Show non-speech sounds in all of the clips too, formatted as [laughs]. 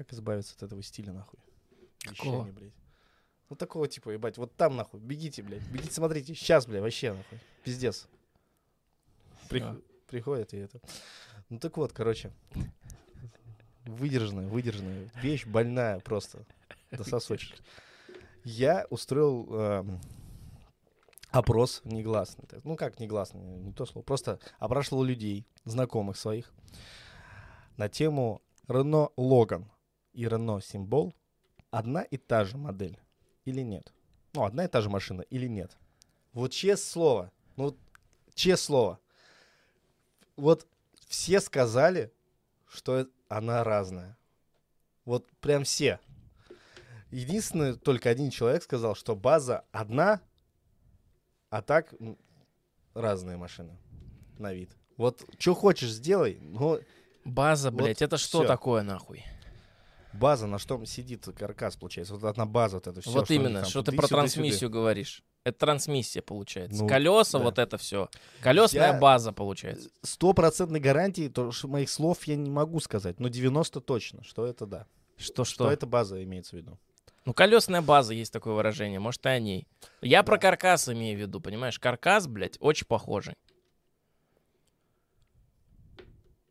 Как избавиться от этого стиля, нахуй? Какого? Вещания, блядь. Ну такого типа, ебать, вот там нахуй, бегите, блядь, бегите, смотрите, сейчас, блядь, вообще нахуй, пиздец. Прих-. Приходит и это. Ну так вот, короче, выдержанная, выдержанная вещь, больная просто, до сосочек. Я устроил эм, опрос негласный. Ну как негласный, не то слово, просто опрашивал людей, знакомых своих, на тему Renault Logan и Renault Symbol одна и та же модель или нет? Ну, одна и та же машина или нет? Вот честное слово, ну, честное слово, вот все сказали, что э- она разная. Вот прям все. Единственное, только один человек сказал, что база одна, а так разные машины на вид. Вот что хочешь сделай, но База, Вот блядь, это что всё. такое нахуй? База, на что сидит каркас, получается. Вот одна база, вот это все. вот именно, что ты про трансмиссию говоришь. Это трансмиссия получается. Ну, Колеса, да. вот это все. Колесная Я- база получается. Стопроцентной гарантии, то, что моих слов я не могу сказать, но 90 точно, что это да. Что Что, что? это база имеется в виду. Ну, колесная база есть такое выражение, может, и о ней. Я про каркас имею в виду, понимаешь? Каркас, блядь, очень похожий.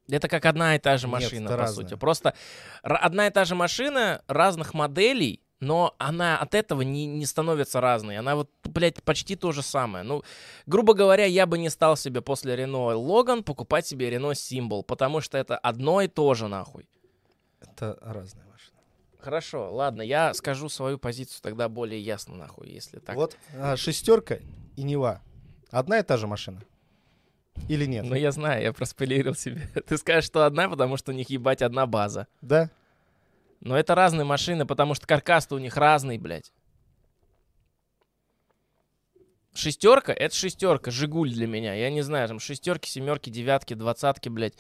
Это как одна и та же Нет, машина, это по разное. сути. Просто одна и та же машина разных моделей, но она от этого не, не становится разной. Она вот, блядь, почти то же самое. Ну, грубо говоря, я бы не стал себе после Renault Logan покупать себе Renault Symbol, потому что это одно и то же, нахуй. Это разная машина. Хорошо, ладно, я скажу свою позицию тогда более ясно, нахуй, если так. Вот а, шестерка и Нева. Одна и та же машина? Или нет? Ну, я знаю, я проспойлерил себе. [laughs] Ты скажешь, что одна, потому что у них, ебать, одна база. Да? Но это разные машины, потому что каркас-то у них разный, блядь. Шестерка — это шестерка, Жигуль для меня. Я не знаю, там шестерки, семерки, девятки, двадцатки, блядь,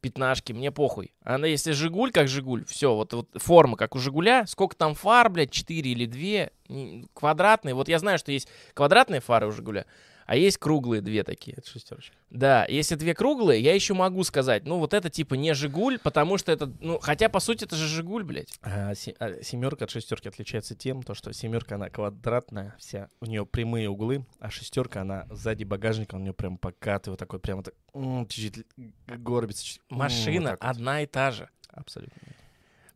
пятнашки, мне похуй. Она если Жигуль, как Жигуль, все, вот, вот форма, как у Жигуля, сколько там фар, блядь, 4 или 2, квадратные. Вот я знаю, что есть квадратные фары у Жигуля, а есть круглые две такие. Это шестерочка. Да, если две круглые, я еще могу сказать, ну вот это типа не Жигуль, потому что это, ну, хотя по сути это же Жигуль, блядь. А, се- а семерка от шестерки отличается тем, то, что семерка она квадратная, вся, у нее прямые углы, а шестерка она сзади багажника, у нее прям покатый, вот такой прям так, чуть-чуть горбится. чуть- м, вот Машина вот. одна и та же. Абсолютно.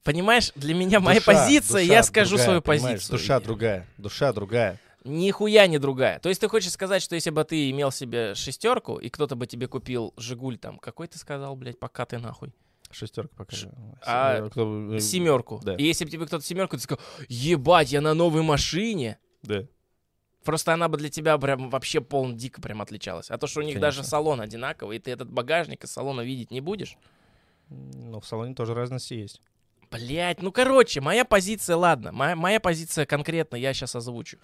Понимаешь, для меня моя Душа- позиция, душа я скажу другая, свою позицию. Душа другая, душа другая. Нихуя не другая. То есть ты хочешь сказать, что если бы ты имел себе шестерку, и кто-то бы тебе купил Жигуль там, какой ты сказал, блядь, пока ты нахуй? Шестерка пока. Ш- а кто, э, Семерку. да. И если бы тебе кто-то семерку, ты сказал, ебать, я на новой машине. Да. Просто она бы для тебя прям вообще полно дико прям отличалась. А то, что у них Конечно. даже салон одинаковый, и ты этот багажник из салона видеть не будешь. Но в салоне тоже разности есть. Блять, ну короче, моя позиция, ладно, моя, моя позиция конкретно, я сейчас озвучу.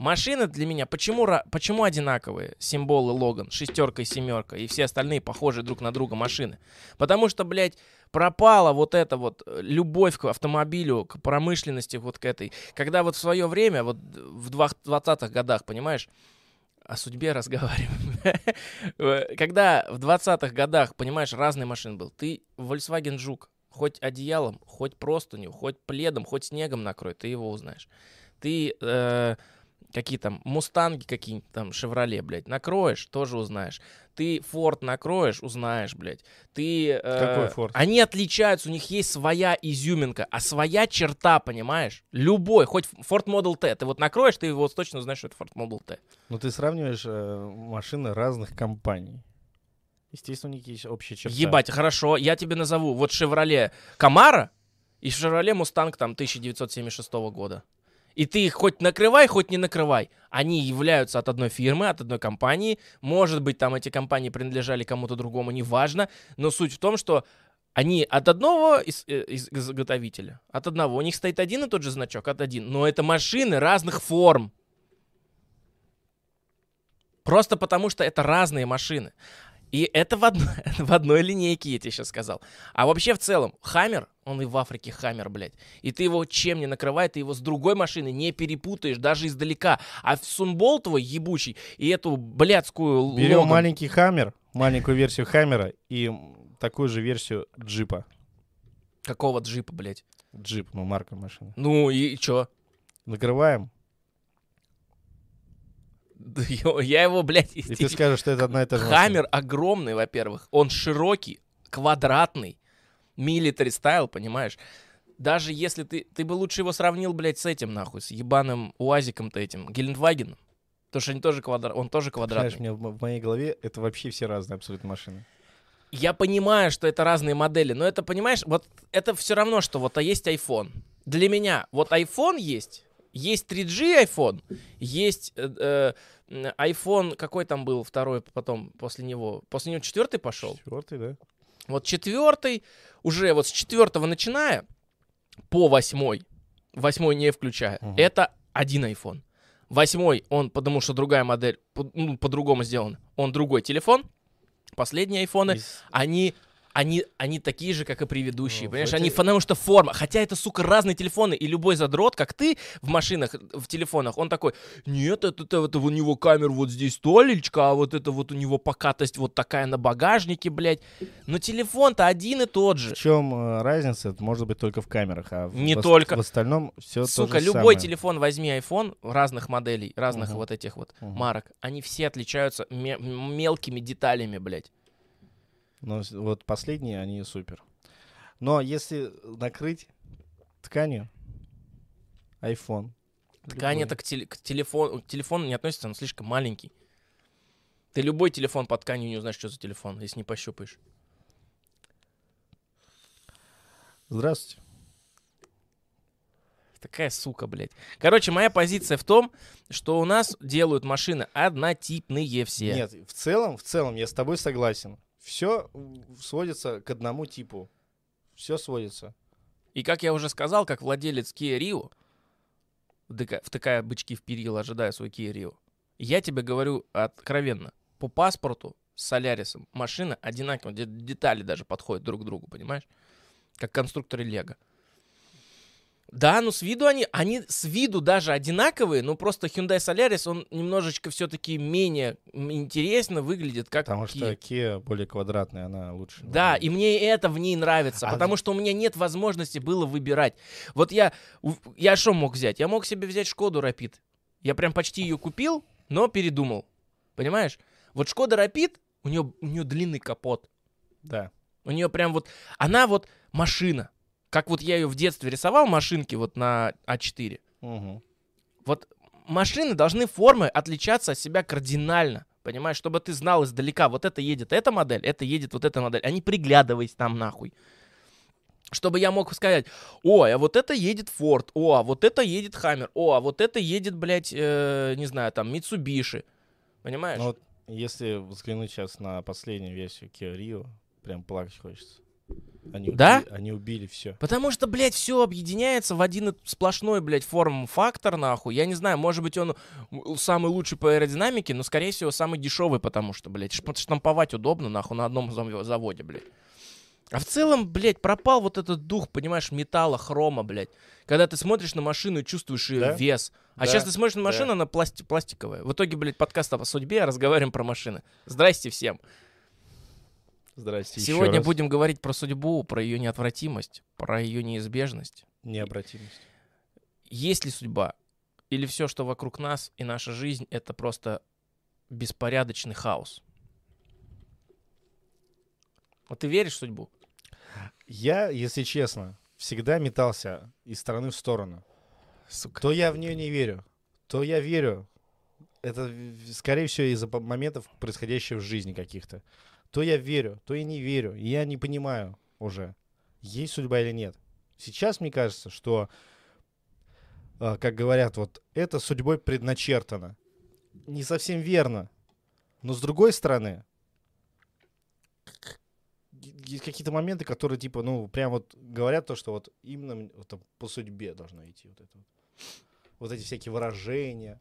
Машины для меня, почему, почему одинаковые символы Логан, шестерка и семерка, и все остальные похожие друг на друга машины? Потому что, блядь, пропала вот эта вот э, любовь к автомобилю, к промышленности вот к этой. Когда вот в свое время, вот в 20-х годах, понимаешь, о судьбе [laughs] разговариваем. Э, Когда в 20-х годах, понимаешь, разные машины был. Ты Volkswagen Жук, хоть одеялом, хоть простынью, хоть пледом, хоть снегом накрой, ты его узнаешь. Ты э, какие там мустанги какие-нибудь там Шевроле, блядь, накроешь, тоже узнаешь. Ты Форд накроешь, узнаешь, блядь. Ты... э, Какой Ford? Они отличаются, у них есть своя изюминка, а своя черта, понимаешь? Любой, хоть Ford Model T, ты вот накроешь, ты вот точно узнаешь, что это Ford Model T. Но ты сравниваешь э, машины разных компаний. Естественно, у них есть общая черта. Ебать, хорошо, я тебе назову. Вот Chevrolet Camaro и Chevrolet Mustang там 1976 года. И ты их хоть накрывай, хоть не накрывай. Они являются от одной фирмы, от одной компании. Может быть, там эти компании принадлежали кому-то другому, неважно. Но суть в том, что они от одного из- э, из- изготовителя, от одного. У них стоит один и тот же значок, от один. Но это машины разных форм. Просто потому, что это разные машины. И это в, одно- [laughs] в одной линейке, я тебе сейчас сказал. А вообще в целом, Хаммер, он и в Африке Хаммер, блядь. И ты его чем не накрывай, ты его с другой машины не перепутаешь, даже издалека. А в Сунбол твой ебучий и эту блядскую Берем Логан- маленький Хаммер, маленькую версию Хаммера и такую же версию джипа. Какого джипа, блядь? Джип, ну, марка машины. Ну и чё? Накрываем, Я его, блядь, и ты скажешь, что это одна и та же. Хаммер огромный, во-первых. Он широкий, квадратный, милитари стайл, понимаешь? Даже если ты... Ты бы лучше его сравнил, блядь, с этим, нахуй, с ебаным УАЗиком-то этим, Гелендвагеном. Потому что они тоже квадра... он тоже квадратный. мне в мо- в моей голове это вообще все разные абсолютно машины. Я понимаю, что это разные модели, но это, понимаешь, вот это все равно, что вот а есть iPhone. Для меня вот iPhone есть, есть 3G iPhone, есть э, э, iPhone, какой там был второй потом после него? После него четвертый пошел? Четвертый, да? Вот четвертый, уже вот с четвертого начиная, по восьмой, восьмой не включая, Мгм. это один iPhone. Восьмой, он, потому что другая модель, по- ну, по-другому сделан, он другой телефон. Последние айфоны, Из- они, они, они такие же, как и предыдущие, Ну, понимаешь? эти- Они, потому что форма, хотя это, сука, разные телефоны, и любой задрот, как ты в машинах, в телефонах, он такой, нет, это, это, это у него камера вот здесь толечка, а вот это вот у него покатость вот такая на багажнике, блядь. Но телефон-то один и тот же. В чем э, разница? Это может быть только в камерах, а в, Не в только. в остальном все Сука, любой телефон возьми iPhone разных моделей, разных Мгм. вот этих вот Мгм. марок, они все отличаются ме- мелкими деталями, блядь. Но с- вот последние, они супер. Но если накрыть тканью, iPhone. Ткань любой. это к, теле- к телефону, к телефону не относится, он слишком маленький. Ты любой телефон под тканью не узнаешь, что за телефон, если не пощупаешь. Здравствуйте. Такая сука, блядь. Короче, моя позиция в том, что у нас делают машины однотипные все. Нет, в целом, в целом я с тобой согласен. Все сводится к одному типу. Все сводится. И как я уже сказал, как владелец Kia Rio, втыка- втыкая бычки в перила, ожидая свой Kia Rio, я тебе говорю откровенно, по паспорту с Солярисом машина одинаковая, де- детали даже подходят друг к другу, понимаешь? Как конструкторы Лего. Да, ну с виду они, они с виду даже одинаковые, но просто Hyundai Solaris, он немножечко все-таки менее интересно выглядит, как Потому Kia. что Kia более квадратная, она лучше. Да, и мне это в ней нравится, А потому в- что у меня нет возможности было выбирать. Вот я, я что мог взять? Я мог себе взять Шкоду Рапид. Я прям почти ее купил, но передумал. Понимаешь? Вот Шкода Рапид, у нее, у нее длинный капот. Да. У нее прям вот, она вот машина. Как вот я ее в детстве рисовал, машинки вот на А4. Мгм. Вот машины должны формы отличаться от себя кардинально. Понимаешь, чтобы ты знал издалека, вот это едет эта модель, это едет вот эта модель, а не приглядываясь там нахуй. Чтобы я мог сказать, о, а вот это едет Ford, о, а вот это едет Хаммер, о, а вот это едет, блядь, э, не знаю, там, Mitsubishi. Понимаешь? Ну вот, если взглянуть сейчас на последнюю версию Kia Rio, прям плакать хочется. Они Да? убили, они убили все. Потому что, блядь, все объединяется в один сплошной, блядь, форм-фактор, нахуй. Я не знаю, может быть, он самый лучший по аэродинамике, но, скорее всего, самый дешевый, потому что, блядь, штамповать удобно, нахуй, на одном зав- заводе, блядь. А в целом, блядь, пропал вот этот дух, понимаешь, металла, хрома, блядь. Когда ты смотришь на машину и чувствуешь ее Да? вес. А Да, сейчас ты смотришь на да. машину, она пласти- пластиковая. В итоге, блядь, подкаст о судьбе, а разговариваем про машины. Здрасте всем. Здрасте. Сегодня будем говорить про судьбу, про ее неотвратимость, про ее неизбежность. Необратимость. Есть ли судьба? Или все, что вокруг нас и наша жизнь, это просто беспорядочный хаос? Вот ты веришь в судьбу? Я, если честно, всегда метался из стороны в сторону. Сука. То я в нее не верю, то я верю. Это, скорее всего, из-за моментов, происходящих в жизни каких-то. То я верю, то я не верю. И я не понимаю уже, есть судьба или нет. Сейчас мне кажется, что, а, как говорят, вот это судьбой предначертано. Не совсем верно. Но с другой стороны, есть какие-то моменты, которые, типа, ну, прям вот говорят то, что вот именно вот там по судьбе должно идти вот это вот. Вот эти всякие выражения.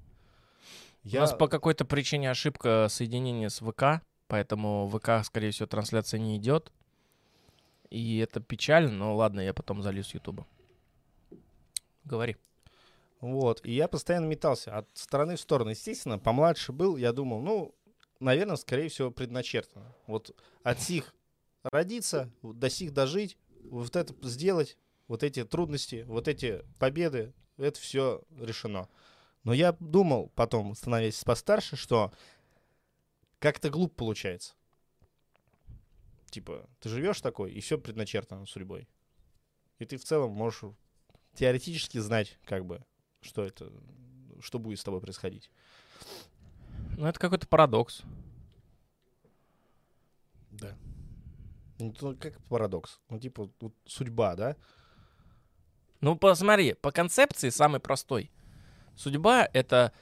У нас по какой-то причине ошибка соединения с ВК, поэтому ВК, скорее всего, трансляция не идет. И это печально, но ладно, я потом залью с Ютуба. Говори. Вот, и я постоянно метался от стороны в сторону. Естественно, помладше был, я думал, ну, наверное, скорее всего, предначертано. Вот от сих родиться, до сих дожить, вот это сделать, вот эти трудности, вот эти победы, это все решено. Но я думал потом, становясь постарше, что как-то глупо получается. Типа, ты живешь такой, и все предначертано судьбой. И ты в целом можешь теоретически знать, как бы, что это, что будет с тобой происходить. Ну, это какой-то парадокс. Да. Ну, как парадокс. Ну, типа, вот судьба, да? Ну, посмотри, по концепции самый простой. Судьба — это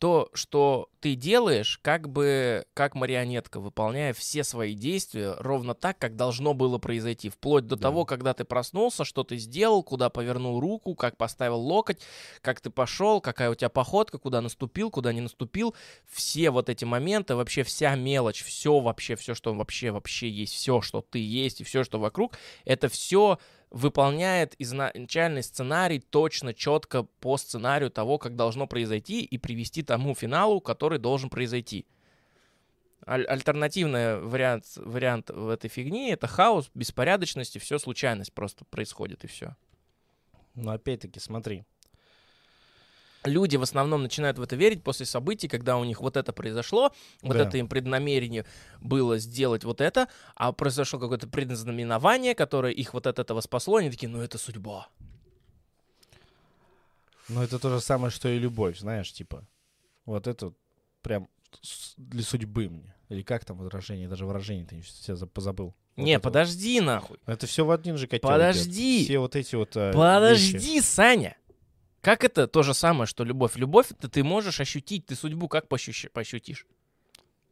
то, что ты делаешь, как бы как марионетка, выполняя все свои действия ровно так, как должно было произойти. Вплоть до Да. того, когда ты проснулся, что ты сделал, куда повернул руку, как поставил локоть, как ты пошел, какая у тебя походка, куда наступил, куда не наступил. Все вот эти моменты, вообще вся мелочь, все вообще, все, что вообще, вообще есть, все, что ты есть и все, что вокруг, это все выполняет изначальный сценарий точно, четко по сценарию того, как должно произойти и привести тому финалу, который должен произойти. Аль- альтернативный вариант, вариант в этой фигне — это хаос, беспорядочность и все случайность просто происходит, и все. Но опять-таки, смотри. Люди в основном начинают в это верить после событий, когда у них вот это произошло, вот Да. это им преднамерение было сделать вот это, а произошло какое-то предзнаменование, которое их вот от этого спасло, они такие, ну это судьба. Ну, это то же самое, что и любовь, знаешь, типа. Вот это прям для судьбы мне. Или как там выражение? Даже выражение ты все позабыл. Вот Не, это вот. подожди нахуй. Это все в один же котел. Подожди. идет. Все вот эти вот э, Подожди, вещи. Саня. Как это то же самое, что любовь? Любовь это ты можешь ощутить, ты судьбу как пощущ- пощутишь?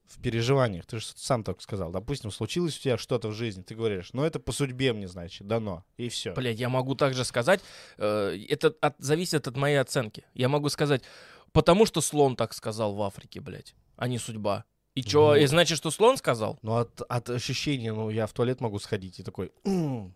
В переживаниях. Ты же сам так сказал. Допустим, случилось у тебя что-то в жизни. Ты говоришь, ну это по судьбе мне, значит, дано. И все. Блядь, я могу также сказать, э, это от- зависит от моей оценки. Я могу сказать, потому что слон так сказал в Африке, блядь, а не судьба. И чё, Вот. и значит, что слон сказал? Ну, от, от ощущения, ну, я в туалет могу сходить и такой, «М,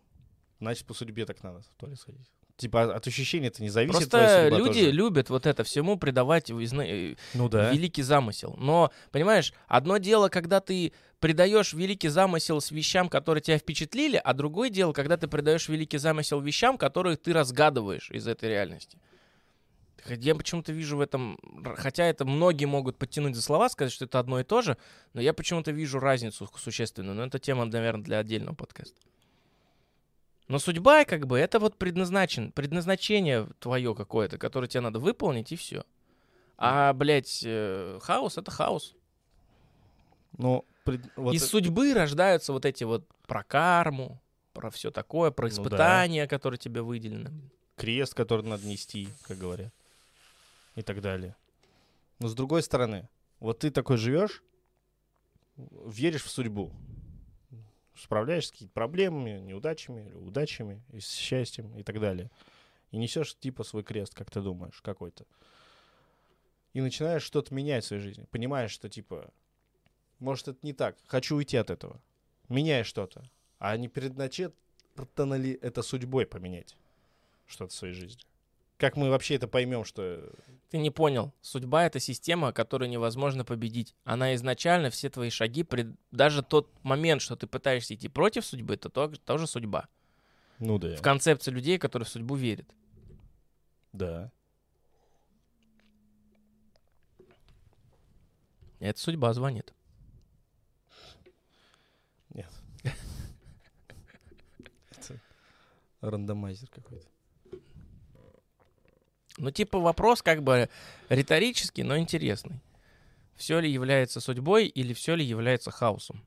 значит, по судьбе так надо в туалет сходить. Типа от- от ощущения это не зависит. Просто люди тоже. любят вот это всему придавать э, Ну да. великий замысел. Но, понимаешь, одно дело, когда ты придаешь великий замысел с вещам, которые тебя впечатлили, а другое дело, когда ты придаешь великий замысел вещам, которые ты разгадываешь из этой реальности. Я почему-то вижу в этом, хотя это многие могут подтянуть за слова, сказать, что это одно и то же, но я почему-то вижу разницу существенную. Но это тема, наверное, для отдельного подкаста. Но судьба, как бы, это вот предназначен, предназначение твое какое-то, которое тебе надо выполнить, и все. А, блядь, э, хаос — это хаос. Ну, пред- вот Из это- судьбы рождаются вот эти вот про карму, про все такое, про Ну да. испытания, которые тебе выделены. крест, который надо нести, как говорят. И так далее. Но с другой стороны, вот ты такой живешь, веришь в судьбу, справляешься с какими-то проблемами, неудачами, или удачами, и с счастьем и так далее. И несешь типа свой крест, как ты думаешь, какой-то. И начинаешь что-то менять в своей жизни. Понимаешь, что типа, может это не так, хочу уйти от этого. Меняешь что-то. А не предначертано ли это судьбой поменять что-то в своей жизни? Как мы вообще это поймем, что... Ты не понял. Судьба — это система, которую невозможно победить. Она изначально, все твои шаги, пред- даже тот момент, что ты пытаешься идти против судьбы, это то- тоже судьба. Ну да. В концепции людей, которые в судьбу верят. Да. И эта судьба звонит. [laughs] Рандомайзер какой-то. Ну, типа вопрос как бы риторический, но интересный. Все ли является судьбой или все ли является хаосом?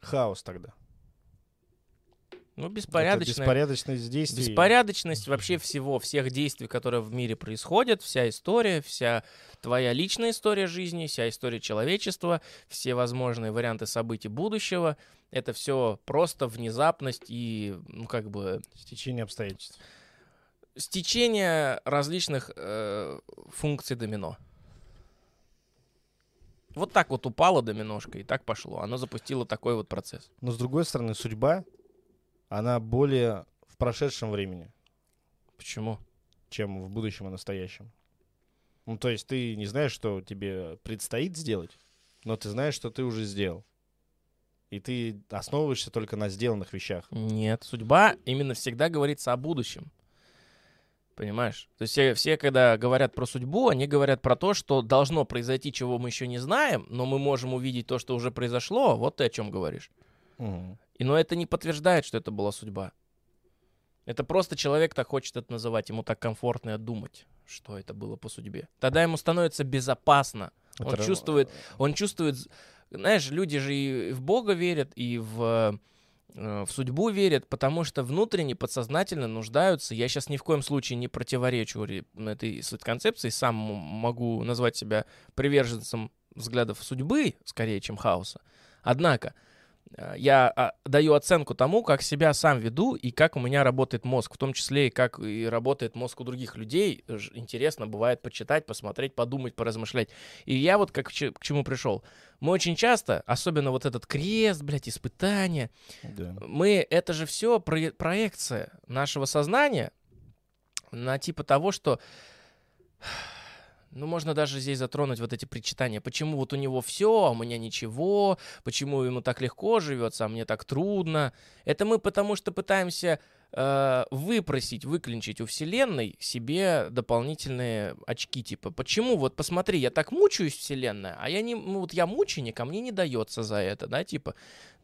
Хаос тогда. Ну, Это беспорядочное. беспорядочность действий. Беспорядочность вообще всего, всех действий, которые в мире происходят, вся история, вся твоя личная история жизни, вся история человечества, все возможные варианты событий будущего, это все просто внезапность и, ну, как бы, Стечение обстоятельств. Стечение различных э, функций домино. Вот так вот упала доминошка, и так пошло. Оно запустило такой вот процесс. Но с другой стороны, судьба, она более в прошедшем времени, Почему? чем в будущем и настоящем. Ну, то есть ты не знаешь, что тебе предстоит сделать, но ты знаешь, что ты уже сделал. И ты основываешься только на сделанных вещах. Нет, судьба именно всегда говорится о будущем. Понимаешь? То есть все, все, когда говорят про судьбу, они говорят про то, что должно произойти, чего мы еще не знаем, но мы можем увидеть то, что уже произошло. Вот ты о чем говоришь. Мгм. И но это не подтверждает, что это была судьба. Это просто человек так хочет это называть, ему так комфортно думать, что это было по судьбе. Тогда ему становится безопасно. Он Это ра- чувствует, он чувствует, знаешь, люди же и в Бога верят, и в, э, в судьбу верят, потому что внутренне, подсознательно нуждаются. Я сейчас ни в коем случае не противоречу ре- этой концепции, сам могу назвать себя приверженцем взглядов судьбы, скорее, чем хаоса. Однако, э, я а, даю оценку тому, как себя сам веду и как у меня работает мозг, в том числе и как и работает мозг у других людей. Интересно бывает почитать, посмотреть, подумать, поразмышлять. И я вот как к че- к чему пришел. Мы очень часто, особенно вот этот крест, блядь, испытания, Да. мы, это же все проекция нашего сознания на типа того, что ну, можно даже здесь затронуть вот эти причитания. Почему вот у него все, а у меня ничего? Почему ему так легко живется, а мне так трудно? Это мы потому что пытаемся э, выпросить, выклинчить у Вселенной себе дополнительные очки. Типа, почему? Вот посмотри, я так мучаюсь, Вселенная, а я не, ну, вот я мученик, а мне не дается за это, да, типа.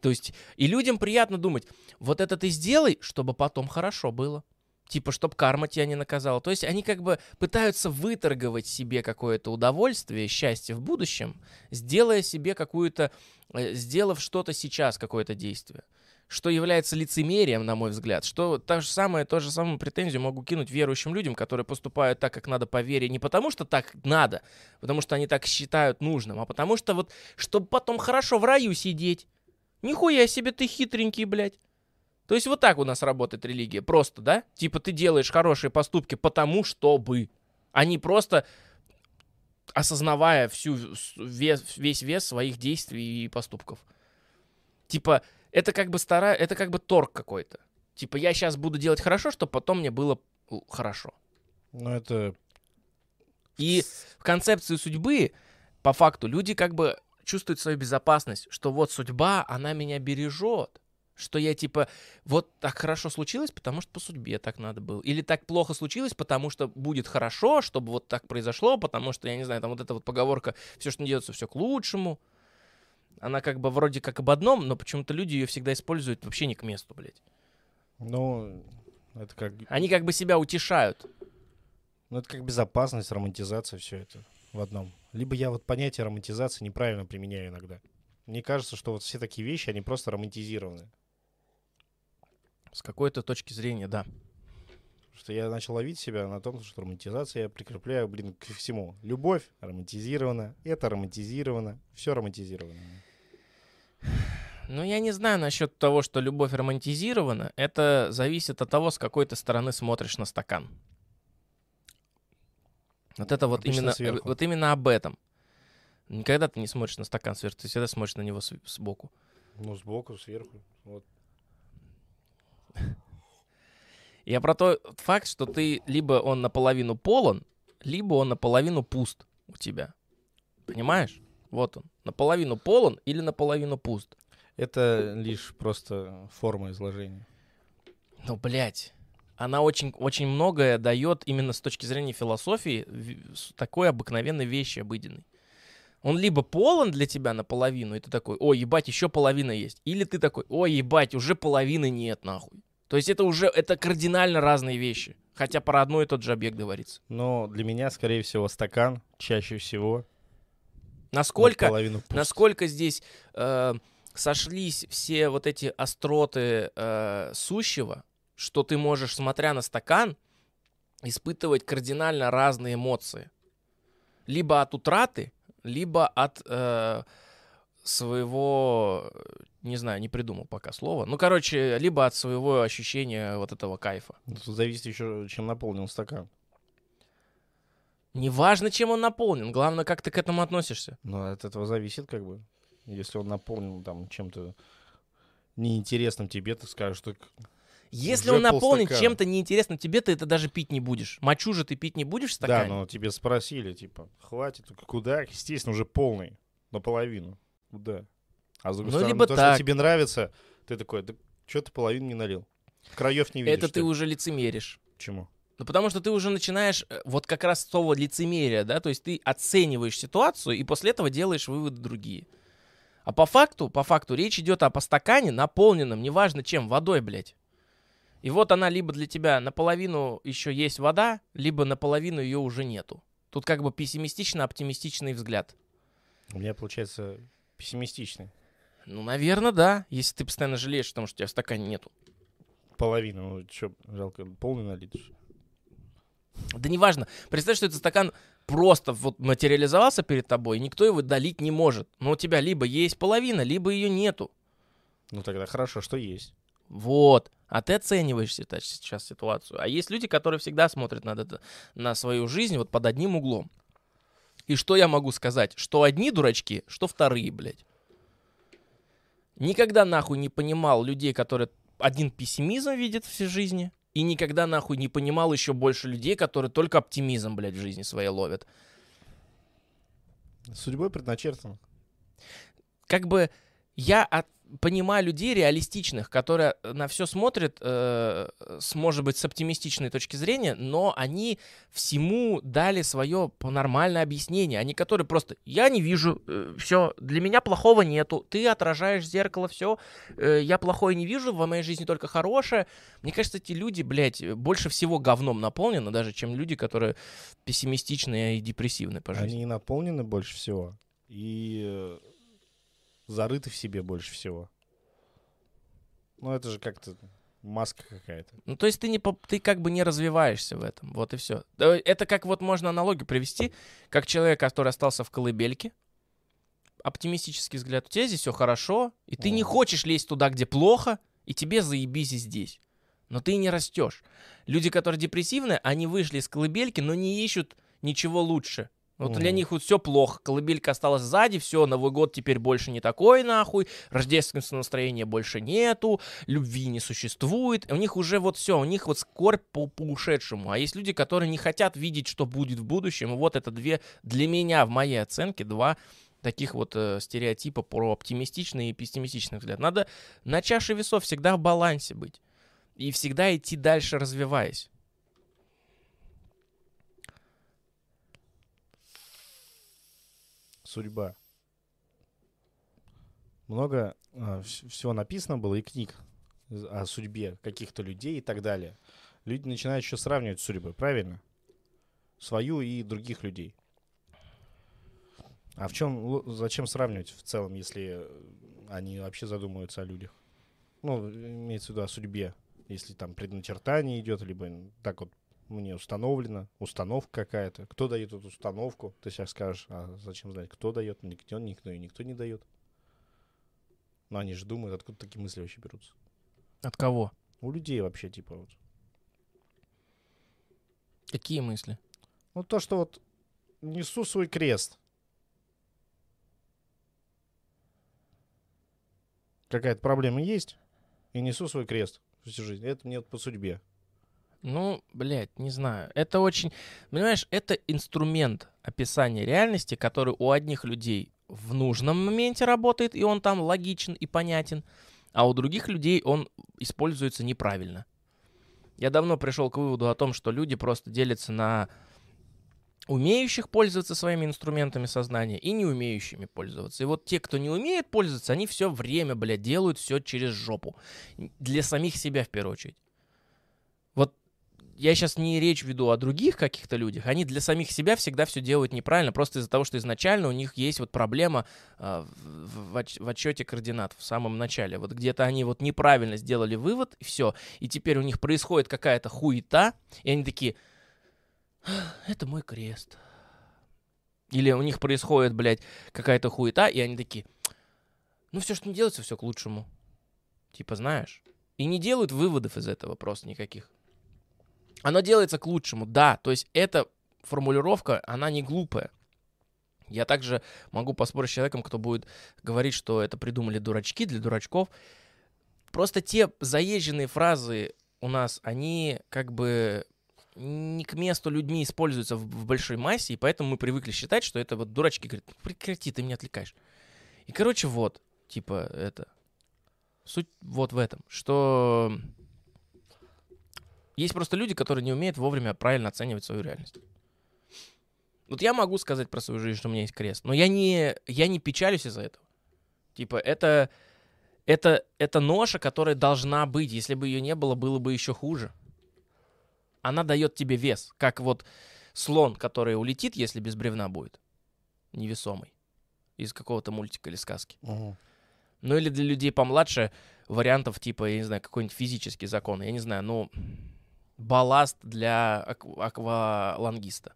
То есть, и людям приятно думать, вот это ты сделай, чтобы потом хорошо было. Типа, чтоб карма тебя не наказала. То есть они как бы пытаются выторговать себе какое-то удовольствие, счастье в будущем, сделая себе какую-то, э, сделав что-то сейчас, какое-то действие. Что является лицемерием, на мой взгляд. Что то же самое, то же самую претензию могу кинуть верующим людям, которые поступают так, как надо по вере. Не потому, что так надо, потому что они так считают нужным, а потому что вот, чтобы потом хорошо в раю сидеть. Нихуя себе ты хитренький, блядь. То есть вот так у нас работает религия. Просто, да? Типа ты делаешь хорошие поступки потому, чтобы. А не просто осознавая всю вес, весь вес своих действий и поступков. Типа, это как бы старая, это как бы торг какой-то. Типа, я сейчас буду делать хорошо, чтобы потом мне было хорошо. Ну, это... И в концепции судьбы, по факту, люди как бы чувствуют свою безопасность, что вот судьба, она меня бережет. Что я типа, вот так хорошо случилось, потому что по судьбе так надо было. Или так плохо случилось, потому что будет хорошо, чтобы вот так произошло, потому что, я не знаю, там вот эта вот поговорка, все, что не делается, все к лучшему. Она как бы вроде как об одном, но почему-то люди ее всегда используют вообще не к месту, блядь. Ну, это как... Они как бы себя утешают. Ну, это как безопасность, романтизация, все это в одном. Либо я вот понятие романтизации неправильно применяю иногда. Мне кажется, что вот все такие вещи, они просто романтизированы. С какой-то точки зрения, да. Что я начал ловить себя на том, что романтизация я прикрепляю, блин, к всему. Любовь романтизирована, это романтизировано, все романтизировано. Ну, я не знаю насчет того, что любовь романтизирована. Это зависит от того, с какой ты стороны смотришь на стакан. Вот это вот Обычно именно, э, сверху. вот именно об этом. Никогда ты не смотришь на стакан сверху, ты всегда смотришь на него с- сбоку. Ну, сбоку, сверху. Вот. [laughs] Я про тот факт, что ты либо он наполовину полон, либо он наполовину пуст у тебя. Понимаешь? Вот он. Наполовину полон или наполовину пуст. Это лишь просто форма изложения. Ну, блядь. Она очень, очень многое дает именно с точки зрения философии такой обыкновенной вещи обыденной. Он либо полон для тебя наполовину, и ты такой, ой, ебать, еще половина есть. Или ты такой, ой, ебать, уже половины нет, нахуй. То есть это уже, это кардинально разные вещи. Хотя про одно и тот же объект говорится. Но для меня, скорее всего, стакан чаще всего Насколько, насколько здесь э, сошлись все вот эти остроты э, сущего, что ты можешь, смотря на стакан, испытывать кардинально разные эмоции. Либо от утраты, либо от э, своего, не знаю, не придумал пока слова. Ну, короче, либо от своего ощущения вот этого кайфа. Тут зависит еще, чем наполнен стакан. Неважно, чем он наполнен, главное, как ты к этому относишься. Но от этого зависит, как бы. Если он наполнен там чем-то неинтересным тебе, ты скажешь, что Если Уже он наполнен полстакана. чем-то неинтересным тебе, ты это даже пить не будешь. Мочу же ты пить не будешь в да, стакане? но тебе спросили, типа, хватит, куда? Естественно, уже полный, наполовину. Куда? А с другой Ну, стороны, либо то, так. что тебе нравится, ты такой, да что ты половину не налил? Краев не видишь. Это ты ли? уже лицемеришь. Почему? Ну, потому что ты уже начинаешь, э, вот как раз слово лицемерие, да, то есть ты оцениваешь ситуацию и после этого делаешь выводы другие. А по факту, по факту речь идет о по стакане, наполненном, неважно чем, водой, блядь. И вот она либо для тебя наполовину еще есть вода, либо наполовину ее уже нету. Тут как бы пессимистично-оптимистичный взгляд. У меня получается пессимистичный. Ну, наверное, да, если ты постоянно жалеешь о том, что у тебя в стакане нету. Половина, ну что, жалко, полный налить. Да неважно. Представь, что этот стакан просто вот материализовался перед тобой, и никто его долить не может. Но у тебя либо есть половина, либо ее нету. Ну тогда хорошо, что есть. Вот. А ты оцениваешь сейчас ситуацию. А есть люди, которые всегда смотрят на, это, на свою жизнь вот под одним углом. И что я могу сказать? Что одни дурачки, что вторые, блядь. Никогда нахуй не понимал людей, которые один пессимизм видят в жизни, и никогда нахуй не понимал еще больше людей, которые только оптимизм, блядь, в жизни своей ловят. Судьбой предначертано. как бы я от- понимаю людей реалистичных, которые на все смотрят, э, с, может быть, с оптимистичной точки зрения, но они всему дали свое нормальное объяснение. Они, которые просто, я не вижу, все, для меня плохого нету, ты отражаешь зеркало, все, я плохое не вижу, в моей жизни только хорошее. Мне кажется, эти люди, блядь, больше всего говном наполнены, даже чем люди, которые пессимистичные и депрессивные по жизни. Они наполнены больше всего. И э, зарыты в себе больше всего. Ну, это же как-то маска какая-то. Ну, то есть ты, не, ты как бы не развиваешься в этом. Вот и все. Это как вот можно аналогию привести, как человек, который остался в колыбельке, оптимистический взгляд, у тебя здесь все хорошо, и ты не Мгм. хочешь лезть туда, где плохо, и тебе заебись и здесь. Но ты не растешь. Люди, которые депрессивные, они вышли из колыбельки, но не ищут ничего лучше. Вот для них вот все плохо. Колыбелька осталась сзади, все, Новый год теперь больше не такой, нахуй. Рождественского настроения больше нету, любви не существует. У них уже вот все, у них вот скорбь по, по ушедшему. А есть люди, которые не хотят видеть, что будет в будущем. И вот это две, для меня, в моей оценке, два таких вот э, стереотипа про оптимистичный и пессимистичный взгляд. Надо на чаше весов всегда в балансе быть. И всегда идти дальше, развиваясь. Судьба. Много вс- всего написано было и книг о судьбе каких-то людей и так далее. Люди начинают еще сравнивать с судьбой, правильно? Свою и других людей. А в чем, зачем сравнивать в целом, если э, они вообще задумываются о людях? Ну, имеется в виду о судьбе. Если там предначертание идет, либо так вот мне установлено, установка какая-то. Кто дает эту установку? Ты сейчас скажешь, а зачем знать, кто дает? Никто, никто и никто не дает. Но они же думают, откуда такие мысли вообще берутся. От кого? У людей вообще, типа, вот. Какие мысли? Ну, то, что вот несу свой крест. Какая-то проблема есть, и несу свой крест всю жизнь. Это мне вот по судьбе. Ну, блядь, не знаю. Это очень... Понимаешь, это инструмент описания реальности, который у одних людей в нужном моменте работает, и он там логичен и понятен, а у других людей он используется неправильно. Я давно пришел к выводу о том, что люди просто делятся на умеющих пользоваться своими инструментами сознания и не умеющими пользоваться. И вот те, кто не умеет пользоваться, они все время, блядь, делают все через жопу. Для самих себя в первую очередь. Я сейчас не речь веду о других каких-то людях, они для самих себя всегда все делают неправильно, просто из-за того, что изначально у них есть вот проблема а, в, в в отчете координат в самом начале. Вот где-то они вот неправильно сделали вывод, и все. И теперь у них происходит какая-то хуета, и они такие, «А, это мой крест. Или у них происходит, блядь, какая-то хуета, и они такие, ну все, что не делается, все к лучшему. Типа, знаешь? И не делают выводов из этого просто никаких. Оно делается к лучшему, да. То есть эта формулировка, она не глупая. Я также могу поспорить с человеком, кто будет говорить, что это придумали дурачки для дурачков. Просто те заезженные фразы у нас, они как бы не к месту людьми используются в, в большой массе, и поэтому мы привыкли считать, что это вот дурачки говорят, «Ну, прекрати, ты меня отвлекаешь. И, короче, вот, Типа это. Суть вот в этом, что есть просто люди, которые не умеют вовремя правильно оценивать свою реальность. Вот я могу сказать про свою жизнь, что у меня есть крест, но я не, я не печалюсь из-за этого. Типа, это, это, это ноша, которая должна быть. Если бы ее не было, было бы еще хуже. Она дает тебе вес, как вот слон, который улетит, если без бревна будет, невесомый, из какого-то мультика или сказки. Мгм. Ну или для людей помладше вариантов типа, я не знаю, какой-нибудь физический закон. Я не знаю, ну, балласт для ак- аквалангиста.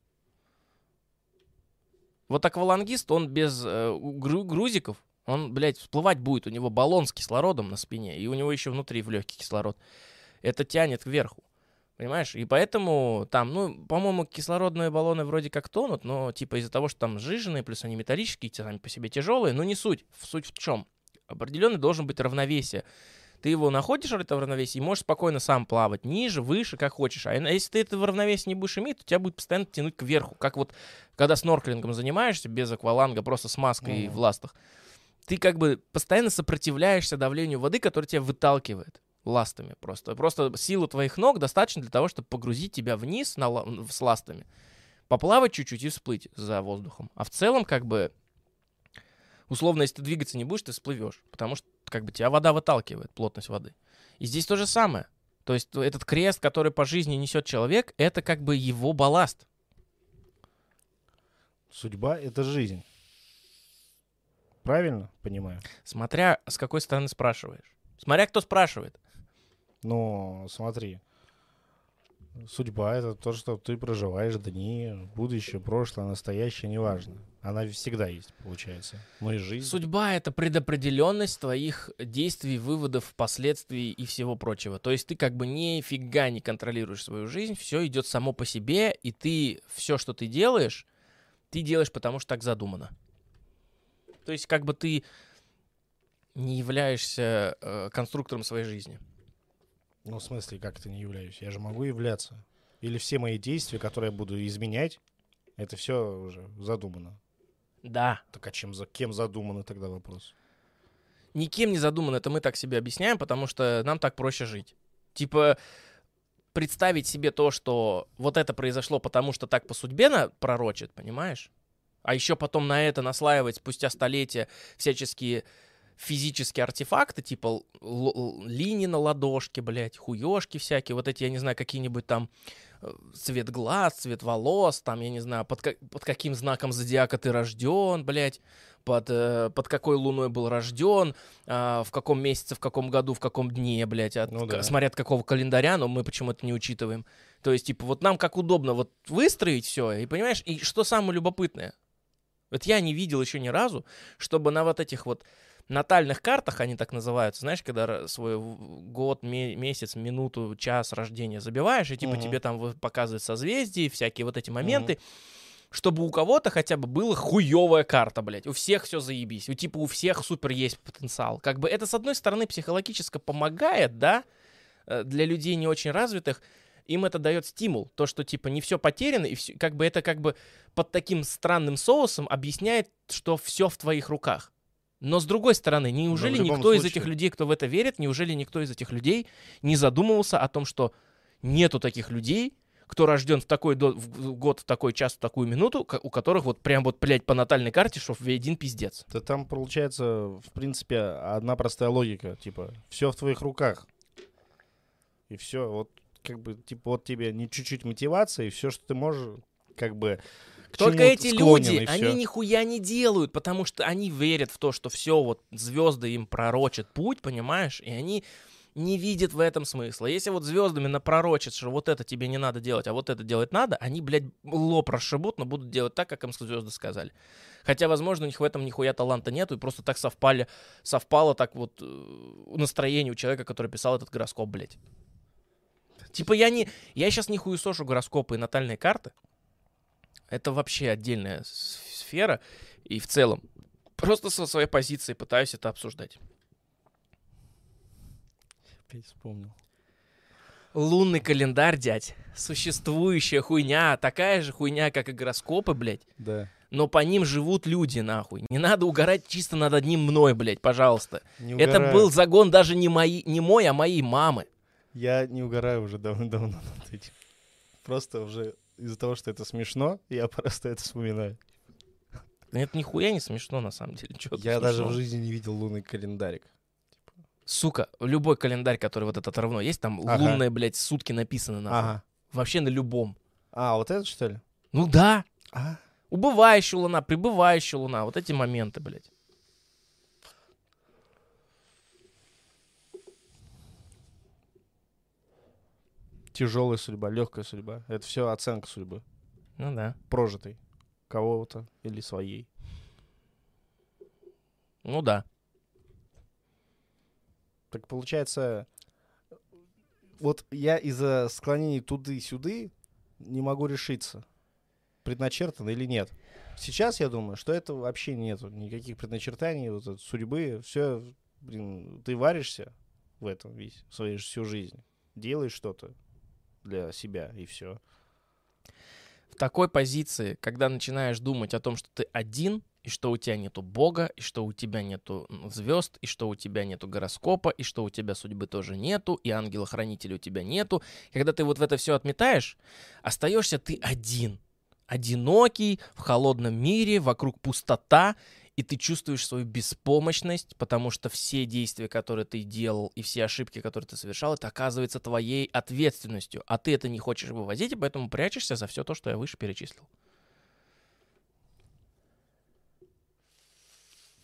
Вот аквалангист, он без э, гру- грузиков, он, блядь, всплывать будет. У него баллон с кислородом на спине, и у него еще внутри в легкий кислород. Это тянет кверху. Понимаешь? И поэтому там, ну, по-моему, кислородные баллоны вроде как тонут, но типа из-за того, что там сжиженные, плюс они металлические, сами по себе тяжелые, но не суть. Суть в чем? Определенный должен быть равновесие. Ты его находишь, это в равновесии, и можешь спокойно сам плавать ниже, выше, как хочешь. А если ты это в равновесии не будешь иметь, то тебя будет постоянно тянуть кверху. Как вот, когда снорклингом занимаешься, без акваланга, просто с маской Мгм. в ластах, ты как бы постоянно сопротивляешься давлению воды, которое тебя выталкивает ластами просто. Просто силы твоих ног достаточно для того, чтобы погрузить тебя вниз на, с ластами, поплавать чуть-чуть и всплыть за воздухом. А в целом, как бы, условно, если ты двигаться не будешь, ты всплывешь, потому что как бы тебя вода выталкивает, плотность воды. И здесь то же самое. То есть этот крест, который по жизни несет человек, это как бы его балласт. Судьба — это жизнь. Правильно понимаю? Смотря с какой стороны спрашиваешь. Смотря кто спрашивает. Но смотри, судьба — это то, что ты проживаешь дни, будущее, прошлое, настоящее, неважно. Она всегда есть, получается. И жизнь. Судьба — это предопределенность твоих действий, выводов, последствий и всего прочего. То есть ты как бы нифига не контролируешь свою жизнь, все идет само по себе, и ты все, что ты делаешь, ты делаешь потому, что так задумано. То есть как бы ты не являешься э, конструктором своей жизни. Ну, в смысле, как это не являюсь? Я же могу являться. Или все мои действия, которые я буду изменять, это все уже задумано. Да. Так а чем, за, кем задумано тогда вопрос? никем не задумано, это мы так себе объясняем, потому что нам так проще жить. Типа, представить себе то, что вот это произошло, потому что так по судьбе на пророчит, понимаешь? А еще потом на это наслаивать спустя столетия всяческие физические артефакты, типа линии на ладошке, блядь, хуёшки всякие, вот эти, я не знаю, какие-нибудь там э, цвет глаз, цвет волос, там, я не знаю, под, ка- под каким знаком зодиака ты рожден, блядь, под, э, под какой луной был рожден, а, в каком месяце, в каком году, в каком дне, блядь, от, Ну да. смотря от какого календаря, но мы почему-то не учитываем. То есть, типа, вот нам как удобно вот выстроить все, и понимаешь, и что самое любопытное? Вот я не видел еще ни разу, чтобы на вот этих вот натальных картах, они так называются, знаешь, когда свой год, ме- месяц, минуту, час рождения забиваешь, и типа Мгм. тебе там показывают созвездия, всякие вот эти моменты, чтобы у кого-то хотя бы была хуевая карта, блядь. У всех все заебись. У типа у всех супер есть потенциал. Как бы это, с одной стороны, психологически помогает, да, э, для людей не очень развитых, им это дает стимул, то, что типа не все потеряно, и всё- как бы это как бы под таким странным соусом объясняет, что все в твоих руках. Но с другой стороны, неужели никто из случае- этих людей, кто в это верит, неужели никто из этих людей не задумывался о том, что нету таких людей, кто рожден в такой до- в год, в такой час, в такую минуту, у которых вот прям вот, блядь, по натальной карте, что один пиздец. Да там получается, в принципе, одна простая логика. Типа, все в твоих руках. И все, вот, как бы, типа, вот тебе не чуть-чуть мотивации, и все, что ты можешь, как бы, Только эти люди, они нихуя не делают, потому что они верят в то, что все, вот звезды им пророчат путь, понимаешь? И они не видят в этом смысла. Если вот звездами напророчат, что вот это тебе не надо делать, а вот это делать надо, они, блядь, лоб расшибут, но будут делать так, как им звезды сказали. Хотя, возможно, у них в этом нихуя таланта нету, и просто так совпали, совпало так вот э, настроение у человека, который писал этот гороскоп, блядь. Типа я не... Я сейчас не хуесошу гороскопы и натальные карты. Это вообще отдельная сфера. И в целом, просто со своей позиции пытаюсь это обсуждать. Опять вспомнил. Лунный календарь, дядь. Существующая хуйня. Такая же хуйня, как и гороскопы, блядь. Да. но по ним живут люди, нахуй. Не надо угорать чисто над одним мной, блядь, пожалуйста. Не Это угораю. был загон даже не, мои, не мой, а моей мамы. Я не угораю уже давно-давно [laughs] над этим. Просто уже из-за того, что это смешно, я [laughs] просто это вспоминаю. Да Это нихуя не смешно, на самом деле. Чё тут Я даже в жизни не видел лунный календарик. Сука, любой календарь, который вот этот равно, есть там Ага. лунные, блядь, сутки написаны нахуй. Ага. Вообще на любом. А, вот это что ли? Ну да, А, убывающая луна, прибывающая луна, вот эти моменты, блядь. Тяжелая судьба, легкая судьба. Это все оценка судьбы. Ну да. Прожитой. Кого-то или своей. Ну да. Так получается, вот я из-за склонений туды-сюды не могу решиться, предначертано или нет. Сейчас я думаю, что это вообще нету никаких предначертаний, вот этой судьбы. Все, блин, ты варишься в этом весь, свою всю жизнь. Делаешь что-то для себя, и все. В такой позиции, когда начинаешь думать о том, что ты один, и что у тебя нету Бога, и что у тебя нету звезд, и что у тебя нету гороскопа, и что у тебя судьбы тоже нету, и ангела-хранителя у тебя нету. Когда ты вот в это все отметаешь, остаешься ты один. Одинокий, в холодном мире, вокруг пустота, и ты чувствуешь свою беспомощность, потому что все действия, которые ты делал, и все ошибки, которые ты совершал, это оказывается твоей ответственностью, а ты это не хочешь вывозить, и поэтому прячешься за все то, что я выше перечислил.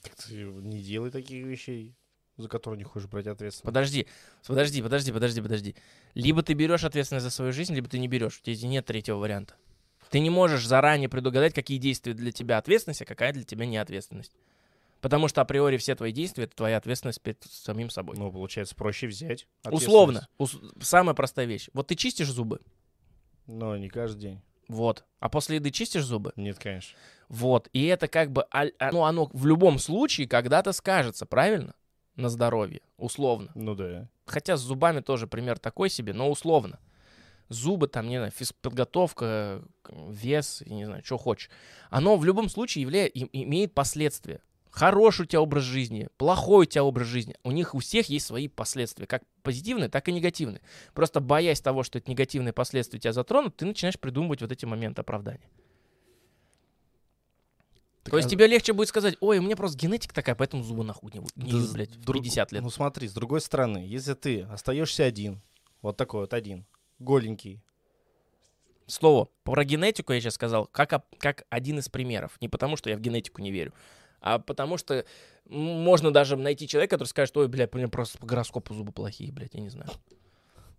Так ты не делай таких вещей, за которые не хочешь брать ответственность. Подожди, подожди, подожди, подожди, подожди. Либо ты берешь ответственность за свою жизнь, либо ты не берешь. У тебя нет третьего варианта. Ты не можешь заранее предугадать, какие действия для тебя ответственность, а какая для тебя не ответственность. Потому что априори все твои действия — это твоя ответственность перед самим собой. Ну, получается, проще взять. Условно. ус- самая простая вещь. Вот ты чистишь зубы. Но не каждый день. Вот. А после еды чистишь зубы? Нет, конечно. Вот. И это как бы... а- Ну, оно в любом случае когда-то скажется, правильно? На здоровье. Условно. Ну да. Хотя с зубами тоже пример такой себе, но условно. Зубы, там, не знаю, физподготовка, вес, не знаю, что хочешь. Оно в любом случае явля... имеет последствия. Хороший у тебя образ жизни, плохой у тебя образ жизни. У них у всех есть свои последствия, как позитивные, так и негативные. Просто боясь того, что эти негативные последствия тебя затронут, ты начинаешь придумывать вот эти моменты оправдания. То есть а- тебе легче будет сказать, ой, у меня просто генетика такая, поэтому зубы нахуй не будут, Да блядь, в друг- 50 лет. Ну смотри, с другой стороны, если ты остаешься один, вот такой вот один, голенький, Слово про генетику я сейчас сказал как, как один из примеров. Не потому, что я в генетику не верю, а потому что можно даже найти человека, который скажет, ой, блядь, у меня просто по гороскопу зубы плохие, блядь, я не знаю.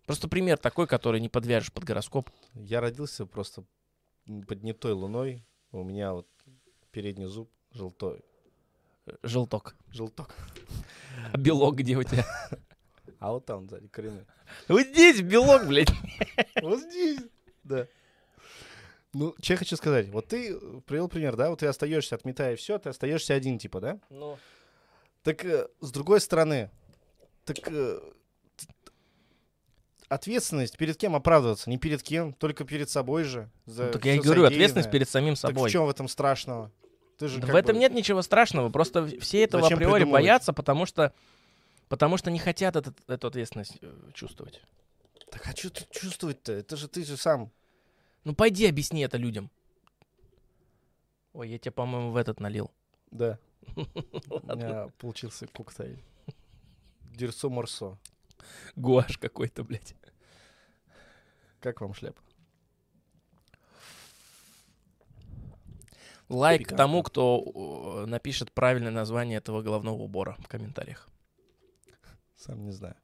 Просто пример такой, который не подвяжешь под гороскоп. я родился просто под не той луной, у меня вот передний зуб желтой. Желток. Желток. А белок где у тебя? [laughs] А вот там сзади коренной. [laughs] Вот здесь белок, блядь. [laughs] Вот здесь. Да. Ну, что я хочу сказать. Вот ты привел пример, да? Вот ты остаешься, отметая все, ты остаешься один, типа, да? Ну, Так э, с другой стороны, так э, ответственность перед кем оправдываться? Не перед кем, только перед собой же. За ну, так я и говорю, ответственность перед самим Так собой. в чем в этом страшного? Ты же Да в этом бы- нет ничего страшного, просто все этого Зачем априори придумывать? боятся, потому что, потому что не хотят этот, эту ответственность э, чувствовать. Так а что тут чувствовать-то? Это же ты же сам. Ну пойди объясни это людям. Ой, я тебе, по-моему, в этот налил. Да. [laughs] У меня получился коктейль. Дерсо Морсо. Гуаш какой-то, блядь. Как вам шляпа? Лайк тому, кто э, напишет правильное название этого головного убора в комментариях. Сам не знаю.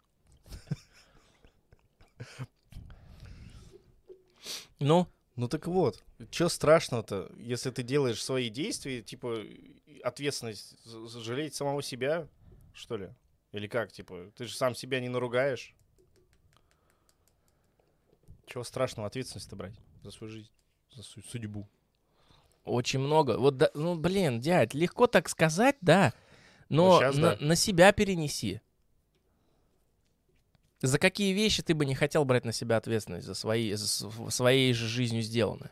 Ну, Ну так вот, что страшного-то, если ты делаешь свои действия, типа, ответственность жалеть самого себя, что ли? Или как, типа, ты же сам себя не наругаешь? Чего страшного ответственность-то брать за свою жизнь, за свою судьбу? очень много. Вот, да- ну, блин, дядь, легко так сказать, да. Но Ну, на, да. на себя перенеси. За какие вещи ты бы не хотел брать на себя ответственность за свои, за своей же жизнью сделанное?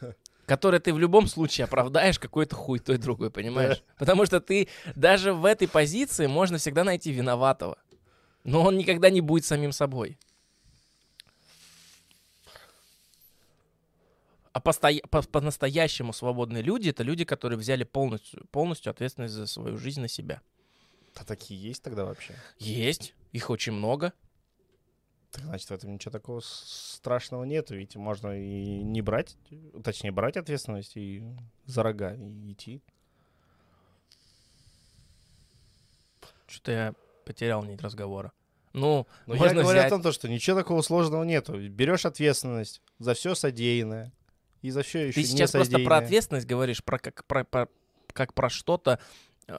[laughs] который ты в любом случае оправдаешь какой-то хуй той другой, понимаешь? Потому что ты даже в этой позиции можно всегда найти виноватого. Но он никогда не будет самим собой. А постоя- по- по-настоящему свободные люди — это люди, которые взяли полностью, полностью ответственность за свою жизнь на себя. А такие есть тогда вообще? Есть, их очень много. Так, значит, в этом ничего такого страшного нет. Ведь можно и не брать, точнее, брать ответственность и за рога и идти. Что-то я потерял нить разговора. Ну, Но я можно говорю взять... о том, то, что ничего такого сложного нету. Берешь ответственность за все содеянное и за все еще Ты сейчас не просто про ответственность говоришь, про как про, про- как про что-то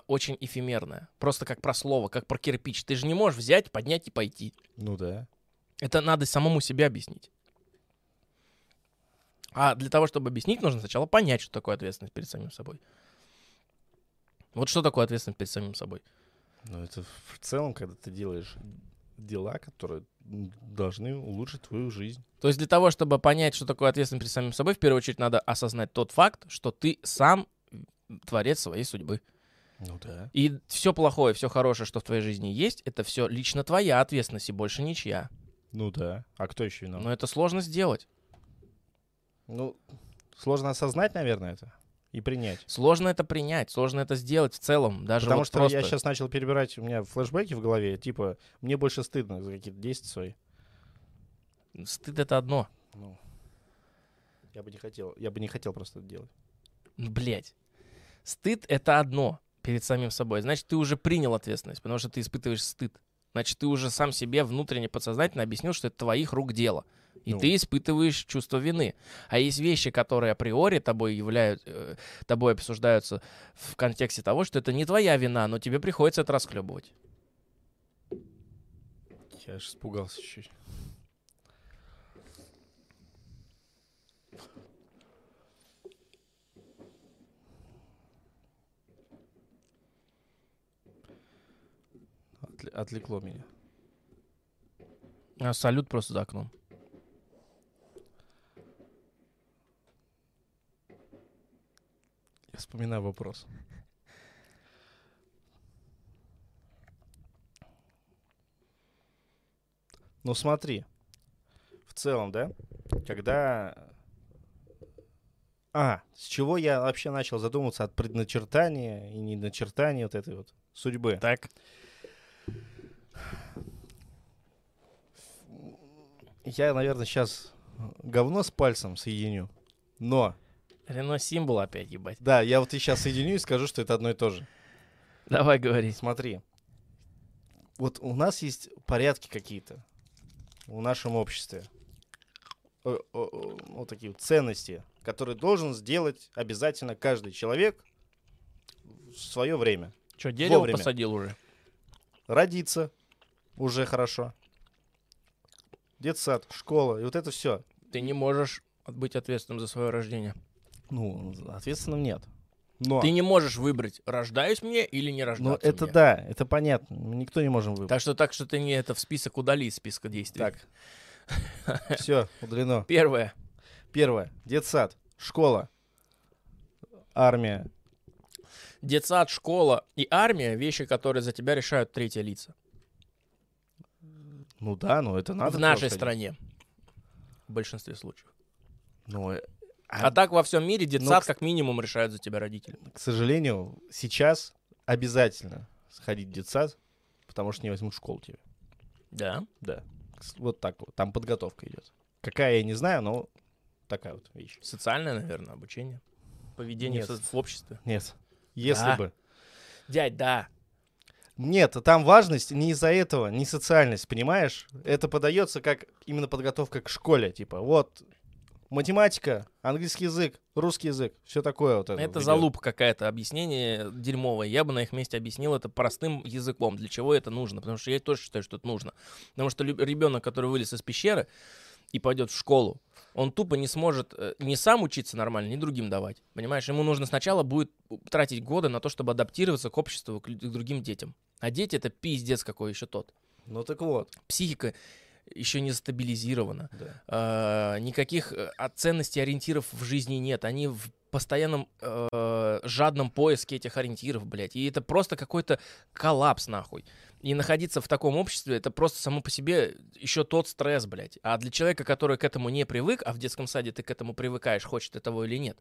очень эфемерное. Просто как про слово, как про кирпич. Ты же не можешь взять, поднять и пойти. Ну да. Это надо самому себе объяснить. А для того, чтобы объяснить, нужно сначала понять, что такое ответственность перед самим собой. Вот что такое ответственность перед самим собой? Но это в целом, когда ты делаешь дела, которые должны улучшить твою жизнь. То есть для того, чтобы понять, что такое ответственность перед самим собой, в первую очередь надо осознать тот факт, что ты сам творец своей судьбы. Ну да. И все плохое, все хорошее, что в твоей жизни есть, это все лично твоя ответственность и больше ничья. Ну да. А кто еще виноват? Но это сложно сделать. Ну, сложно осознать, наверное, это и принять. Сложно это принять, сложно это сделать в целом. Даже Потому вот что просто... я сейчас начал перебирать, у меня флешбеки в голове, типа, мне больше стыдно за какие-то действия свои. Стыд это одно. Ну, я бы не хотел, я бы не хотел просто это делать. Ну, блядь. Стыд — это одно перед самим собой. Значит, ты уже принял ответственность, потому что ты испытываешь стыд. Значит, ты уже сам себе внутренне подсознательно объяснил, что это твоих рук дело. И Ну. ты испытываешь чувство вины. А есть вещи, которые априори тобой являют, э, тобой обсуждаются в контексте того, что это не твоя вина, но тебе приходится это расхлебывать. Я аж испугался чуть-чуть. Отвлекло меня. А салют просто за окном. Я вспоминаю вопрос. Ну смотри, в целом, да, когда... А, с чего я вообще начал задумываться от предначертания и неначертания вот этой вот судьбы? Так. Я, наверное, сейчас говно с пальцем соединю, но, Рено символ опять, ебать. да, я вот и сейчас соединю и скажу, что это одно и то же. Давай говори. Смотри, вот у нас есть порядки какие-то в нашем обществе. О- о- о, Вот такие вот ценности, которые должен сделать обязательно каждый человек в свое время. Что, дерево Вовремя. посадил уже? Родиться уже хорошо. Детсад, школа, и вот это все. Ты не можешь быть ответственным за свое рождение. Ну, ответственным нет. Но, Ты не можешь выбрать, рождаюсь мне или не рождаться но это мне. да, это понятно. Мы Никто не можем выбрать. Так что так что ты не это в список удали из списка действий. Так. [laughs] Все, удалено. Первое. Первое. Детсад, школа, армия. Детсад, школа и армия — вещи, которые за тебя решают третьи лица. Ну да, ну это надо. в нашей стране. В большинстве случаев. Ну, э, А, так во всем мире детсад Ну, как минимум решают за тебя родители. к сожалению, сейчас обязательно сходить в детсад, потому что не возьмут в школу тебя. Да. Да. Вот так вот. Там подготовка идет. Какая, я не знаю, но такая вот вещь. Социальное, наверное, обучение. Поведение Нет. в, в обществе. Нет. Если Да. бы. Дядь, да. Нет, там важность не из-за этого, не социальность, понимаешь? Это подается как именно подготовка к школе. Типа, вот, математика, английский язык, русский язык, все такое вот это. Это залупа какая-то, объяснение дерьмовое. Я бы на их месте объяснил это простым языком. Для чего это нужно? Потому что я тоже считаю, что это нужно. Потому что ребенок, который вылез из пещеры и пойдет в школу, он тупо не сможет э, ни сам учиться нормально, ни другим давать. Понимаешь, ему нужно сначала будет тратить годы на то, чтобы адаптироваться к обществу, к, к другим детям. А дети это пиздец какой еще тот. Ну так вот. Психика еще не стабилизировано. Да. А, никаких э, ценностей ориентиров в жизни нет. Они в постоянном э, жадном поиске этих ориентиров, блядь. И это просто какой-то коллапс, нахуй. И находиться в таком обществе, это просто само по себе еще тот стресс, блядь. А для человека, который к этому не привык, а в детском саде ты к этому привыкаешь, хочет ты того или нет,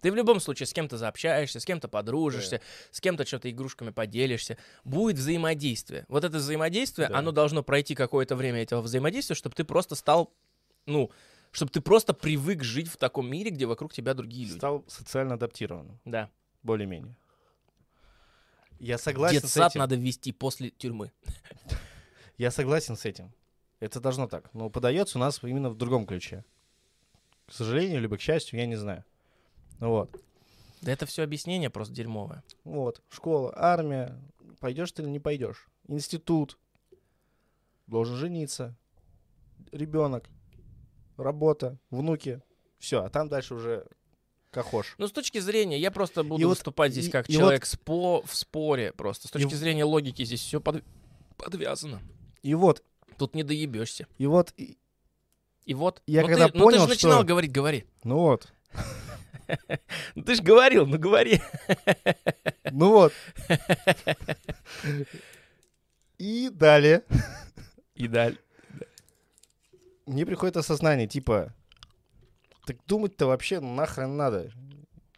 ты в любом случае с кем-то заобщаешься, с кем-то подружишься, с кем-то что-то игрушками поделишься. Будет взаимодействие. Вот это взаимодействие, Да. оно должно пройти какое-то время этого взаимодействия, чтобы ты просто стал, ну, чтобы ты просто привык жить в таком мире, где вокруг тебя другие люди. Стал социально адаптированным, Да. более-менее. Я согласен с Детсад этим. надо ввести после тюрьмы. Я согласен с этим. Это должно так. Но подается у нас именно в другом ключе. К сожалению, либо к счастью, я не знаю. Вот. Да это все объяснение просто дерьмовое. Вот. Школа, армия. Пойдешь ты или не пойдешь? Институт. Должен жениться. Ребенок. Работа. Внуки. Все. А там дальше уже кахош. Ну, с точки зрения, я просто буду И вот- выступать здесь и- как и человек спо- в споре просто. С точки в- зрения логики здесь все подвязано. И вот. Тут не доебешься. И вот. и- И вот. Я ну, когда ты, ну, ты понял, же начинал что- говорить, говори. Ну вот. [laughs] Ну, Ты же говорил, ну говори. Ну вот. [laughs] И далее. И далее. мне приходит осознание, типа, так думать-то вообще нахрен надо.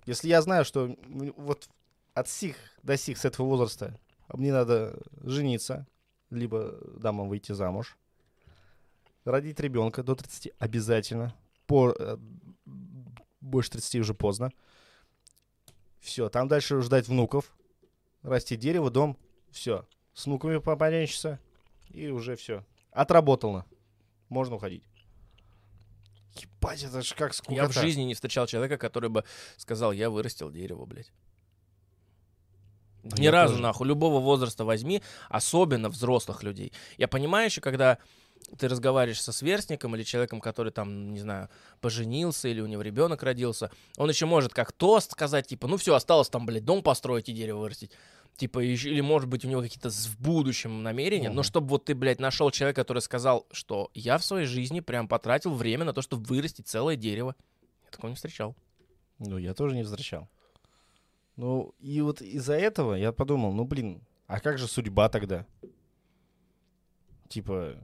Если я знаю, что вот от сих до сих с этого возраста мне надо жениться, либо дамам выйти замуж, родить ребенка до 30 обязательно, по, э, больше 30 уже поздно. Все, там дальше ждать внуков, расти дерево, дом, все. С внуками попаренщиться, и уже все. Отработано. Можно уходить. Ебать, это ж как сколько Я в жизни не встречал человека, который бы сказал, я вырастил дерево, блядь. Да Ни я разу, тоже. нахуй, любого возраста возьми, особенно взрослых людей. Я понимаю еще, когда ты разговариваешь со сверстником или человеком, который там, не знаю, поженился или у него ребенок родился, он еще может как тост сказать, типа, ну все, осталось там, блядь, дом построить и дерево вырастить. Типа, или может быть у него какие-то в будущем намерения, но Мгм. чтобы вот ты, блядь, нашел человека, который сказал, что я в своей жизни прям потратил время на то, чтобы вырастить целое дерево. Я такого не встречал. Ну, я тоже не возвращал. Ну, и вот из-за этого я подумал, ну, блин, а как же судьба тогда? Типа,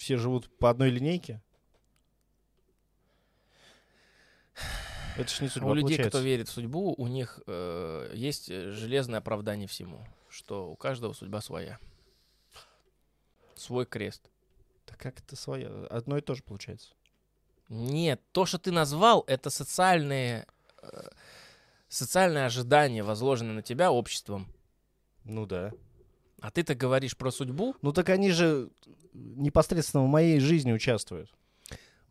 все живут по одной линейке? Это ж не судьба, у людей, получается. кто верит в судьбу, у них э, есть э, железное оправдание всему, что у каждого судьба своя. Свой крест. Да как это свое? Одно и то же получается. Нет, то, что ты назвал, это социальные, э, социальные ожидания, возложенные на тебя обществом. Ну да. А ты-то говоришь про судьбу. Ну так они же непосредственно в моей жизни участвуют.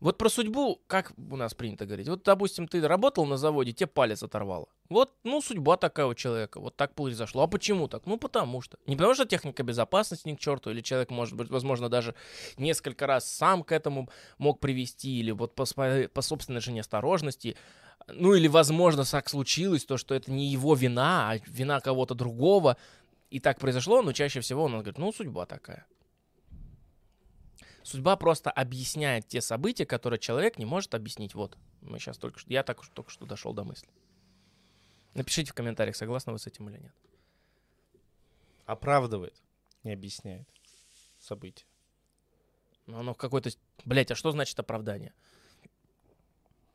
Вот про судьбу, как у нас принято говорить. Вот, допустим, ты работал на заводе, тебе палец оторвало. Вот, ну, судьба такая у человека. Вот так произошло. А почему так? Ну, потому что. Не потому что техника безопасности ни к черту, или человек, может быть, возможно, даже несколько раз сам к этому мог привести, или вот по, по собственной же неосторожности. Ну, или, возможно, так случилось, то, что это не его вина, а вина кого-то другого. И так произошло, но чаще всего он говорит, ну, судьба такая. Судьба просто объясняет те события, которые человек не может объяснить. Вот, мы сейчас только что, я так уж только что дошел до мысли. Напишите в комментариях, согласны вы с этим или нет. Оправдывает, не объясняет события. Но оно какой-то... Блять, а что значит оправдание?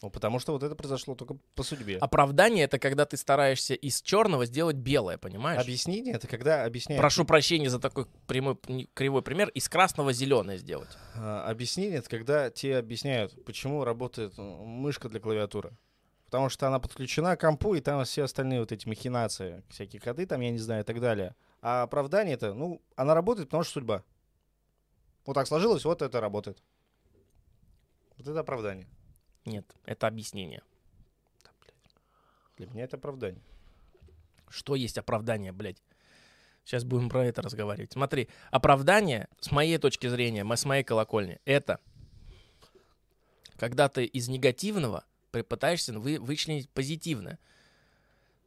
Ну, потому что вот это произошло только по судьбе. Оправдание это когда ты стараешься из черного сделать белое, понимаешь? Объяснение это когда объясняет. Прошу прощения за такой прямой, кривой пример. Из красного зеленое сделать. А, Объяснение это когда тебе объясняют, почему работает э, мышка для клавиатуры. Потому что она подключена к компу, и там все остальные вот эти махинации, всякие коды там, я не знаю, и так далее. А оправдание это, ну, она работает, потому что судьба. Вот так сложилось, вот это работает. Вот это оправдание. Нет, это объяснение. Для меня это оправдание. Что есть оправдание, блядь? Сейчас будем про это разговаривать. Смотри, оправдание, с моей точки зрения, с моей колокольни, это когда ты из негативного пытаешься вы, вычленить позитивное.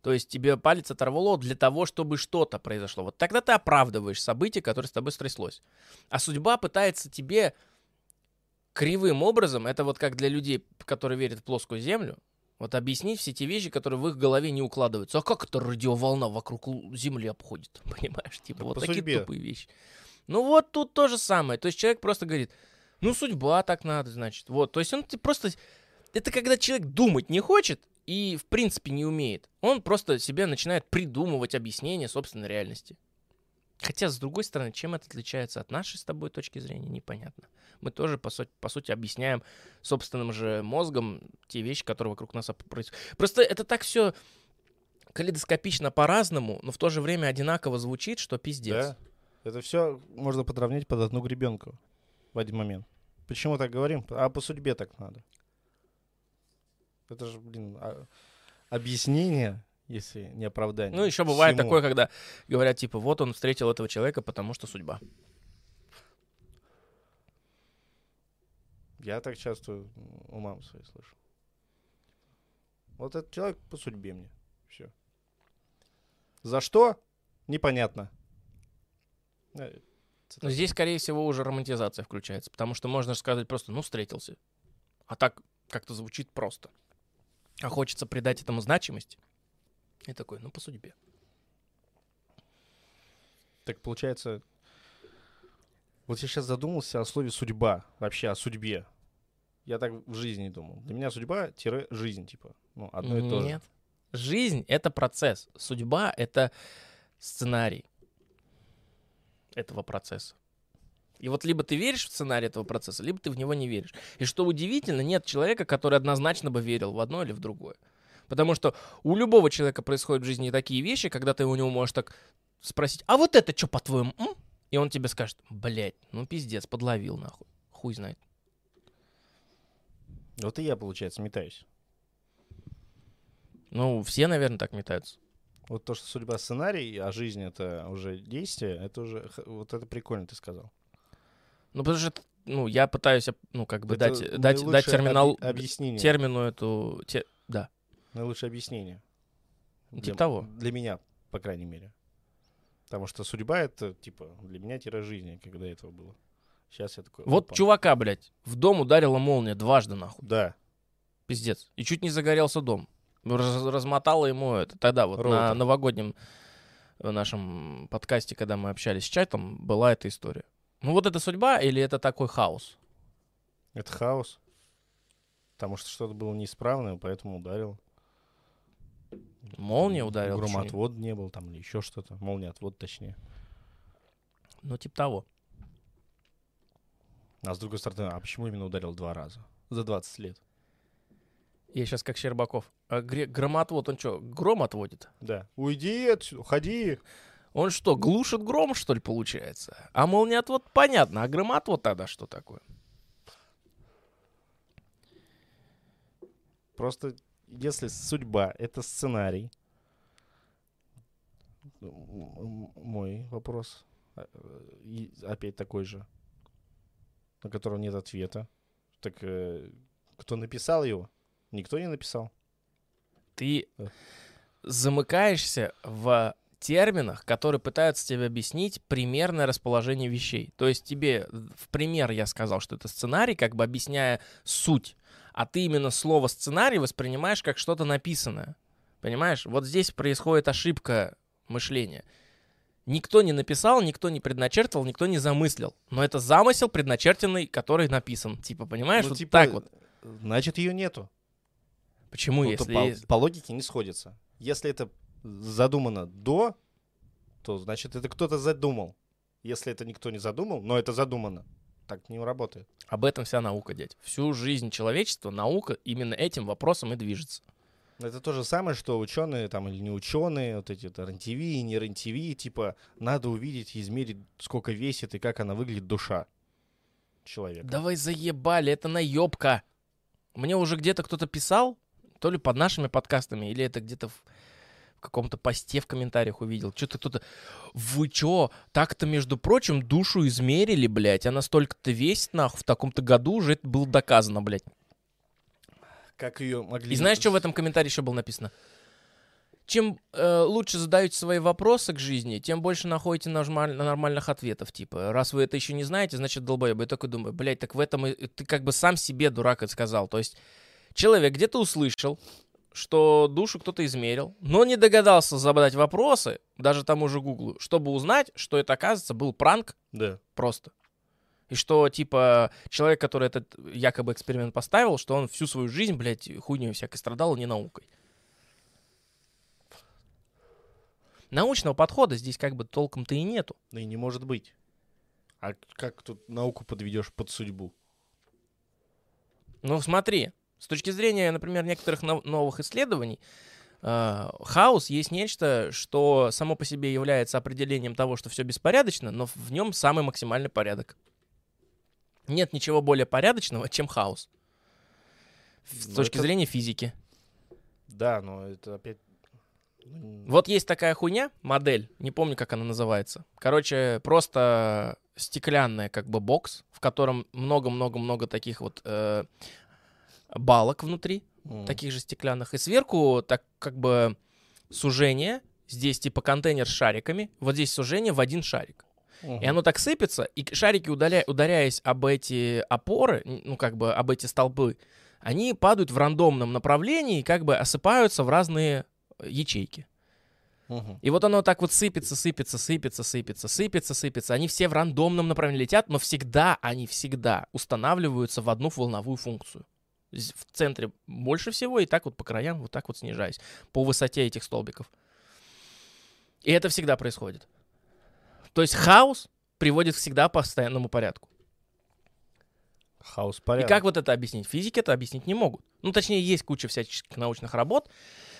То есть тебе палец оторвало для того, чтобы что-то произошло. Вот тогда ты оправдываешь событие, которое с тобой стряслось. А судьба пытается тебе кривым образом, это вот как для людей, которые верят в плоскую землю, вот объяснить все те вещи, которые в их голове не укладываются. А как это радиоволна вокруг Земли обходит? [laughs] Понимаешь? Типа Так вот такие судьбе. тупые вещи. Ну вот тут то же самое. То есть человек просто говорит, ну судьба так надо, значит. Вот, то есть он ты просто... Это когда человек думать не хочет и в принципе не умеет. Он просто себе начинает придумывать объяснение собственной реальности. Хотя, с другой стороны, чем это отличается от нашей с тобой точки зрения, непонятно. Мы тоже, по, сути, по сути, объясняем собственным же мозгом те вещи, которые вокруг нас происходят. Просто это так все калейдоскопично по-разному, но в то же время одинаково звучит, что пиздец. Да. Это все можно подровнять под одну гребенку в один момент. Почему так говорим? А по судьбе так надо. Это же, блин, а- объяснение, если не оправдание. Ну, еще бывает всему. такое, когда говорят, типа, вот он встретил этого человека, потому что судьба. Я так часто у мамы своей слышу. Вот этот человек по судьбе мне. Все. За что? Непонятно. Э, Но здесь, скорее всего, уже романтизация включается, потому что можно же сказать просто, ну, встретился. А так как-то звучит просто. А хочется придать этому значимость. И такой, ну, по судьбе. Так получается, вот я сейчас задумался о слове судьба, вообще о судьбе. Я так в жизни думал. Для меня судьба-жизнь, типа, ну, одно и то же. Нет. Жизнь — это процесс. Судьба — это сценарий этого процесса. И вот либо ты веришь в сценарий этого процесса, либо ты в него не веришь. И что удивительно, нет человека, который однозначно бы верил в одно или в другое. Потому что у любого человека происходят в жизни такие вещи, когда ты у него можешь так спросить, а вот это что, по-твоему? м?» И он тебе скажет, блядь, ну пиздец, подловил нахуй. Хуй знает. Вот и я, получается, метаюсь. Ну, все, наверное, так метаются. Вот то, что судьба сценарий, а жизнь это уже действие, это уже, вот это прикольно ты сказал. Ну, потому что, ну, я пытаюсь, ну, как бы Это дать, дать, дать терминал, объ- объяснение. термину эту, те- да. Наилучшее объяснение. Ну, Для- типа того. Для меня, по крайней мере. Потому что судьба это, типа, для меня тире жизни, когда этого было. Сейчас я такой... Вот опа. чувака, блядь, в дом ударила молния дважды, нахуй. Да. Пиздец. И чуть не загорелся дом. Раз- размотало ему это. Тогда вот на Роутер. новогоднем э, нашем подкасте, когда мы общались с чатом, была эта история. Ну вот это судьба или это такой хаос? Это хаос. Потому что что-то было неисправное, поэтому ударил. Молния ударила? точнее. Громотвод не был там или еще что-то. Молния отвод точнее. Ну, типа того. А с другой стороны, а почему именно ударил два раза? За 20 лет. Я сейчас как Щербаков. А гре- громотвод, он что, гром отводит? Да. Уйди отсюда, уходи. Он что, глушит гром, что ли, получается? А молниеотвод понятно, а громотвод тогда что такое? Просто если судьба — это сценарий, м- мой вопрос а, э, и опять такой же, на которого нет ответа. Так э, кто написал его? Никто не написал. Ты замыкаешься в терминах, которые пытаются тебе объяснить примерное расположение вещей. То есть тебе в пример я сказал, что это сценарий, как бы объясняя суть, а ты именно слово сценарий воспринимаешь как что-то написанное. Понимаешь? Вот здесь происходит ошибка мышления. Никто не написал, никто не предначертывал, никто не замыслил. Но это замысел предначертанный, который написан. Типа, понимаешь? Ну, вот типа, так вот. Значит, ее нету. Почему, Ну, если... по, есть- по логике не сходится. Если это задумано до, то значит это кто-то задумал. Если это никто не задумал, но это задумано, так не работает. Об этом вся наука, дядь. Всю жизнь человечества наука именно этим вопросом и движется. Это то же самое, что ученые там или не ученые, вот эти РНТВ и не РНТВ, типа надо увидеть и измерить, сколько весит и как она выглядит душа человека. Давай заебали, это наебка. Мне уже где-то кто-то писал, то ли под нашими подкастами, или это где-то в, в каком-то посте в комментариях увидел. Что-то кто-то... Вы чё? Так-то, между прочим, душу измерили, блядь. Она столько-то весит, нахуй. В таком-то году уже это было доказано, блядь. Как ее могли... И знаешь, что в этом комментарии еще было написано? чем э, лучше задаете свои вопросы к жизни, тем больше находите нормаль- нормальных ответов. Типа, раз вы это еще не знаете, значит долбоеб. Я такой думаю, блядь, так в этом и- ты как бы сам себе дурак это сказал. То есть человек где-то услышал, что душу кто-то измерил, но не догадался задать вопросы, даже тому же Гуглу, чтобы узнать, что это, оказывается, был пранк Да. просто. И что, типа, человек, который этот якобы эксперимент поставил, что он всю свою жизнь, блядь, хуйней всякой страдал, не наукой. Научного подхода здесь как бы толком-то и нету. Ну и не может быть. А как тут науку подведешь под судьбу? Ну, смотри, с точки зрения, например, некоторых нов- новых исследований, э, хаос есть нечто, что само по себе является определением того, что все беспорядочно, но в нем самый максимальный порядок. Нет ничего более порядочного, чем хаос. С Ну, точки это- зрения физики. Да, но это опять... Вот есть такая хуйня, модель, не помню, как она называется. Короче, просто стеклянная как бы бокс, в котором много-много-много таких вот э, балок внутри, м, таких же стеклянных. И сверху так как бы сужение, здесь типа контейнер с шариками, вот здесь сужение в один шарик. мгм. И оно так сыпется, и шарики, удаля- ударяясь об эти опоры, ну как бы об эти столбы, они падают в рандомном направлении и как бы осыпаются в разные э, ячейки. Мгм. И вот оно так вот сыпется, сыпется, сыпется, сыпется, сыпется, сыпется. Они все в рандомном направлении летят, но всегда, они всегда устанавливаются в одну волновую функцию. В центре больше всего, и так вот по краям, вот так вот снижаясь по высоте этих столбиков. И это всегда происходит. То есть хаос приводит всегда к постоянному порядку. Хаос И порядок. как вот это объяснить? Физики это объяснить не могут. Ну, точнее, есть куча всяческих научных работ,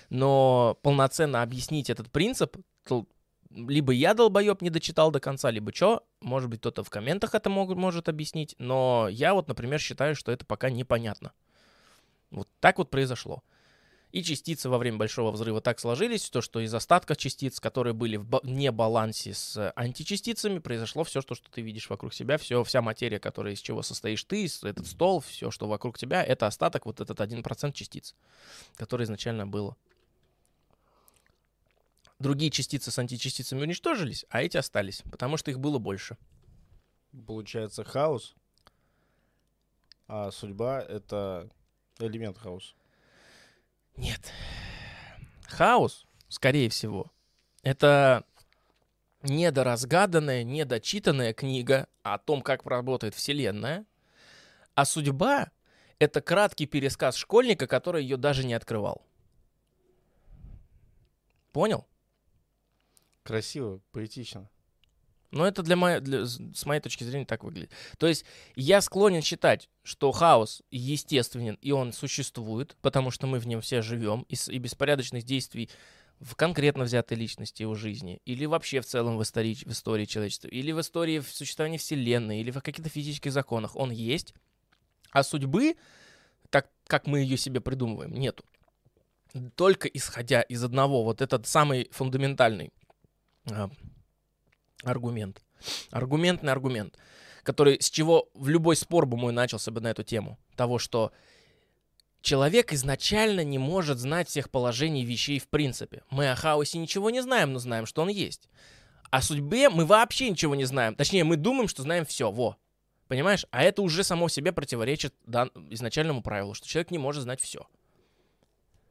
но полноценно объяснить этот принцип, либо я, долбоеб, не дочитал до конца, либо что, может быть, кто-то в комментах это мог- может объяснить, но я вот, например, считаю, что это пока непонятно. Вот так вот произошло. И частицы во время Большого взрыва так сложились, то, что из остатков частиц, которые были в ба- небалансе с античастицами, произошло все, что, что ты видишь вокруг себя, все, вся материя, которая из чего состоишь ты, этот стол, все, что вокруг тебя, это остаток, вот этот 1% частиц, который изначально было. Другие частицы с античастицами уничтожились, а эти остались, потому что их было больше. Получается хаос, а судьба — это элемент хаоса. Нет. Хаос, скорее всего, это недоразгаданная, недочитанная книга о том, как работает Вселенная, а судьба — это краткий пересказ школьника, который ее даже не открывал. Понял? Красиво, поэтично. Но это для моей, для- с моей точки зрения так выглядит. То есть я склонен считать, что хаос естественен и он существует, потому что мы в нем все живем, и, и беспорядочных действий в конкретно взятой личности его жизни, или вообще в целом в истории, в истории человечества, или в истории в существовании Вселенной, или в каких-то физических законах, он есть, а судьбы, так как мы ее себе придумываем, нету. Только исходя из одного, вот этот самый фундаментальный а, аргумент. Аргументный аргумент, который с чего в любой спор бы мой начался бы на эту тему. Того, что человек изначально не может знать всех положений вещей в принципе. Мы о хаосе ничего не знаем, но знаем, что он есть. О судьбе мы вообще ничего не знаем. Точнее, мы думаем, что знаем все. Во. Понимаешь? А это уже само в себе противоречит дан- изначальному правилу, что человек не может знать все.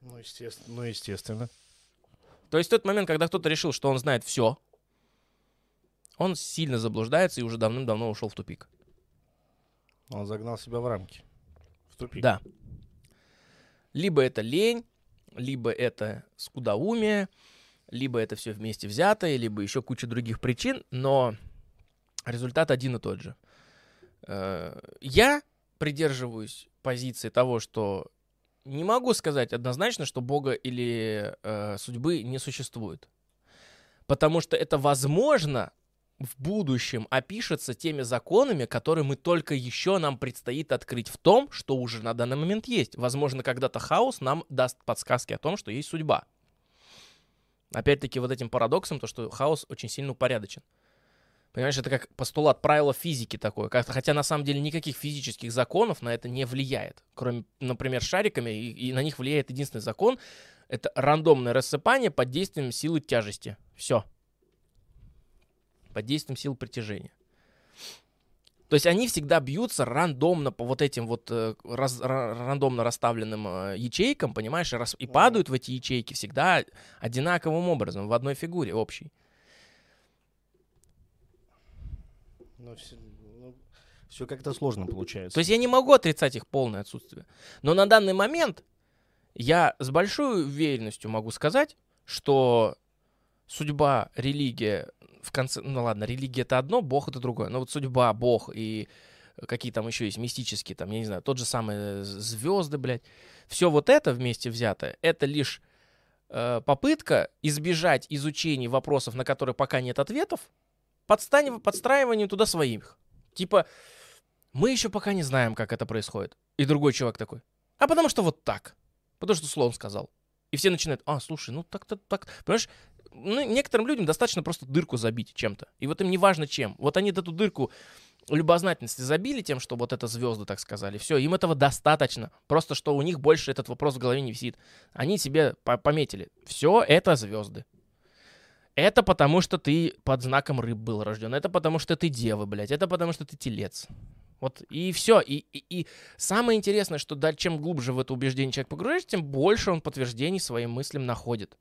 Ну, естественно. Ну, естественно. То есть в тот момент, когда кто-то решил, что он знает все, он сильно заблуждается и уже давным-давно ушел в тупик. Он загнал себя в рамки. В тупик. Да. Либо это лень, либо это скудоумие, либо это все вместе взятое, либо еще куча других причин, но результат один и тот же. Э, Я придерживаюсь позиции того, что не могу сказать однозначно, что Бога или э, судьбы не существует. Потому что это возможно в будущем опишется теми законами, которые мы только еще нам предстоит открыть в том, что уже на данный момент есть. Возможно, когда-то хаос нам даст подсказки о том, что есть судьба. Опять-таки вот этим парадоксом, то, что хаос очень сильно упорядочен. Понимаешь, это как постулат правила физики такое. как- Хотя на самом деле никаких физических законов на это не влияет. Кроме, например, шариками, и, и на них влияет единственный закон. Это рандомное рассыпание под действием силы тяжести. Все. Под действием сил притяжения. То есть они всегда бьются рандомно по вот этим вот э, раз, рандомно расставленным э, ячейкам, понимаешь, и, рас, и падают в эти ячейки всегда одинаковым образом, в одной фигуре общей. Но все, ну, все как-то сложно получается. То есть я не могу отрицать их полное отсутствие. Но на данный момент я с большой уверенностью могу сказать, что судьба, религия, в конце, ну ладно, религия это одно, Бог это другое. Но вот судьба, Бог и какие там еще есть мистические, там, я не знаю, тот же самый э, звезды, блядь. Все вот это вместе взятое, это лишь э, попытка избежать изучения вопросов, на которые пока нет ответов, подстань, подстраиванием туда своих. Типа, мы еще пока не знаем, как это происходит. И другой чувак такой, а потому что вот так. Потому что слон сказал. И все начинают, а, слушай, ну так-то так. Понимаешь, ну, некоторым людям достаточно просто дырку забить чем-то. И вот им не важно чем. Вот они эту дырку любознательности забили тем, что вот это звезды так сказали. Все, им этого достаточно. Просто что у них больше этот вопрос в голове не висит. Они себе пометили. Все это звезды. Это потому, что ты под знаком рыб был рожден. Это потому, что ты дева, блядь. Это потому, что ты телец. Вот и все. И, и, и самое интересное, что да, чем глубже в это убеждение человек погружается, тем больше он подтверждений своим мыслям находит.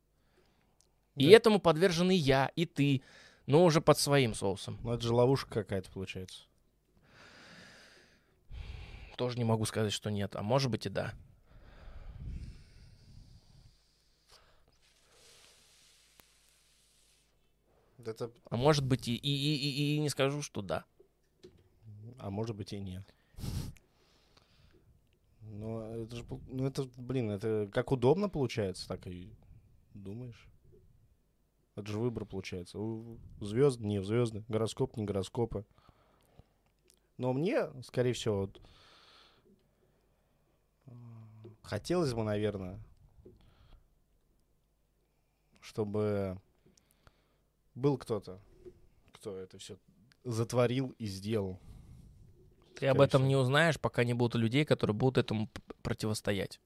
Да. И этому подвержены я, и ты, но уже под своим соусом. Ну это же ловушка какая-то получается. Тоже не могу сказать, что нет. А может быть и да. Это... А может быть и, и, и, и, и не скажу, что да. А может быть и нет. Ну, это же, ну это, блин, это как удобно получается, так и думаешь. Это же выбор получается. Звезды, не звезды, гороскоп, не гороскопы. Но мне, скорее всего, вот, хотелось бы, наверное, чтобы был кто-то, кто это все затворил и сделал. Ты об этом всего. не узнаешь, пока не будут людей, которые будут этому противостоять.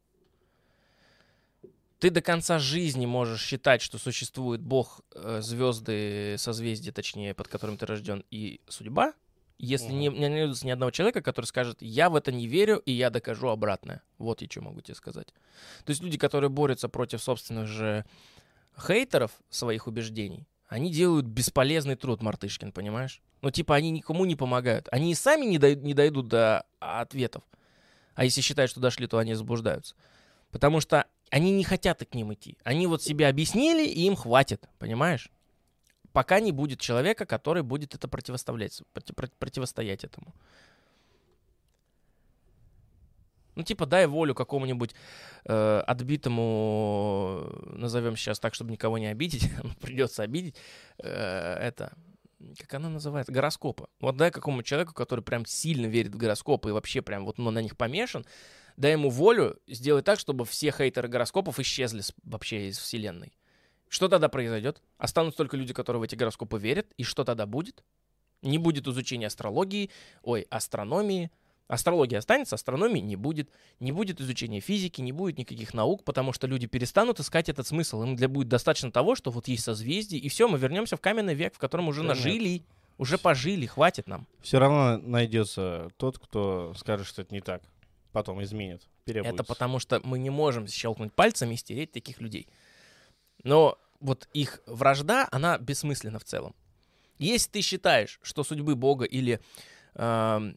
Ты до конца жизни можешь считать, что существует Бог, э, звезды, созвездия, точнее, под которым ты рожден, и судьба, если угу. не, не найдется ни одного человека, который скажет, я в это не верю, и я докажу обратное. Вот я что могу тебе сказать. То есть люди, которые борются против собственных же хейтеров своих убеждений, они делают бесполезный труд, Мартышкин, понимаешь? Ну, типа, они никому не помогают. Они и сами не, дойдут, не дойдут до ответов. А если считают, что дошли, то они заблуждаются. Потому что они не хотят к ним идти. Они вот себе объяснили, и им хватит, понимаешь? Пока не будет человека, который будет это противоставлять, противостоять этому. Ну, типа, дай волю какому-нибудь э, отбитому, назовем сейчас так, чтобы никого не обидеть, [laughs] придется обидеть, э, это, как она называется, гороскопы. Вот дай какому человеку, который прям сильно верит в гороскопы и вообще прям вот ну, на них помешан, дай ему волю сделать так, чтобы все хейтеры гороскопов исчезли вообще из вселенной. Что тогда произойдет? Останутся только люди, которые в эти гороскопы верят, и что тогда будет? Не будет изучения астрологии, ой, астрономии, Астрология останется, астрономии не будет. Не будет изучения физики, не будет никаких наук, потому что люди перестанут искать этот смысл. Им для будет достаточно того, что вот есть созвездие, и все, мы вернемся в каменный век, в котором уже да нажили, нет. уже пожили, хватит нам. Все равно найдется тот, кто скажет, что это не так. Потом изменит, Это потому что мы не можем щелкнуть пальцами и стереть таких людей. Но вот их вражда, она бессмысленна в целом. Если ты считаешь, что судьбы Бога или э,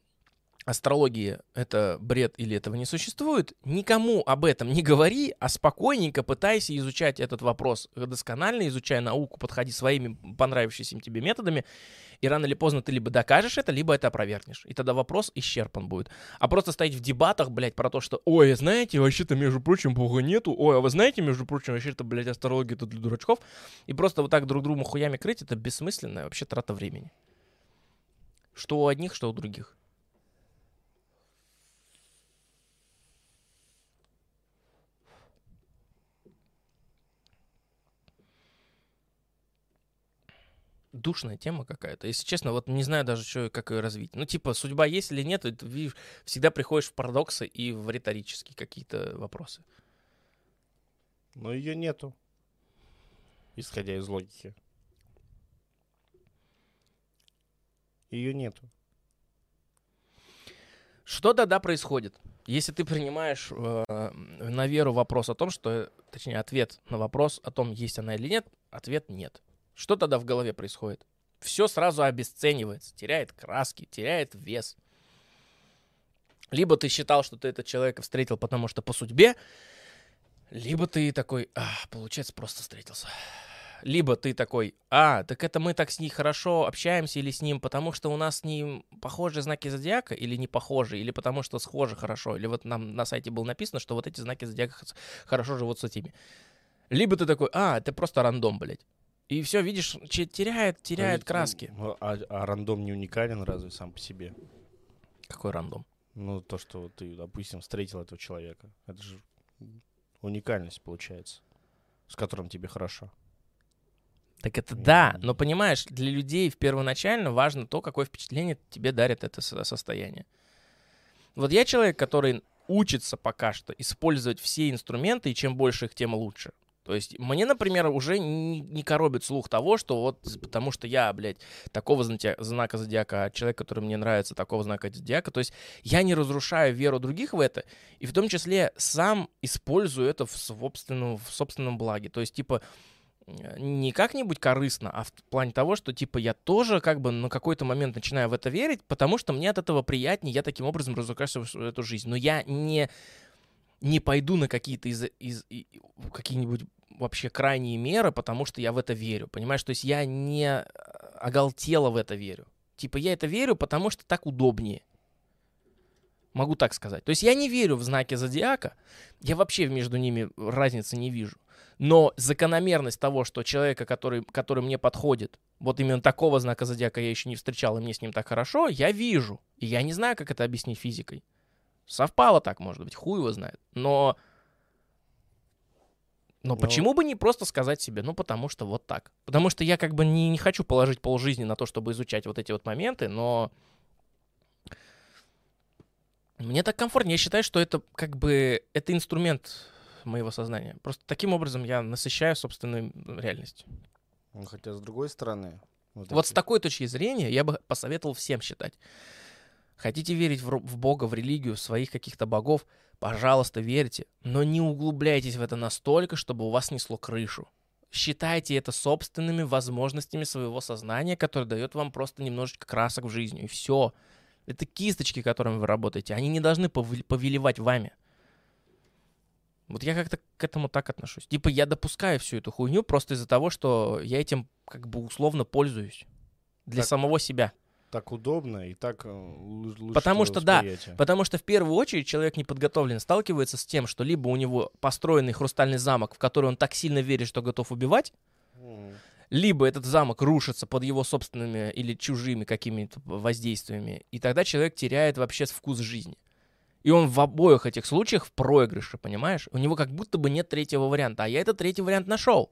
астрологии это бред или этого не существует, никому об этом не говори, а спокойненько пытайся изучать этот вопрос досконально, изучая науку, подходи своими понравившимися тебе методами, и рано или поздно ты либо докажешь это, либо это опровергнешь. И тогда вопрос исчерпан будет. А просто стоять в дебатах, блядь, про то, что, ой, знаете, вообще-то, между прочим, бога нету, ой, а вы знаете, между прочим, вообще-то, блядь, астрология это для дурачков, и просто вот так друг другу хуями крыть, это бессмысленная вообще трата времени. Что у одних, что у других. Душная тема какая-то. Если честно, вот не знаю даже, что, как ее развить. Ну, типа, судьба есть или нет, ты видишь, всегда приходишь в парадоксы и в риторические какие-то вопросы. Но ее нету. Исходя из логики. Ее нету. Что тогда происходит? Если ты принимаешь э, на веру вопрос о том, что, точнее, ответ на вопрос о том, есть она или нет, ответ нет. Что тогда в голове происходит? Все сразу обесценивается, теряет краски, теряет вес. Либо ты считал, что ты этого человека встретил, потому что по судьбе, либо ты такой, а, получается, просто встретился. Либо ты такой, а, так это мы так с ней хорошо общаемся или с ним, потому что у нас с ним похожие знаки зодиака или не похожие, или потому что схожи хорошо, или вот нам на сайте было написано, что вот эти знаки зодиака хорошо живут с этими. Либо ты такой, а, это просто рандом, блядь. И все, видишь, теряет, теряет А краски. ведь, ну, А, а рандом не уникален разве сам по себе? Какой рандом? Ну, то, что вот ты, допустим, встретил этого человека. Это же уникальность получается, с которым тебе хорошо. Так это да, но понимаешь, для людей в первоначально важно то, какое впечатление тебе дарит это со- состояние. Вот я человек, который учится пока что использовать все инструменты, и чем больше их, тем лучше. То есть мне, например, уже не, не коробит слух того, что вот потому что я, блядь, такого знака, зодиака, человек, который мне нравится, такого знака зодиака. То есть я не разрушаю веру других в это, и в том числе сам использую это в собственном, в собственном благе. То есть, типа, э, не как-нибудь корыстно, а в плане того, что, типа, я тоже как бы на какой-то момент начинаю в это верить, потому что мне от этого приятнее, я таким образом разукрасиваю свою эту жизнь. Но я не, не пойду на какие-то из, из, и- какие-нибудь вообще крайние меры, потому что я в это верю, понимаешь? То есть я не э, оголтело в это верю. Типа, я это верю, потому что так удобнее. Могу так сказать. То есть я не верю в знаки зодиака, я вообще между ними разницы не вижу. Но закономерность того, что человека, который, который мне подходит, вот именно такого знака зодиака я еще не встречал, и мне с ним так хорошо, я вижу. И я не знаю, как это объяснить физикой. Совпало так, может быть, хуй его знает. Но... Но Но- почему бы не просто сказать себе, ну, потому что вот так. Потому что я как бы не, не хочу положить полжизни на то, чтобы изучать вот эти вот моменты, но... Мне так комфортнее. Я считаю, что это как бы... Это инструмент моего сознания. Просто таким образом я насыщаю собственную реальность. Ну, хотя, с другой стороны... Вот с эти- такой точки зрения я бы посоветовал всем считать. Хотите верить в, в Бога, в религию, в своих каких-то богов, пожалуйста, верьте, но не углубляйтесь в это настолько, чтобы у вас несло крышу. Считайте это собственными возможностями своего сознания, которое дает вам просто немножечко красок в жизни, и все. Это кисточки, которыми вы работаете, они не должны пове- повелевать вами. Вот я как-то к этому так отношусь. Типа я допускаю всю эту хуйню просто из-за того, что я этим как бы условно пользуюсь. Для Так. самого себя. Так удобно и так э, лу- лучше Потому что да, восприятие. Потому что в первую очередь человек неподготовлен сталкивается с тем, что либо у него построенный хрустальный замок, в который он так сильно верит, что готов убивать, М. либо этот замок рушится под его собственными или чужими какими-то воздействиями, и тогда человек теряет вообще вкус жизни. И он в обоих этих случаях в проигрыше, понимаешь? У него как будто бы нет третьего варианта, а я этот третий вариант нашел.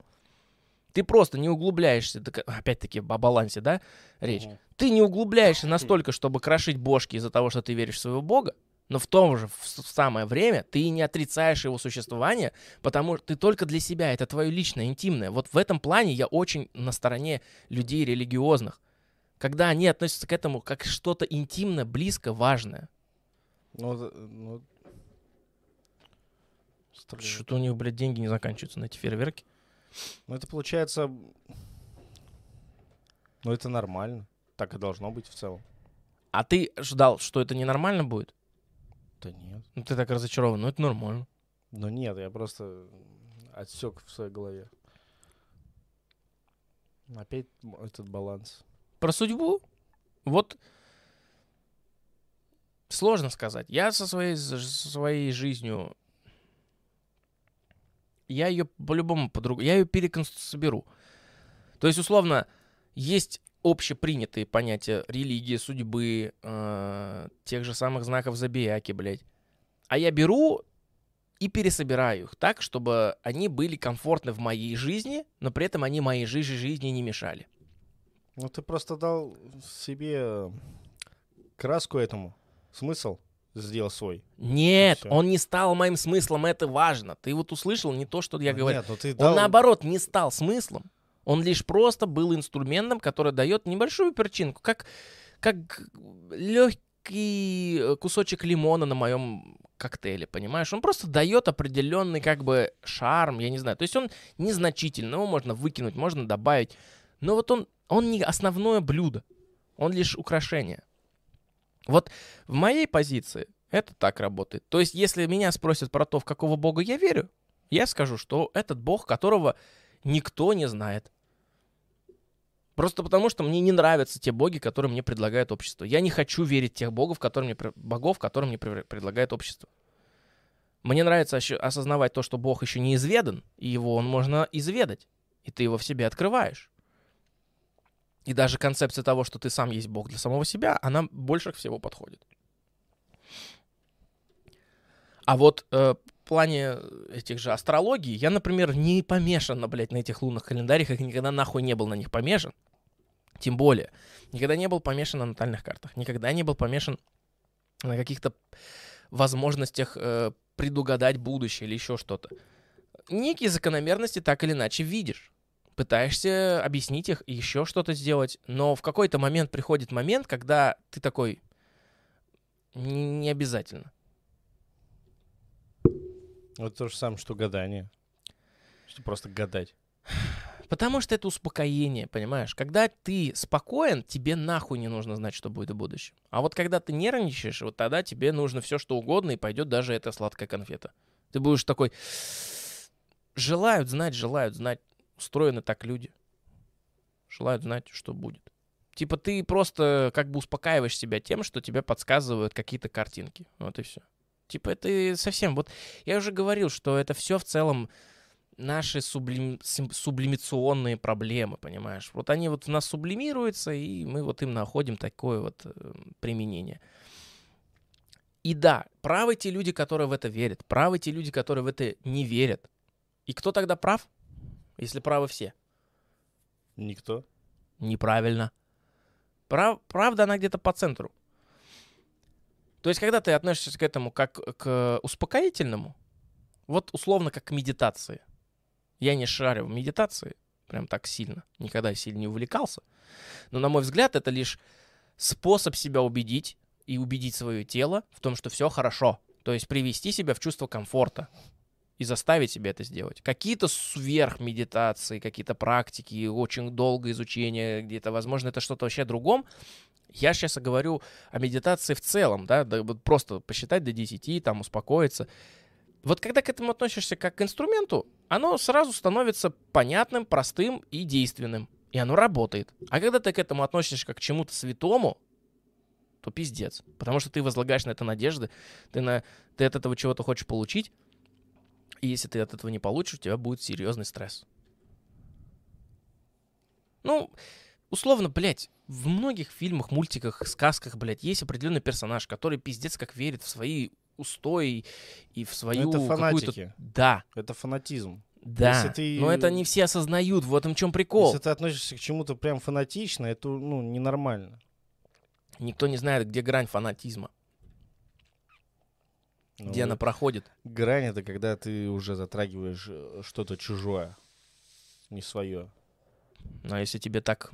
Ты просто не углубляешься, так, опять-таки о балансе, да, речь. Мгм. Ты не углубляешься настолько, чтобы крошить бошки из-за того, что ты веришь в своего бога, но в том же в самое время ты не отрицаешь его существование, потому что ты только для себя, это твое личное, интимное. Вот в этом плане я очень на стороне людей религиозных, когда они относятся к этому как что-то интимное, близко, важное. Ну, ну, Что-то у них, блядь, деньги не заканчиваются на эти фейерверки. Ну, это получается... Ну, это нормально. Так и должно быть в целом. А ты ждал, что это ненормально будет? Да нет. Ну ты так разочарован, ну это нормально. Ну, нет, я просто отсек в своей голове. Опять этот баланс. Про судьбу? Вот сложно сказать. Я со своей, со своей жизнью, я ее по-любому по-другому, я ее переконсоберу. То есть, условно, есть общепринятые понятия религии, судьбы, э, тех же самых знаков зодиаки, блядь. А я беру и пересобираю их так, чтобы они были комфортны в моей жизни, но при этом они моей жи- жизни не мешали. Ну, ты просто дал себе краску этому, смысл сделал свой. Нет, он не стал моим смыслом, это важно. Ты вот услышал не то, что я Ну, говорю. Нет, ну ты Он дал- наоборот не стал смыслом. Он лишь просто был инструментом, который дает небольшую перчинку, как, как легкий э, кусочек лимона на моем коктейле, понимаешь? Он просто дает определенный как бы шарм, я не знаю. То есть он незначительный, его можно выкинуть, можно добавить. Но вот он, он не основное блюдо, он лишь украшение. Вот в моей позиции это так работает. То есть если меня спросят про то, в какого бога я верю, я скажу, что этот бог, которого никто не знает. Просто потому, что мне не нравятся те боги, которые мне предлагает общество. Я не хочу верить тех богов, которые мне, богов, которые мне пре- предлагает общество. Мне нравится осознавать то, что бог еще не изведан, и его он можно изведать. И ты его в себе открываешь. И даже концепция того, что ты сам есть бог для самого себя, она больше всего подходит. А вот э, в плане этих же астрологий, я, например, не помешан, на, блядь, на этих лунных календарях, и никогда нахуй не был на них помешан. Тем более, никогда не был помешан на натальных картах, никогда не был помешан на каких-то возможностях э, предугадать будущее или еще что-то. Некие закономерности так или иначе видишь. Пытаешься объяснить их еще что-то сделать, но в какой-то момент приходит момент, когда ты такой, не обязательно. Вот то же самое, что гадание. Что просто гадать. Потому что это успокоение, понимаешь? Когда ты спокоен, тебе нахуй не нужно знать, что будет в будущем. А вот когда ты нервничаешь, вот тогда тебе нужно все, что угодно, и пойдет даже эта сладкая конфета. Ты будешь такой... Желают знать, желают знать. Устроены так люди. Желают знать, что будет. Типа ты просто как бы успокаиваешь себя тем, что тебе подсказывают какие-то картинки. Вот и все. Типа это совсем... Вот я уже говорил, что это все в целом наши сублим, сублимационные проблемы, понимаешь? Вот они вот в нас сублимируются, и мы вот им находим такое вот э, применение. И да, правы те люди, которые в это верят, правы те люди, которые в это не верят. И кто тогда прав, если правы все? Никто. Неправильно. Прав- правда, она где-то по центру. То есть, когда ты относишься к этому как к успокоительному, вот условно как к медитации. Я не шарю в медитации прям так сильно. Никогда сильно не увлекался. Но, на мой взгляд, это лишь способ себя убедить и убедить свое тело в том, что все хорошо. То есть привести себя в чувство комфорта и заставить себя это сделать. Какие-то сверхмедитации, какие-то практики, очень долгое изучение где-то, возможно, это что-то вообще другом. Я сейчас говорю о медитации в целом, да, вот просто посчитать до 10, там, успокоиться. Вот когда к этому относишься как к инструменту, оно сразу становится понятным, простым и действенным. И оно работает. А когда ты к этому относишься как к чему-то святому, то пиздец. Потому что ты возлагаешь на это надежды, ты, на, ты от этого чего-то хочешь получить, и если ты от этого не получишь, у тебя будет серьезный стресс. Ну, условно, блядь, в многих фильмах, мультиках, сказках, блядь, есть определенный персонаж, который пиздец как верит в свои устои и в свою это какую-то... фанатики. Да, Это фанатизм. да. Если ты- Но это не все осознают, в этом чем прикол. Если ты относишься к чему-то прям фанатично, это ну, ненормально. Никто не знает, где грань фанатизма, Ну, где она проходит. Грань это когда ты уже затрагиваешь э, что-то чужое, не свое. Но если тебе так,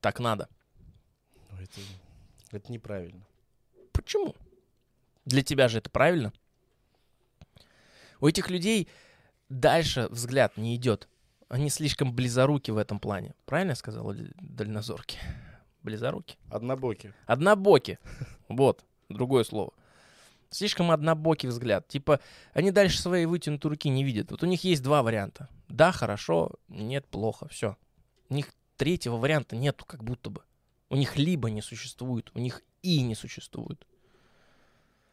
так надо. Ну, это, это неправильно. Почему? Для тебя же это правильно. У этих людей дальше взгляд не идет. Они слишком близоруки в этом плане. Правильно я сказал? Дальнозорки? Близоруки. Однобоки. Однобоки. Вот, другое слово. Слишком однобокий взгляд. Типа, они дальше своей вытянутой руки не видят. Вот у них есть два варианта. Да, хорошо, нет, плохо, все. У них третьего варианта нету, как будто бы. У них либо не существует, у них и не существует.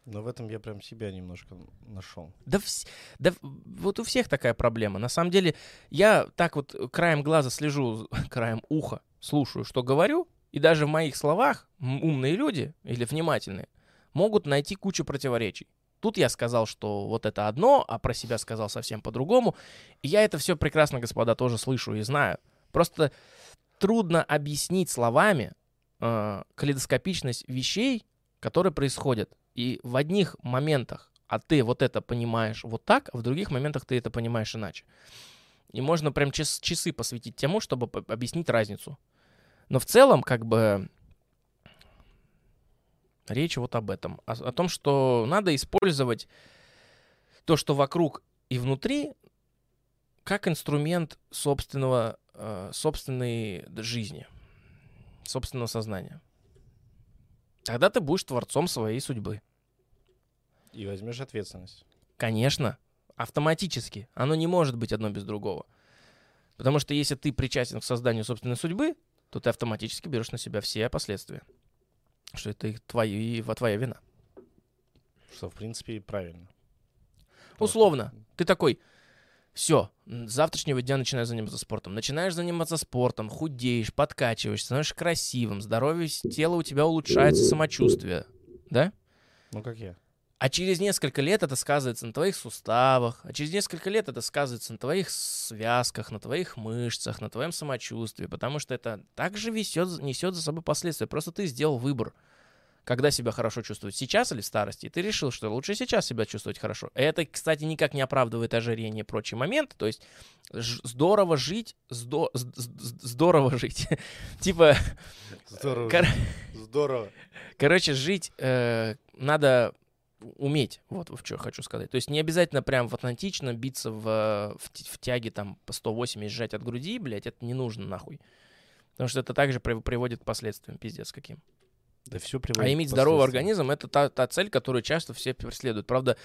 Но в этом я прям себя немножко нашел. Да, вс- да вот у всех такая проблема. На самом деле, я так вот краем глаза слежу, [laughs] краем уха слушаю, что говорю, и даже в моих словах умные люди или внимательные могут найти кучу противоречий. Тут я сказал, что вот это одно, а про себя сказал совсем по-другому. И я это все прекрасно, господа, тоже слышу и знаю. Просто трудно объяснить словами э, калейдоскопичность вещей, которые происходят И в одних моментах, а ты вот это понимаешь вот так, а в других моментах ты это понимаешь иначе. И можно прям час, часы посвятить тому, чтобы объяснить разницу. Но в целом, как бы, речь вот об этом. О, о том, что надо использовать то, что вокруг и внутри, как инструмент собственного, собственной жизни, собственного сознания. Тогда ты будешь творцом своей судьбы. И возьмешь ответственность. Конечно, автоматически. Оно не может быть одно без другого. Потому что если ты причастен к созданию собственной судьбы, то ты автоматически берешь на себя все последствия. Что это твои, во- твоя вина. Что, в принципе, правильно. Условно. Ты такой, все, с завтрашнего дня начинаешь заниматься спортом. Начинаешь заниматься спортом, худеешь, подкачиваешь, становишься красивым, здоровье тела у тебя улучшается, самочувствие. Да? Ну, как я. А через несколько лет это сказывается на твоих суставах, а через несколько лет это сказывается на твоих связках, на твоих мышцах, на твоем самочувствии, потому что это также весет, несет за собой последствия. Просто ты сделал выбор, когда себя хорошо чувствовать, сейчас или в старости. И ты решил, что лучше сейчас себя чувствовать хорошо. Это, кстати, никак не оправдывает ожирение и прочие моменты. То есть здорово жить, здо- здорово жить. [laughs] Типа, Здорово. Кор- Здорово. Короче, жить э, надо уметь, вот в что хочу сказать. То есть не обязательно прям в атлантично биться в, в, в тяге там по 180 сжать от груди, блядь, это не нужно нахуй. Потому что это также при- приводит к последствиям, пиздец каким. Да все А иметь здоровый организм — это та, та цель, которую часто все преследуют. Правда,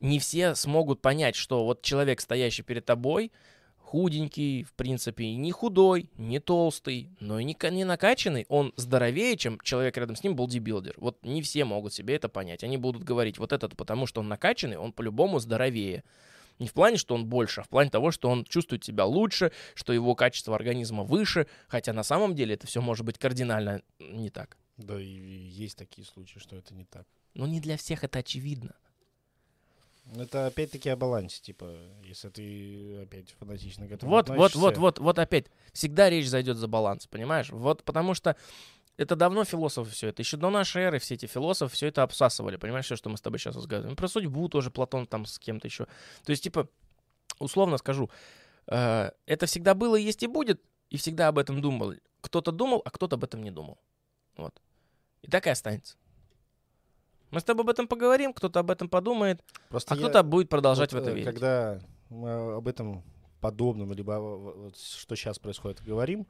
не все смогут понять, что вот человек, стоящий перед тобой, худенький, в принципе, и не худой, не толстый, но и не, не накачанный, он здоровее, чем человек рядом с ним бодибилдер. Вот не все могут себе это понять. Они будут говорить, вот этот, потому что он накачанный, он по-любому здоровее. Не в плане, что он больше, а в плане того, что он чувствует себя лучше, что его качество организма выше, хотя на самом деле это все может быть кардинально не так. Да, и есть такие случаи, что это не так. Но не для всех это очевидно. Это опять-таки о балансе, типа, если ты опять фанатично к этому Вот, вот, вот, вот, вот опять. Всегда речь зайдет за баланс, понимаешь? Вот потому что это давно философы все это. Еще до нашей эры все эти философы все это обсасывали. Понимаешь, все, что мы с тобой сейчас разговариваем. Про судьбу тоже Платон там с кем-то еще. То есть, типа, условно скажу, э, это всегда было, есть и будет, и всегда об этом думал. Кто-то думал, а кто-то об этом не думал. Вот. И так и останется. Мы с тобой об этом поговорим, кто-то об этом подумает, Просто а я- кто-то будет продолжать вот, в это э, верить. Когда мы об этом подобном, либо вот, что сейчас происходит, говорим,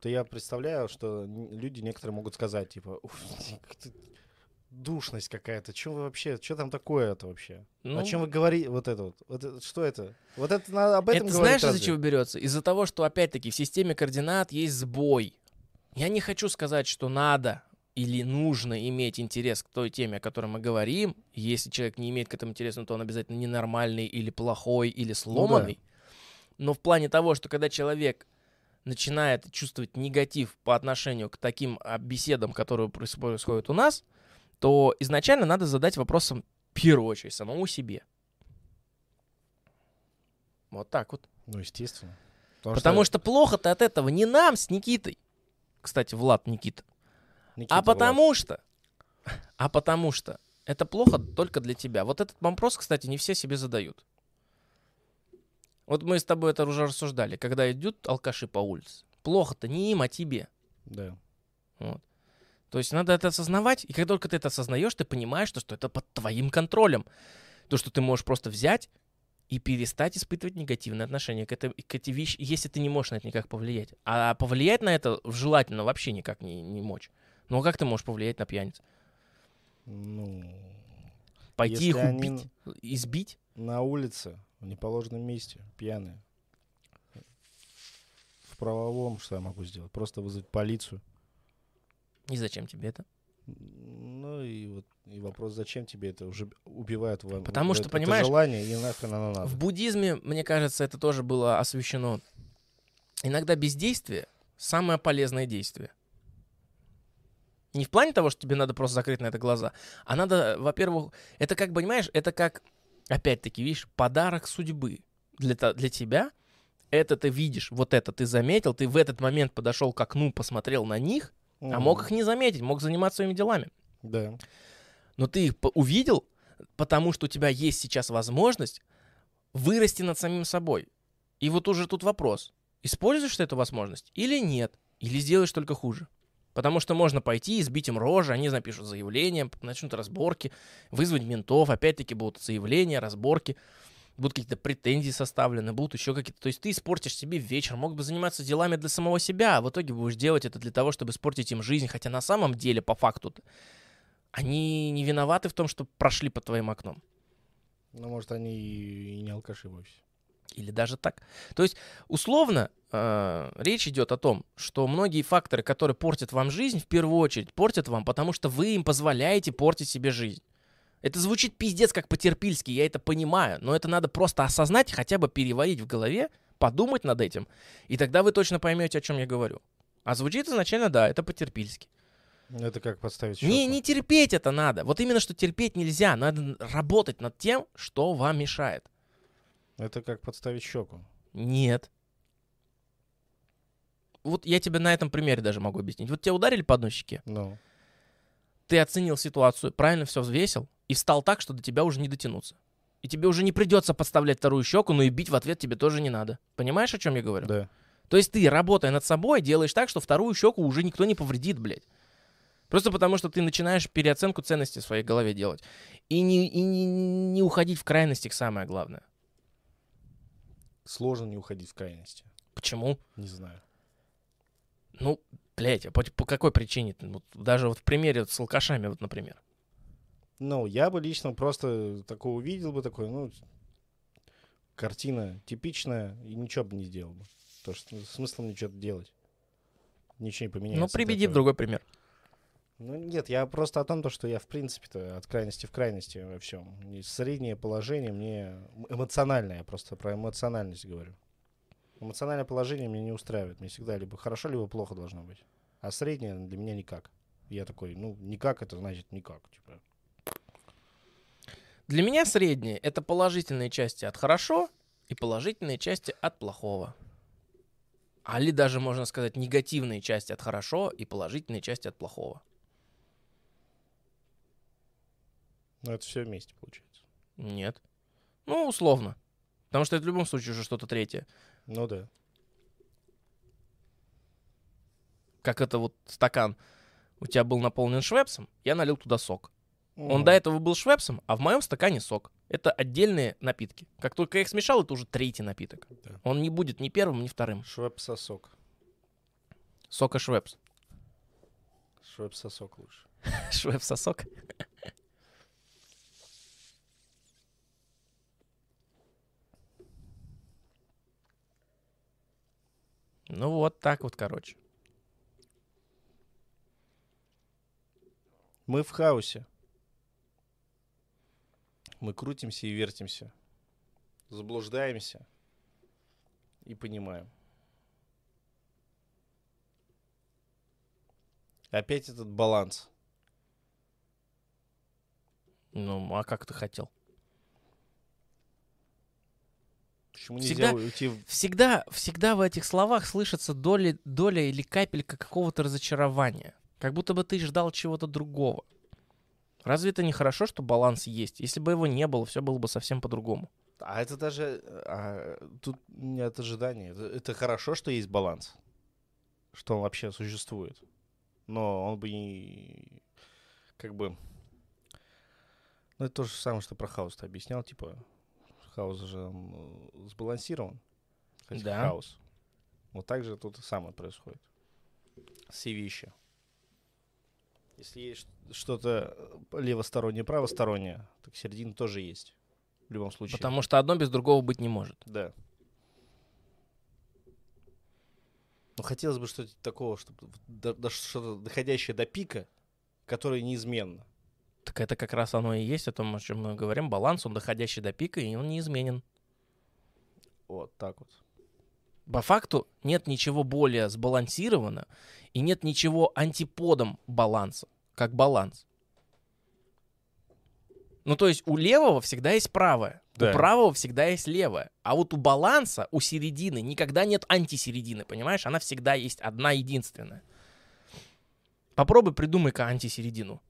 то я представляю, что люди некоторые могут сказать, типа, «Уф, [laughs] как-то душность какая-то, что вы вообще, что там такое-то вообще? Ну, О чем вы говорите, вот это вот, вот это- что это? Вот это надо об этом Это говорить знаешь, из-за чего берется? Из-за того, что, опять-таки, в системе координат есть сбой. Я не хочу сказать, что надо или нужно иметь интерес к той теме, о которой мы говорим. Если человек не имеет к этому интереса, то он обязательно ненормальный или плохой или сломанный. Но в плане того, что когда человек начинает чувствовать негатив по отношению к таким а, беседам, которые проис- происходят у нас, то изначально надо задать вопросом в первую очередь самому себе. Вот так вот. Ну, естественно. Потому что, плохо-то от этого не нам с Никитой. Кстати, Влад Никита. Никита, а потому что... [laughs] А потому что это плохо только для тебя. Вот этот вопрос, кстати, не все себе задают. Вот мы с тобой это уже рассуждали. Когда идут алкаши по улице. Плохо-то не им, а тебе. Да. Вот. То есть надо это осознавать, и как только ты это осознаешь, ты понимаешь, что, что это под твоим контролем. То, что ты можешь просто взять и перестать испытывать негативное отношение к, этой, к этой вещи, если ты не можешь на это никак повлиять. А повлиять на это желательно вообще никак не, не мочь. Ну а как ты можешь повлиять на пьяниц? Ну, Пойти их убить, избить? на улице, в неположенном месте, пьяные. В правовом что я могу сделать? Просто вызвать полицию. И зачем тебе это? Ну и вот и вопрос, зачем тебе это? Уже убивают вам. Потому вот что, это понимаешь, желание, и нахрен оно надо. В буддизме, мне кажется, это тоже было освещено. Иногда бездействие — самое полезное действие. Не в плане того, что тебе надо просто закрыть на это глаза, а надо, во-первых, это как, понимаешь, это как, опять-таки, видишь, подарок судьбы для, для тебя. Это ты видишь, вот это ты заметил, ты в этот момент подошел к окну, посмотрел на них, а мог их не заметить, мог заниматься своими делами. Да. Но ты их увидел, потому что у тебя есть сейчас возможность вырасти над самим собой. И вот уже тут вопрос. Используешь ты эту возможность или нет? Или сделаешь только хуже? Потому что можно пойти, избить им рожи, они напишут заявление, начнут разборки, вызвать ментов, опять-таки будут заявления, разборки, будут какие-то претензии составлены, будут еще какие-то... То есть ты испортишь себе вечер, мог бы заниматься делами для самого себя, а в итоге будешь делать это для того, чтобы испортить им жизнь, хотя на самом деле, по факту, они не виноваты в том, что прошли под твоим окном. Ну, может, они и не алкаши вовсе. Или даже так. То есть, условно, э, речь идет о том, что многие факторы, которые портят вам жизнь, в первую очередь портят вам, потому что вы им позволяете портить себе жизнь. Это звучит пиздец как по-терпильски, я это понимаю, но это надо просто осознать, хотя бы переварить в голове, подумать над этим, и тогда вы точно поймете, о чем я говорю. А звучит изначально, да, это по-терпильски. Это как подставить щеку. Не, не терпеть это надо. Вот именно, что терпеть нельзя. Надо работать над тем, что вам мешает. Это как подставить щеку. Нет. Вот я тебе на этом примере даже могу объяснить. Вот тебя ударили по одной щеке, Ну, ты оценил ситуацию, правильно все взвесил и встал так, что до тебя уже не дотянуться. И тебе уже не придется подставлять вторую щеку, но и бить в ответ тебе тоже не надо. Понимаешь, о чем я говорю? да. То есть ты, работая над собой, делаешь так, что вторую щеку уже никто не повредит, блядь. Просто потому, что ты начинаешь переоценку ценностей в своей голове делать. И не, и не, не уходить в крайности, самое главное. Сложно не уходить в крайности. Почему? Не знаю. Ну, блядь, а по, по какой причине? Вот даже вот в примере вот с алкашами, вот, например. Ну, я бы лично просто такое увидел бы, такой, ну, картина типичная, и ничего бы не сделал бы. Потому что смысл мне что-то делать. Ничего не поменяется. ну, приведи другой пример. Ну, нет, я просто о том, то, что я, в принципе-то, от крайности в крайности во всем. И среднее положение мне эмоциональное, я просто про эмоциональность говорю. Эмоциональное положение меня не устраивает. Мне всегда либо хорошо, либо плохо должно быть. А среднее для меня никак. Я такой, ну, никак, это значит никак. Типа. Для меня среднее — это положительные части от хорошо и положительные части от плохого. Али даже, можно сказать, негативные части от хорошо и положительные части от плохого. Ну, это все вместе получается. Нет. Ну, условно. Потому что это в любом случае уже что-то третье. Ну да. Как это вот стакан у тебя был наполнен швепсом, я налил туда сок. Он Мгм. до этого был швепсом, а в моем стакане сок. Это отдельные напитки. Как только я их смешал, это уже третий напиток. Да. Он не будет ни первым, ни вторым. Швепс-сосок. Сока швепс. Швепс-сосок лучше. [laughs] Швепс-сок. Ну вот так вот, короче. Мы в хаосе. Мы крутимся и вертимся. Заблуждаемся. И понимаем. Опять этот баланс. Ну, а как ты хотел? Почему Всегда- нельзя уйти в... Всегда, всегда в этих словах слышится доля, доля или капелька какого-то разочарования. Как будто бы ты ждал чего-то другого. Разве это не хорошо, что баланс есть? Если бы его не было, все было бы совсем по-другому. А это даже... а, тут нет ожидания. Это, это хорошо, что есть баланс. Что он вообще существует. Но он бы не... Как бы... Ну, это то же самое, что про хаос ты объяснял. Типа, хаос же э, сбалансирован. Хотя Да. хаос. Вот так же тут и самое происходит. Все вещи. Если есть что-то э, левостороннее, правостороннее, так середина тоже есть. В любом случае. Потому что одно без другого быть не может. Да. Но хотелось бы что-то такого, чтобы до- до- что-то доходящее до пика, которое неизменно. Так это как раз оно и есть, о том, о чем мы говорим. Баланс, он доходящий до пика, и он неизменен. Вот так вот. По факту нет ничего более сбалансированного, и нет ничего антиподом баланса, как баланс. Ну, то есть у левого всегда есть правое, Да. у правого всегда есть левое. А вот у баланса, у середины никогда нет антисередины, понимаешь? Она всегда есть одна единственная. Попробуй придумай-ка антисередину.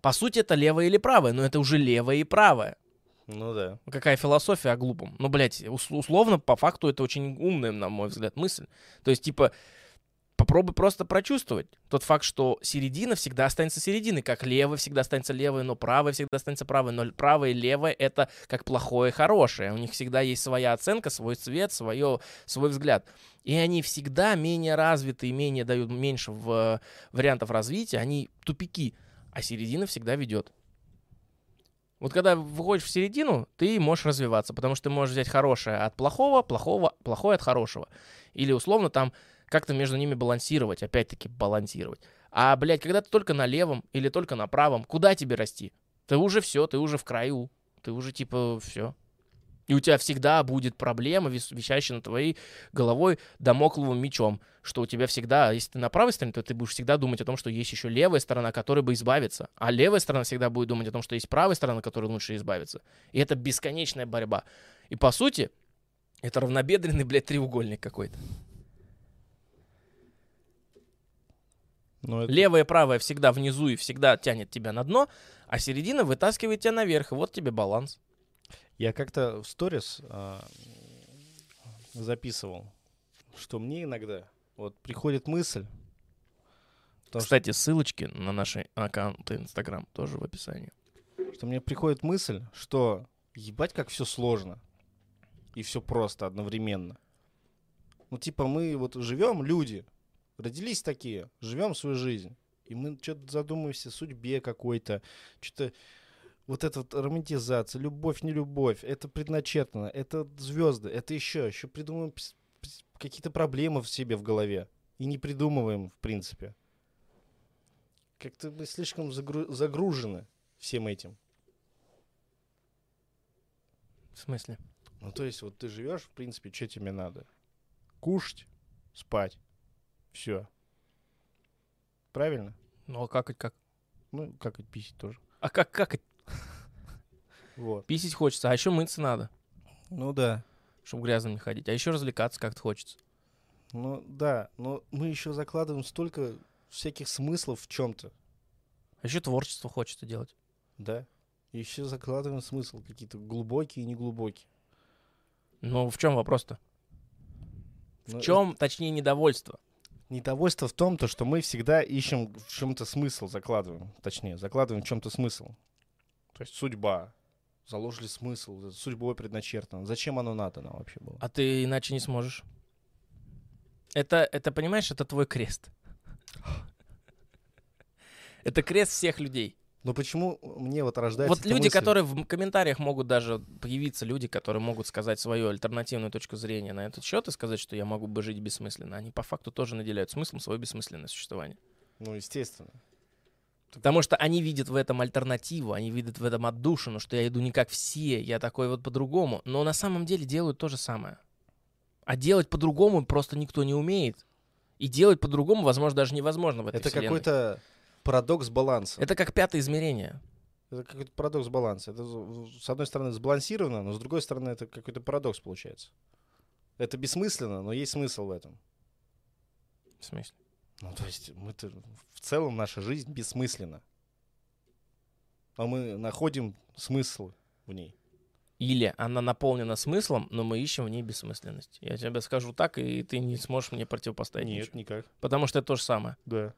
По сути, это левое или правое, но это уже левое и правое. Ну да. Какая философия о глупом? Ну, блядь, ус- условно, по факту, это очень умная, на мой взгляд, мысль. То есть, типа, попробуй просто прочувствовать тот факт, что середина всегда останется серединой, как левое всегда останется левое, но правое всегда останется правое, но правое и левое — это как плохое и хорошее. У них всегда есть своя оценка, свой цвет, свое, свой взгляд. И они всегда менее развиты и менее дают меньше в, вариантов развития, они тупики, а середина всегда ведет. Вот когда выходишь в середину, ты можешь развиваться, потому что ты можешь взять хорошее от плохого, плохого, плохое от хорошего. Или условно там как-то между ними балансировать, опять-таки балансировать. А, блядь, когда ты только на левом или только на правом, куда тебе расти? Ты уже все, ты уже в краю, ты уже типа все. И у тебя всегда будет проблема, висящая над твоей головой домокловым мечом, что у тебя всегда, если ты на правой стороне, то ты будешь всегда думать о том, что есть еще левая сторона, которой бы избавиться. А левая сторона всегда будет думать о том, что есть правая сторона, которой лучше избавиться. И это бесконечная борьба. И по сути, это равнобедренный, блядь, треугольник какой-то. Ну, это- Левое и правое всегда внизу и всегда тянет тебя на дно, а середина вытаскивает тебя наверх, и вот тебе баланс. Я как-то в сторис а, записывал, что мне иногда вот приходит мысль, Потому что- Кстати, ссылочки на наши аккаунты Инстаграм тоже в описании. что мне приходит мысль, что ебать как все сложно и все просто одновременно. Ну типа мы вот живем люди, родились такие, живем свою жизнь, и мы что-то задумываемся о судьбе какой-то, что-то вот эта вот романтизация, любовь, не любовь, это предначертано, это звезды, это еще, еще придумываем какие-то проблемы в себе в голове и не придумываем в принципе. Как-то мы слишком загру- загружены всем этим. В смысле? Ну, то есть, вот ты живешь, в принципе, что тебе надо? Кушать, спать. Все. Правильно? Ну, а как, как? Ну, как и писать тоже. А как, как? Вот. Писить хочется, а еще мыться надо, Ну да. чтобы грязным не ходить. А еще развлекаться как-то хочется. Ну да. Но мы еще закладываем столько всяких смыслов в чем-то. А еще творчество хочется делать. Да. Еще закладываем смысл какие-то глубокие и неглубокие. Ну, в чем вопрос-то? Ну, В чем, точнее, недовольство? Недовольство в том, то, что мы всегда ищем в чем-то смысл, закладываем. Точнее, закладываем в чем-то смысл. То есть судьба. Заложили смысл, судьбой предначертано. Зачем оно надо нам вообще было? А ты иначе не сможешь. Это, это, понимаешь, это твой крест. [laughs] Это крест всех людей. Но почему мне вот рождается Вот люди, мысль? которые в комментариях могут даже появиться, люди, которые могут сказать свою альтернативную точку зрения на этот счет и сказать, что я могу бы жить бессмысленно, они по факту тоже наделяют смыслом свое бессмысленное существование. Ну, естественно. Потому что они видят в этом альтернативу, они видят в этом отдушину, что я иду не как все, я такой вот по-другому. Но на самом деле делают то же самое. А делать по-другому просто никто не умеет. И делать по-другому, возможно, даже невозможно в этой Это какой-то парадокс баланса. Это как пятое измерение. Это какой-то парадокс баланса. Это, с одной стороны, сбалансировано, но с другой стороны, это какой-то парадокс получается. Это бессмысленно, но есть смысл в этом. В смысле? Ну, то есть, мы-то в целом наша жизнь бессмысленна. А мы находим смысл в ней. Или она наполнена смыслом, но мы ищем в ней бессмысленность. Я тебе скажу так, и ты не сможешь мне противопоставить Нет, ничего. никак. Потому что это то же самое. Да.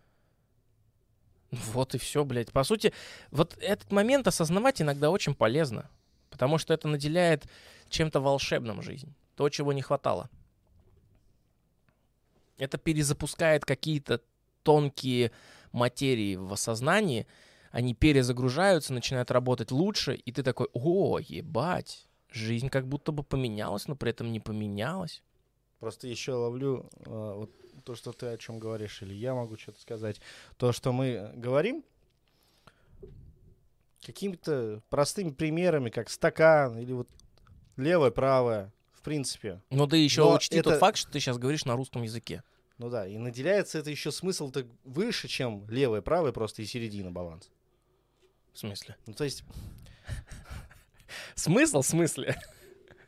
Вот и все, блядь. По сути, вот этот момент осознавать иногда очень полезно. Потому что это наделяет чем-то волшебным жизнь. То, чего не хватало. Это перезапускает какие-то тонкие материи в осознании. Они перезагружаются, начинают работать лучше. И ты такой, о, ебать. Жизнь как будто бы поменялась, но при этом не поменялась. Просто еще ловлю а, вот то, что ты о чем говоришь, или я могу что-то сказать. То, что мы говорим, какими-то простыми примерами, как стакан или вот левое, правое, в принципе. Но ты еще Но учти тот это- факт, что ты сейчас говоришь на русском языке. Ну да, и наделяется это еще смысл-то выше, чем левое, правое, просто и середина баланс. В смысле? Ну то есть, Смысл в смысле?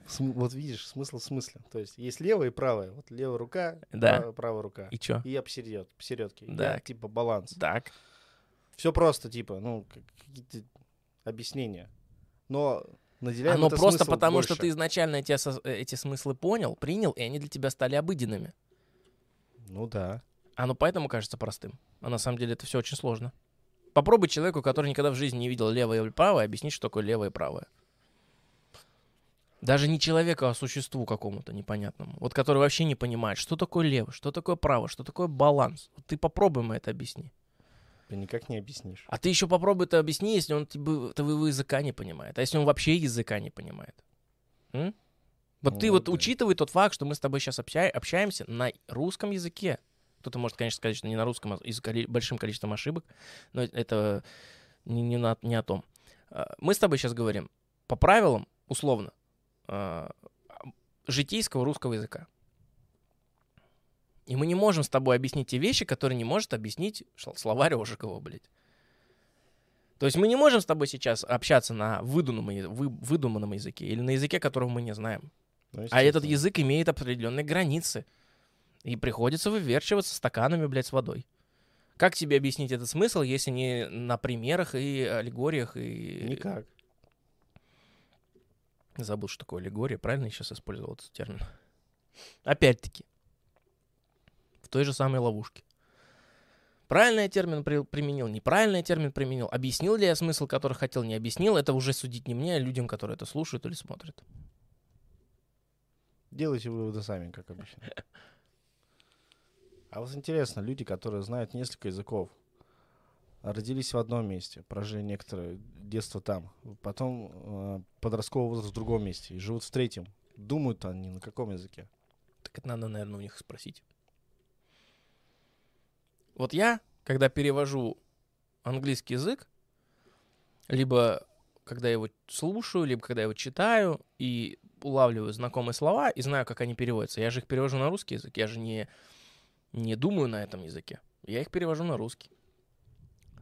см- вот видишь, смысл в смысле. То есть есть левое и правое. Вот левая рука, Да. прав- правая рука. И чё? И я посередке, посередке. Да. Я, типа баланс. Так. Все просто, типа, ну, как- какие-то объяснения. Но наделяем Оно просто потому, что больше. ты изначально эти, эти смыслы понял, принял, и они для тебя стали обыденными. Ну да. Оно поэтому кажется простым. А на самом деле это все очень сложно. Попробуй человеку, который никогда в жизни не видел левое и правое, объяснить, что такое левое и правое. Даже не человеку, а существу какому-то непонятному. Вот который вообще не понимает, что такое лево, что такое право, что такое баланс. Вот ты попробуй ему это объясни. Ты никак не объяснишь. А ты еще попробуй это объясни, если он твоего языка не понимает. А если он вообще языка не понимает? М? Вот Ну, ты вот да. учитывай тот факт, что мы с тобой сейчас общаемся на русском языке. Кто-то может, конечно, сказать, что не на русском, а с коли- большим количеством ошибок, но это не, не, на- не о том. А, Мы с тобой сейчас говорим по правилам, условно, а, житейского русского языка. И мы не можем с тобой объяснить те вещи, которые не может объяснить словарь Ожегова, блядь. То есть мы не можем с тобой сейчас общаться на выдуманном, выдуманном языке или на языке, которого мы не знаем. Ну, А этот язык имеет определенные границы. И приходится выверчиваться стаканами, блядь, с водой. Как тебе объяснить этот смысл, если не на примерах и аллегориях и... Никак. Забыл, что такое аллегория. Правильно я сейчас использовал этот термин? Опять-таки. В той же самой ловушке. Правильно я термин при- применил, неправильно я термин применил. Объяснил ли я смысл, который хотел, не объяснил. Это уже судить не мне, а людям, которые это слушают или смотрят. Делайте выводы сами, как обычно. А вот интересно, люди, которые знают несколько языков, родились в одном месте, прожили некоторое детство там, потом э, подростковый возраст в другом месте и живут в третьем. Думают они на каком языке? Так это надо, наверное, у них спросить. Вот я, когда перевожу английский язык, либо когда я его слушаю, либо когда я его читаю и улавливаю знакомые слова и знаю, как они переводятся. Я же их перевожу на русский язык, я же не, не думаю на этом языке. Я их перевожу на русский.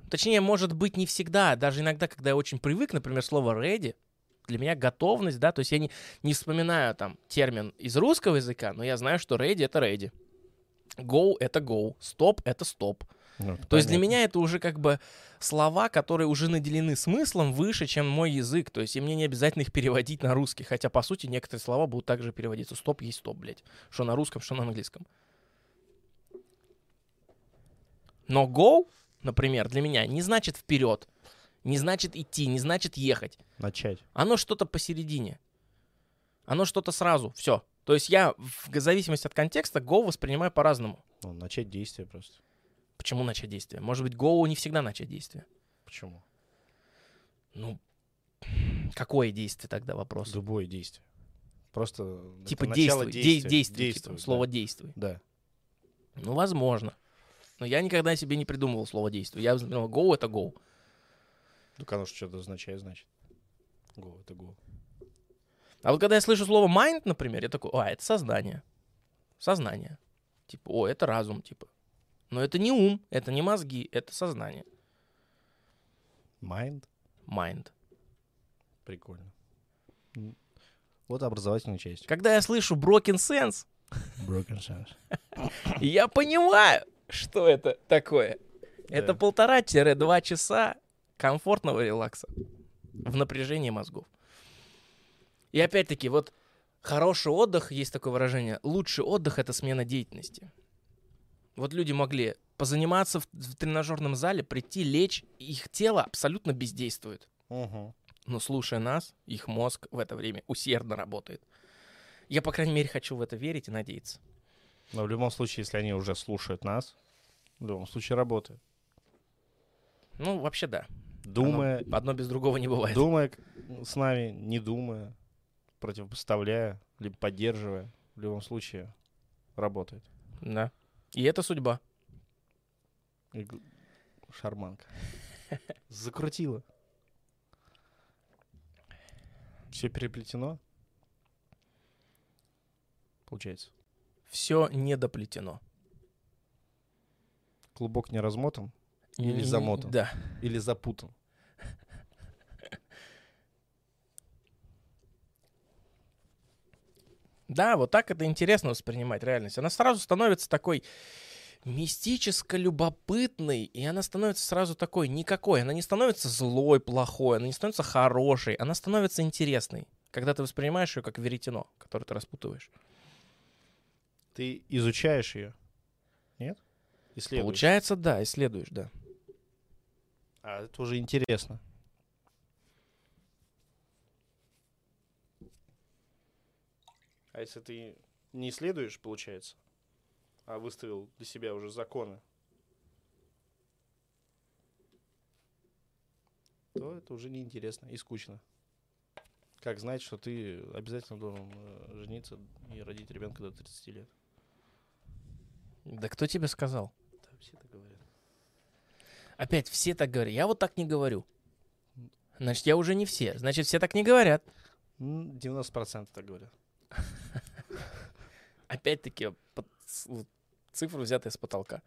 Точнее, может быть, не всегда. Даже иногда, когда я очень привык, например, слово ready, для меня готовность, да, то есть я не, не вспоминаю там термин из русского языка, но я знаю, что ready — это ready. Go — это go. Stop — это stop. Ну, То есть для меня это уже как бы слова, которые уже наделены смыслом выше, чем мой язык. То есть и мне не обязательно их переводить на русский. Хотя, по сути, некоторые слова будут также переводиться. Стоп есть стоп, блядь. Что на русском, что на английском. Но go, например, для меня не значит вперед, не значит идти, не значит ехать. Начать. Оно что-то посередине. Оно что-то сразу. Все. То есть я в зависимости от контекста go воспринимаю по-разному. Ну, начать действие просто. Почему начать действие? Может быть, go не всегда начать действие. Почему? Ну, [sniffs] какое действие тогда вопрос? Любое действие. Просто типа начало действуй, действия. действуй, типа, Действуй, слово да. действуй. Да. Ну, возможно. Но я никогда себе не придумывал слово действуй. Я знал, go это go. Ну, же что-то означает, значит. Го, это го. А вот когда я слышу слово mind, например, я такой, а, это сознание. Сознание. Типа, о, это разум, типа. Но это не ум, это не мозги, это сознание. Mind? Mind. Прикольно. Вот образовательная часть. Когда я слышу broken sense, Broken sense. [laughs] я понимаю, что это такое. Это Да. полтора-два часа комфортного релакса в напряжении мозгов. И опять-таки, вот хороший отдых, есть такое выражение, лучший отдых — это смена деятельности. Вот люди могли позаниматься в, в тренажерном зале, прийти, лечь, их тело абсолютно бездействует. Мгм. Но слушая нас, их мозг в это время усердно работает. Я, по крайней мере, хочу в это верить и надеяться. Но в любом случае, если они уже слушают нас, в любом случае работает. Ну, вообще да. Думая, Одно, одно без другого не бывает. думая с нами, не думая, противопоставляя, либо поддерживая, в любом случае работает. Да. И это судьба. Шарманка. Закрутила. Все переплетено? Получается. Все недоплетено. Клубок не размотан Или замотан. Да. или запутан? Да, вот так это интересно воспринимать реальность. Она сразу становится такой мистическо-любопытной, и она становится сразу такой никакой. Она не становится злой, плохой, она не становится хорошей, она становится интересной, когда ты воспринимаешь ее как веретено, которое ты распутываешь. Ты изучаешь ее? Нет? Исследуешь? Получается, да, исследуешь, да. А это уже интересно. А если ты не исследуешь, получается, а выставил для себя уже законы, то это уже неинтересно и скучно. Как знать, что ты обязательно должен э, жениться и родить ребенка до 30 лет? Да кто тебе сказал? Да, все так говорят. Опять все так говорят. Я вот так не говорю. Значит, я уже не все. Значит, все так не говорят. М, 90% так говорят. [laughs] Опять-таки, цифры взятые с потолка.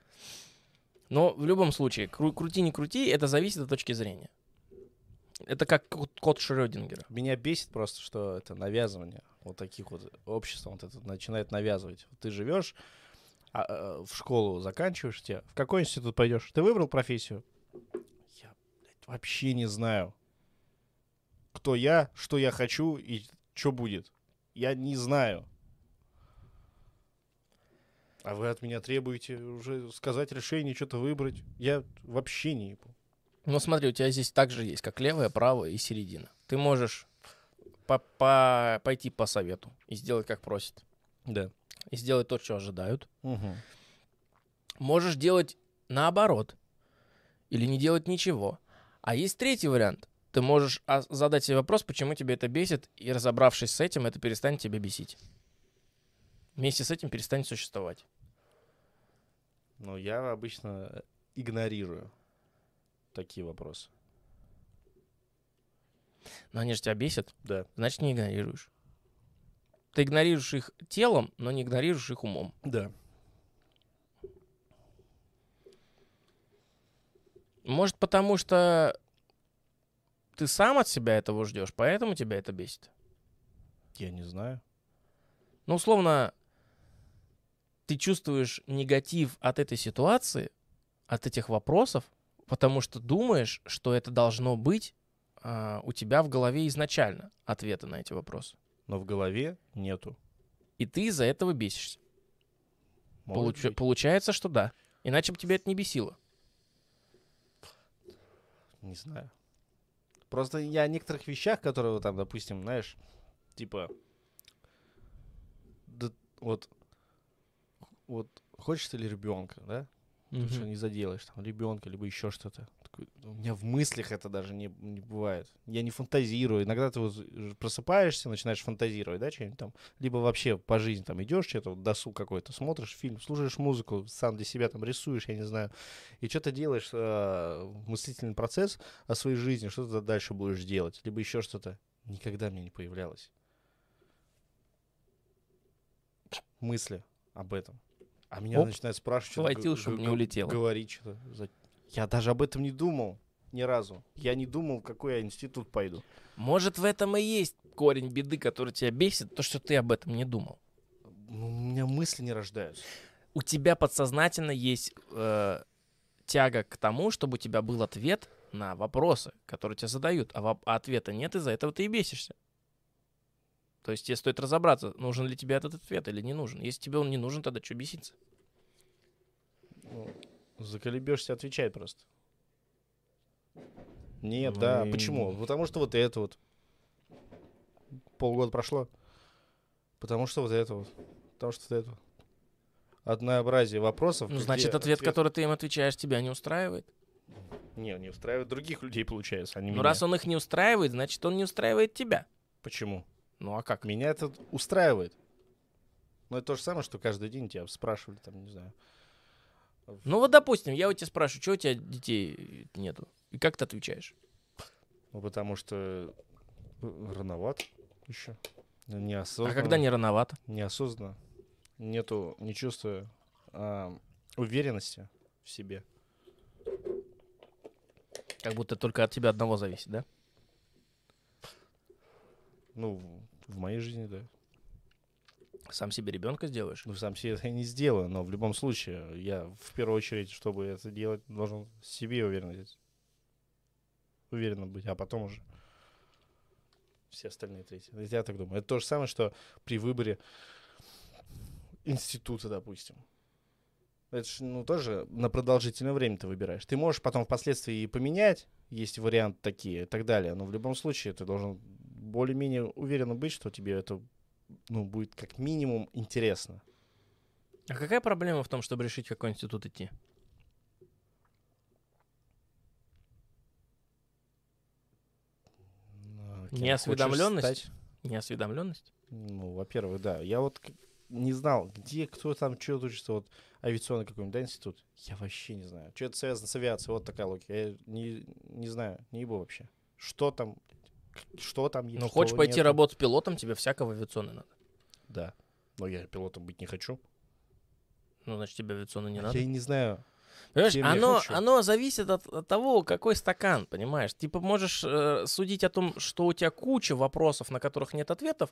Но в любом случае, кру- крути не крути, это зависит от точки зрения. Это как код, Шрёдингера. Меня бесит просто, что это навязывание вот таких вот обществом вот это начинает навязывать. Ты живешь, а, э, в школу заканчиваешь, тебе в какой институт пойдешь? Ты выбрал профессию? Я блядь, вообще не знаю, кто я, что я хочу и что будет. Я не знаю. А вы от меня требуете уже сказать решение, что-то выбрать. Я вообще не ебу. Ну смотри, у тебя здесь также есть, как левое, правое и середина. Ты можешь по- по- пойти по совету и сделать, как просят. Да. И сделать то, что ожидают. Угу. Можешь делать наоборот. Или не делать ничего. А есть третий вариант. Ты можешь а, задать себе вопрос, почему тебе это бесит, и разобравшись с этим, это перестанет тебя бесить. Вместе с этим перестанет существовать. Но я обычно игнорирую такие вопросы. Но они же тебя бесят, Да. значит, не игнорируешь. Ты игнорируешь их телом, но не игнорируешь их умом. Да. Может, потому что ты сам от себя этого ждешь, поэтому тебя это бесит. Я не знаю. Ну, условно, ты чувствуешь негатив от этой ситуации, от этих вопросов, потому что думаешь, что это должно быть а, у тебя в голове изначально ответы на эти вопросы. Но в голове нету. И ты из-за этого бесишься. Может быть. Получается, что да. Иначе бы тебя это не бесило. Не знаю. Просто я о некоторых вещах, которые там, допустим, знаешь, типа, да, вот, вот хочешь ты ли ребенка, да? Ты что не заделаешь, там, ребенка, либо еще что-то. Такой, У меня в мыслях это даже не, не бывает. Я не фантазирую. Иногда ты вот просыпаешься, начинаешь фантазировать, да, что-нибудь там. Либо вообще по жизни там идешь, что-то, вот досуг какой-то, смотришь фильм, слушаешь музыку, сам для себя там рисуешь, я не знаю. И что-то делаешь, э, мыслительный процесс о своей жизни, что ты дальше будешь делать, либо еще что-то. Никогда мне не появлялось. Мысли об этом. А меня Оп, начинают спрашивать, что схватил, чтоб не улетело. Говорить что-то. Я даже об этом не думал ни разу. Я не думал, в какой я институт пойду. Может, в этом и есть корень беды, который тебя бесит, то, что ты об этом не думал. Ну, У меня мысли не рождаются. у тебя подсознательно есть э, тяга к тому, чтобы у тебя был ответ на вопросы, которые тебе задают, а, а ответа нет, из-за этого ты и бесишься. То есть тебе стоит разобраться, нужен ли тебе этот ответ или не нужен. Если тебе он не нужен, тогда что беситься? Ну, заколебешься отвечать просто. Нет, Ну да. и- Почему? Потому что вот это вот. Полгода прошло. Потому что вот это вот. Потому что вот это вот. Однообразие вопросов. Ну, значит, ответ, который ты им отвечаешь, тебя не устраивает. Не, не устраивает других людей, получается, а не Ну, меня. раз он их не устраивает, значит, он не устраивает тебя. Почему? Ну, а как? Меня это устраивает. Ну, это то же самое, что каждый день тебя спрашивали, там, не знаю. Ну, вот, допустим, я у тебя спрашиваю, что у тебя детей нету? И как ты отвечаешь? Ну, потому что э, рановато еще. Неосознанно. А когда не рановато? неосознанно, нету, не чувствую а, уверенности в себе. Как будто только от тебя одного зависит, да? Ну, в- моей жизни, да. Сам себе ребенка сделаешь? Ну, сам себе это я не сделаю, но в любом случае, я в первую очередь, чтобы это делать, должен себе уверенность. Уверенно быть, а потом уже все остальные третьи. Я так думаю. Это то же самое, что при выборе института, допустим. Это же, ну, тоже на продолжительное время ты выбираешь. Ты можешь потом впоследствии и поменять, есть варианты такие и так далее, но в любом случае ты должен более-менее уверенно быть, что тебе это ну, будет как минимум интересно. А какая проблема в том, чтобы решить, в какой институт идти? Ну, кем Неосведомленность? Неосведомленность? Ну, во-первых, да. Я вот не знал, где, кто там, что учится, вот авиационный какой-нибудь, да, институт? Я вообще не знаю. Что это связано с авиацией, вот такая логика. Я не, не знаю, не ебу вообще. Что там, что там есть, Ну, хочешь пойти нету. работать пилотом, тебе всякого авиационной надо. Да. Но я пилотом быть не хочу. Ну, значит, тебе авиационной не А надо. Я и не знаю. Понимаешь, оно, оно зависит от, от того, какой стакан, понимаешь? Типа можешь э, судить о том, что у тебя куча вопросов, на которых нет ответов,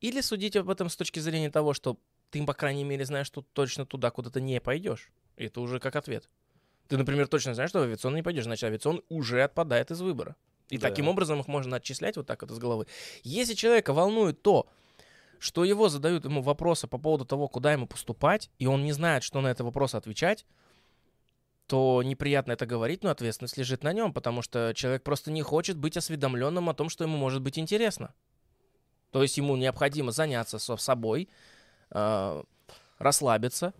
или судить об этом с точки зрения того, что ты, по крайней мере, знаешь, что точно туда, куда ты не пойдешь. И это уже как ответ. Ты, например, точно знаешь, что в авиационный не пойдешь, значит, авиационный уже отпадает из выбора. И Да. таким образом их можно отчислять вот так вот из головы. Если человека волнует то, что его задают ему вопросы по поводу того, куда ему поступать, и он не знает, что на это вопросы отвечать, то неприятно это говорить, но ответственность лежит на нем, потому что человек просто не хочет быть осведомленным о том, что ему может быть интересно. То есть ему необходимо заняться со собой, э, расслабиться,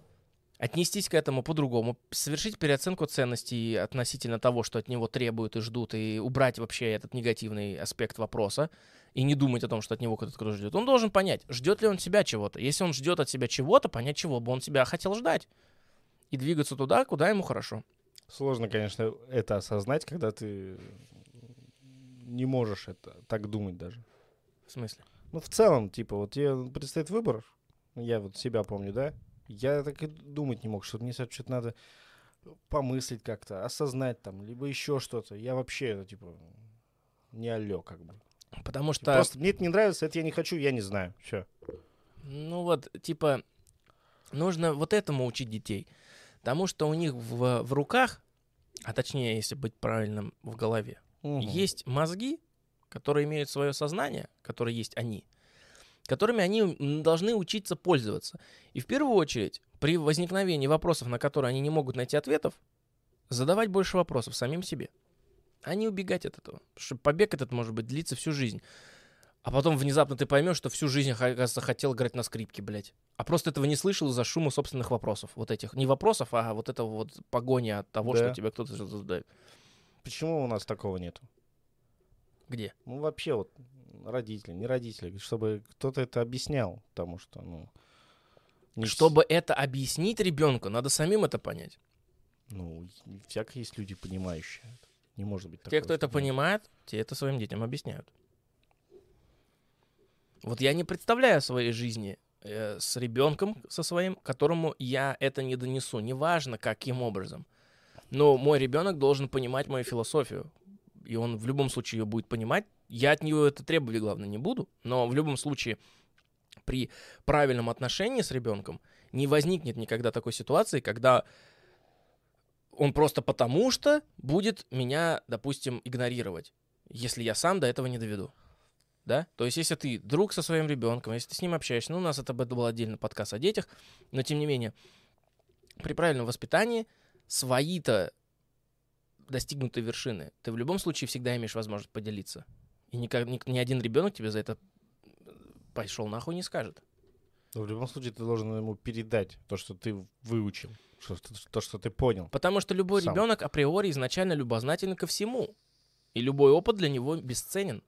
отнестись к этому по-другому, совершить переоценку ценностей относительно того, что от него требуют и ждут, и убрать вообще этот негативный аспект вопроса, и не думать о том, что от него кто-то кто ждет. Он должен понять, ждет ли он себя чего-то. Если он ждет от себя чего-то, понять, чего бы он себя хотел ждать. И двигаться туда, куда ему хорошо. Сложно, конечно, это осознать, когда ты не можешь это так думать даже. В смысле? Ну, в целом, типа, вот тебе предстоит выбор. Я вот себя помню, да? Я так и думать не мог, что мне что-то надо помыслить как-то, осознать там, либо еще что-то. Я вообще, ну, типа, не алло, как бы. Потому что... Просто мне это не нравится, это я не хочу, я не знаю. Все. Ну вот, типа, нужно вот этому учить детей. Потому что у них в, в руках, а точнее, если быть правильным, в голове, есть мозги, которые имеют свое сознание, которые есть они, которыми они должны учиться пользоваться. И в первую очередь, при возникновении вопросов, на которые они не могут найти ответов, задавать больше вопросов самим себе, а не убегать от этого. Потому что побег этот может быть длиться всю жизнь. А потом внезапно ты поймешь, что всю жизнь, оказывается, хотел играть на скрипке, блядь. А просто этого не слышал из-за шума собственных вопросов. Вот этих. Не вопросов, а вот этого вот погони от того, Да. что тебе кто-то задает. Почему у нас такого нету? Где? Ну, вообще, вот, родители, не родители, чтобы кто-то это объяснял, потому что, ну... не Чтобы это объяснить ребенку, надо самим это понять. Ну, всяко есть люди, понимающие. Не может быть Те, такого, кто это понимает, те это своим детям объясняют. Вот я не представляю своей жизни э, с ребенком со своим, которому я это не донесу, неважно каким образом. Но мой ребенок должен понимать мою философию, и он в любом случае ее будет понимать. Я от него это требовать, главное, не буду, но в любом случае при правильном отношении с ребенком не возникнет никогда такой ситуации, когда он просто потому что будет меня, допустим, игнорировать, если я сам до этого не доведу. Да? То есть, если ты друг со своим ребенком, если ты с ним общаешься, ну, у нас это был отдельно подкаст о детях, но тем не менее, при правильном воспитании свои-то достигнутые вершины ты в любом случае всегда имеешь возможность поделиться. И никак, ни, ни один ребенок тебе за это пошел нахуй не скажет. Но в любом случае ты должен ему передать то, что ты выучил, что, то, что ты понял. Потому что любой Сам. ребенок априори изначально любознателен ко всему. И любой опыт для него бесценен.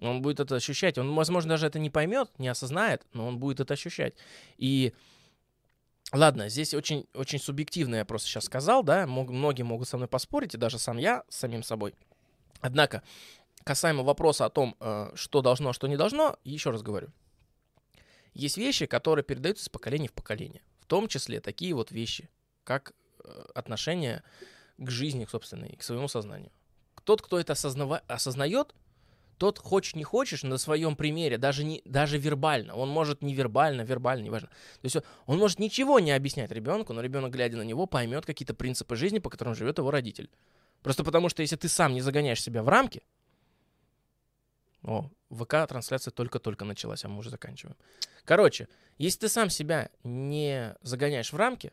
Он будет это ощущать. Он, возможно, даже это не поймет, не осознает, но он будет это ощущать. И ладно, здесь очень, очень субъективно я просто сейчас сказал, да, мог- многие могут со мной поспорить, и даже сам я с самим собой. Однако, касаемо вопроса о том, э, что должно, а что не должно, еще раз говорю. Есть вещи, которые передаются из поколения в поколение. В том числе такие вот вещи, как э, отношение к жизни, к собственной, и к своему сознанию. Тот, кто это осознава- осознает, тот хочешь не хочешь на своем примере, даже, не, даже вербально, он может не вербально, неважно. То есть он может ничего не объяснять ребенку, но ребенок, глядя на него, поймет какие-то принципы жизни, по которым живет его родитель. Просто потому что если ты сам не загоняешь себя в рамки, о, ВК-трансляция только-только началась, а мы уже заканчиваем. Короче, если ты сам себя не загоняешь в рамки,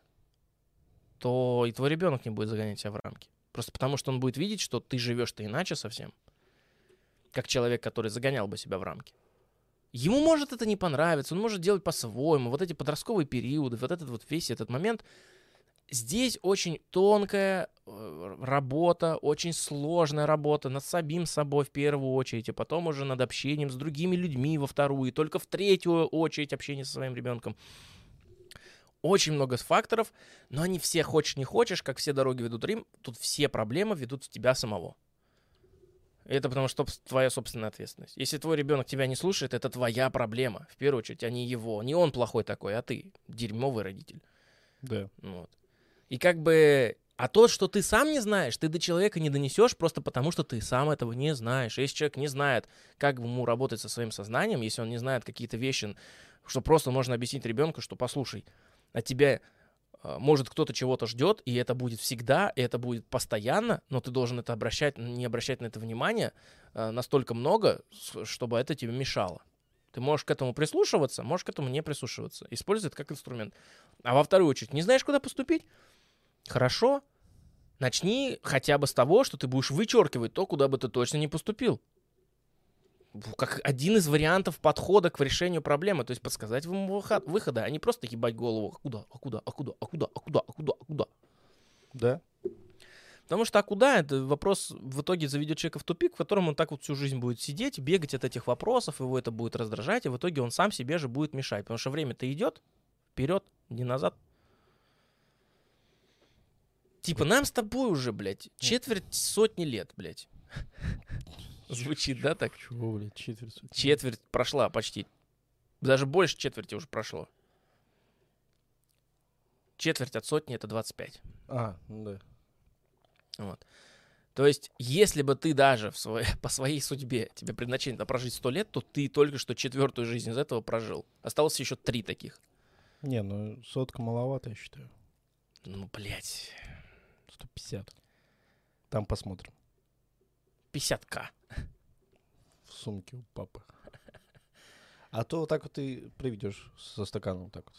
то и твой ребенок не будет загонять себя в рамки. Просто потому что он будет видеть, что ты живешь-то иначе совсем как человек, который загонял бы себя в рамки. Ему может это не понравиться, он может делать по-своему. Вот эти подростковые периоды, вот этот вот весь этот момент. Здесь очень тонкая э, работа, очень сложная работа над самим собой в первую очередь, и потом уже над общением с другими людьми во вторую, и только в третью очередь общение со своим ребенком. Очень много факторов, но они все хочешь не хочешь, как все дороги ведут Рим, тут все проблемы ведут в тебя самого. Это потому что твоя собственная ответственность. Если твой ребенок тебя не слушает, это твоя проблема. В первую очередь, а не его. Не он плохой такой, а ты дерьмовый родитель. Да. Вот. И как бы... А то, что ты сам не знаешь, ты до человека не донесешь просто потому, что ты сам этого не знаешь. Если человек не знает, как ему работать со своим сознанием, если он не знает какие-то вещи, что просто можно объяснить ребенку, что послушай, от тебя а, может, кто-то чего-то ждет, и это будет всегда, и это будет постоянно, но ты должен это обращать, не обращать на это внимание а, настолько много, чтобы это тебе мешало. Ты можешь к этому прислушиваться, можешь к этому не прислушиваться. Используй это как инструмент. А во вторую очередь, не знаешь, куда поступить? Хорошо. Начни хотя бы с того, что ты будешь вычеркивать то, куда бы ты точно не поступил как один из вариантов подхода к решению проблемы, то есть подсказать вам выход, выхода, а не просто ебать голову, а куда, а куда, а куда, а куда, а куда, а куда, а куда. Да. Потому что а куда, это вопрос в итоге заведет человека в тупик, в котором он так вот всю жизнь будет сидеть, бегать от этих вопросов, его это будет раздражать, и в итоге он сам себе же будет мешать, потому что время-то идет вперед, не назад. Типа, нам с тобой уже, блядь, четверть сотни лет, блядь. Звучит, да, так? Чего, блядь, четверть? Четверть прошла почти. Даже больше четверти уже прошло. Четверть от сотни — это 25. А, ну да. Вот. То есть, если бы ты даже в своей, [laughs] по своей судьбе, тебе предназначено прожить сто лет, то ты только что четвертую жизнь из этого прожил. Осталось еще три таких. Не, ну сотка маловато, я считаю. Ну, блядь. 150. Там посмотрим. 50к. В сумке у папы. А то вот так вот ты приведешь со стаканом вот так вот.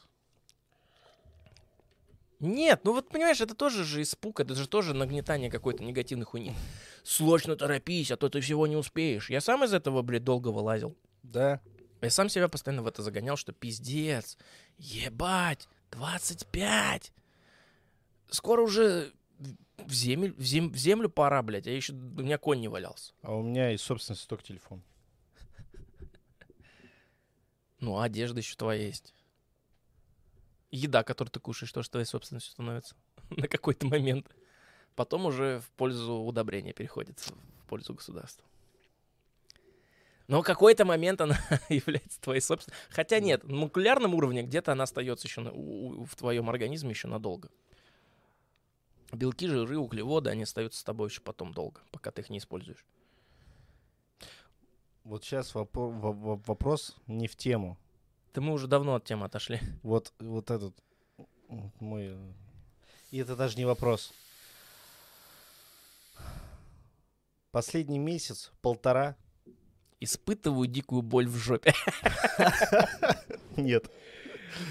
Нет, ну вот понимаешь, это тоже же испуг, это же тоже нагнетание какой-то негативной хуйни. Срочно торопись, а то ты всего не успеешь. Я сам из этого, блядь, долго вылазил. Да. Я сам себя постоянно в это загонял, что пиздец, ебать, 25. Скоро уже в землю, в, зем, в землю пора, блядь, а еще у меня конь не валялся. А у меня из собственности только телефон. [laughs] Ну, а одежда еще твоя есть. Еда, которую ты кушаешь, тоже твоей собственностью становится [laughs] на какой-то момент. Потом уже в пользу удобрения переходит, в пользу государства. Но какой-то момент она [laughs] является твоей собственной. Хотя нет, на молекулярном уровне где-то она остается еще на, у, в твоем организме еще надолго. Белки, жиры, углеводы, они остаются с тобой еще потом долго, пока ты их не используешь. Вот сейчас воп- вопрос не в тему. Да мы уже давно от темы отошли. Вот, вот этот мой... И это даже не вопрос. Последний месяц, полтора. Испытываю дикую боль в жопе. [laughs] Нет.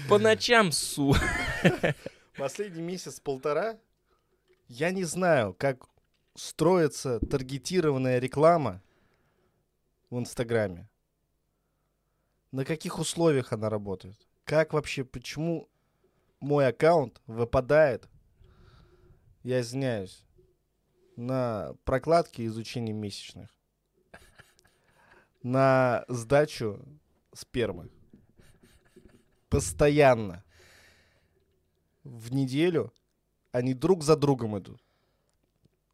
По ночам су. Последний месяц, полтора я не знаю, как строится таргетированная реклама в Инстаграме. На каких условиях она работает? Как вообще, почему мой аккаунт выпадает, я извиняюсь, на прокладки и изучение месячных, на сдачу спермы. Постоянно. В неделю они друг за другом идут.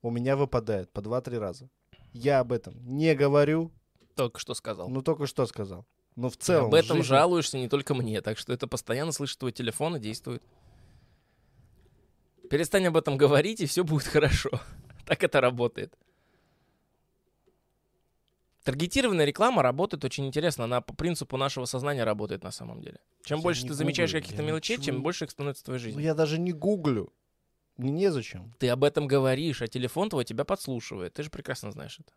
У меня выпадает по 2-3 раза. Я об этом не говорю. Только что сказал. Ну, только что сказал. Но в целом... Об этом жизни... жалуешься не только мне, так что это постоянно слышит твой телефон и действует. Перестань об этом говорить, и все будет хорошо. [laughs] так это работает. Таргетированная реклама работает очень интересно. Она по принципу нашего сознания работает на самом деле. Чем Я больше ты замечаешь гуглю, каких-то я мелочей, ничего тем не- больше их становится в твоей Ну, жизни. я даже не гуглю. Мне незачем. Ты об этом говоришь, а телефон твой тебя подслушивает. Ты же прекрасно знаешь это.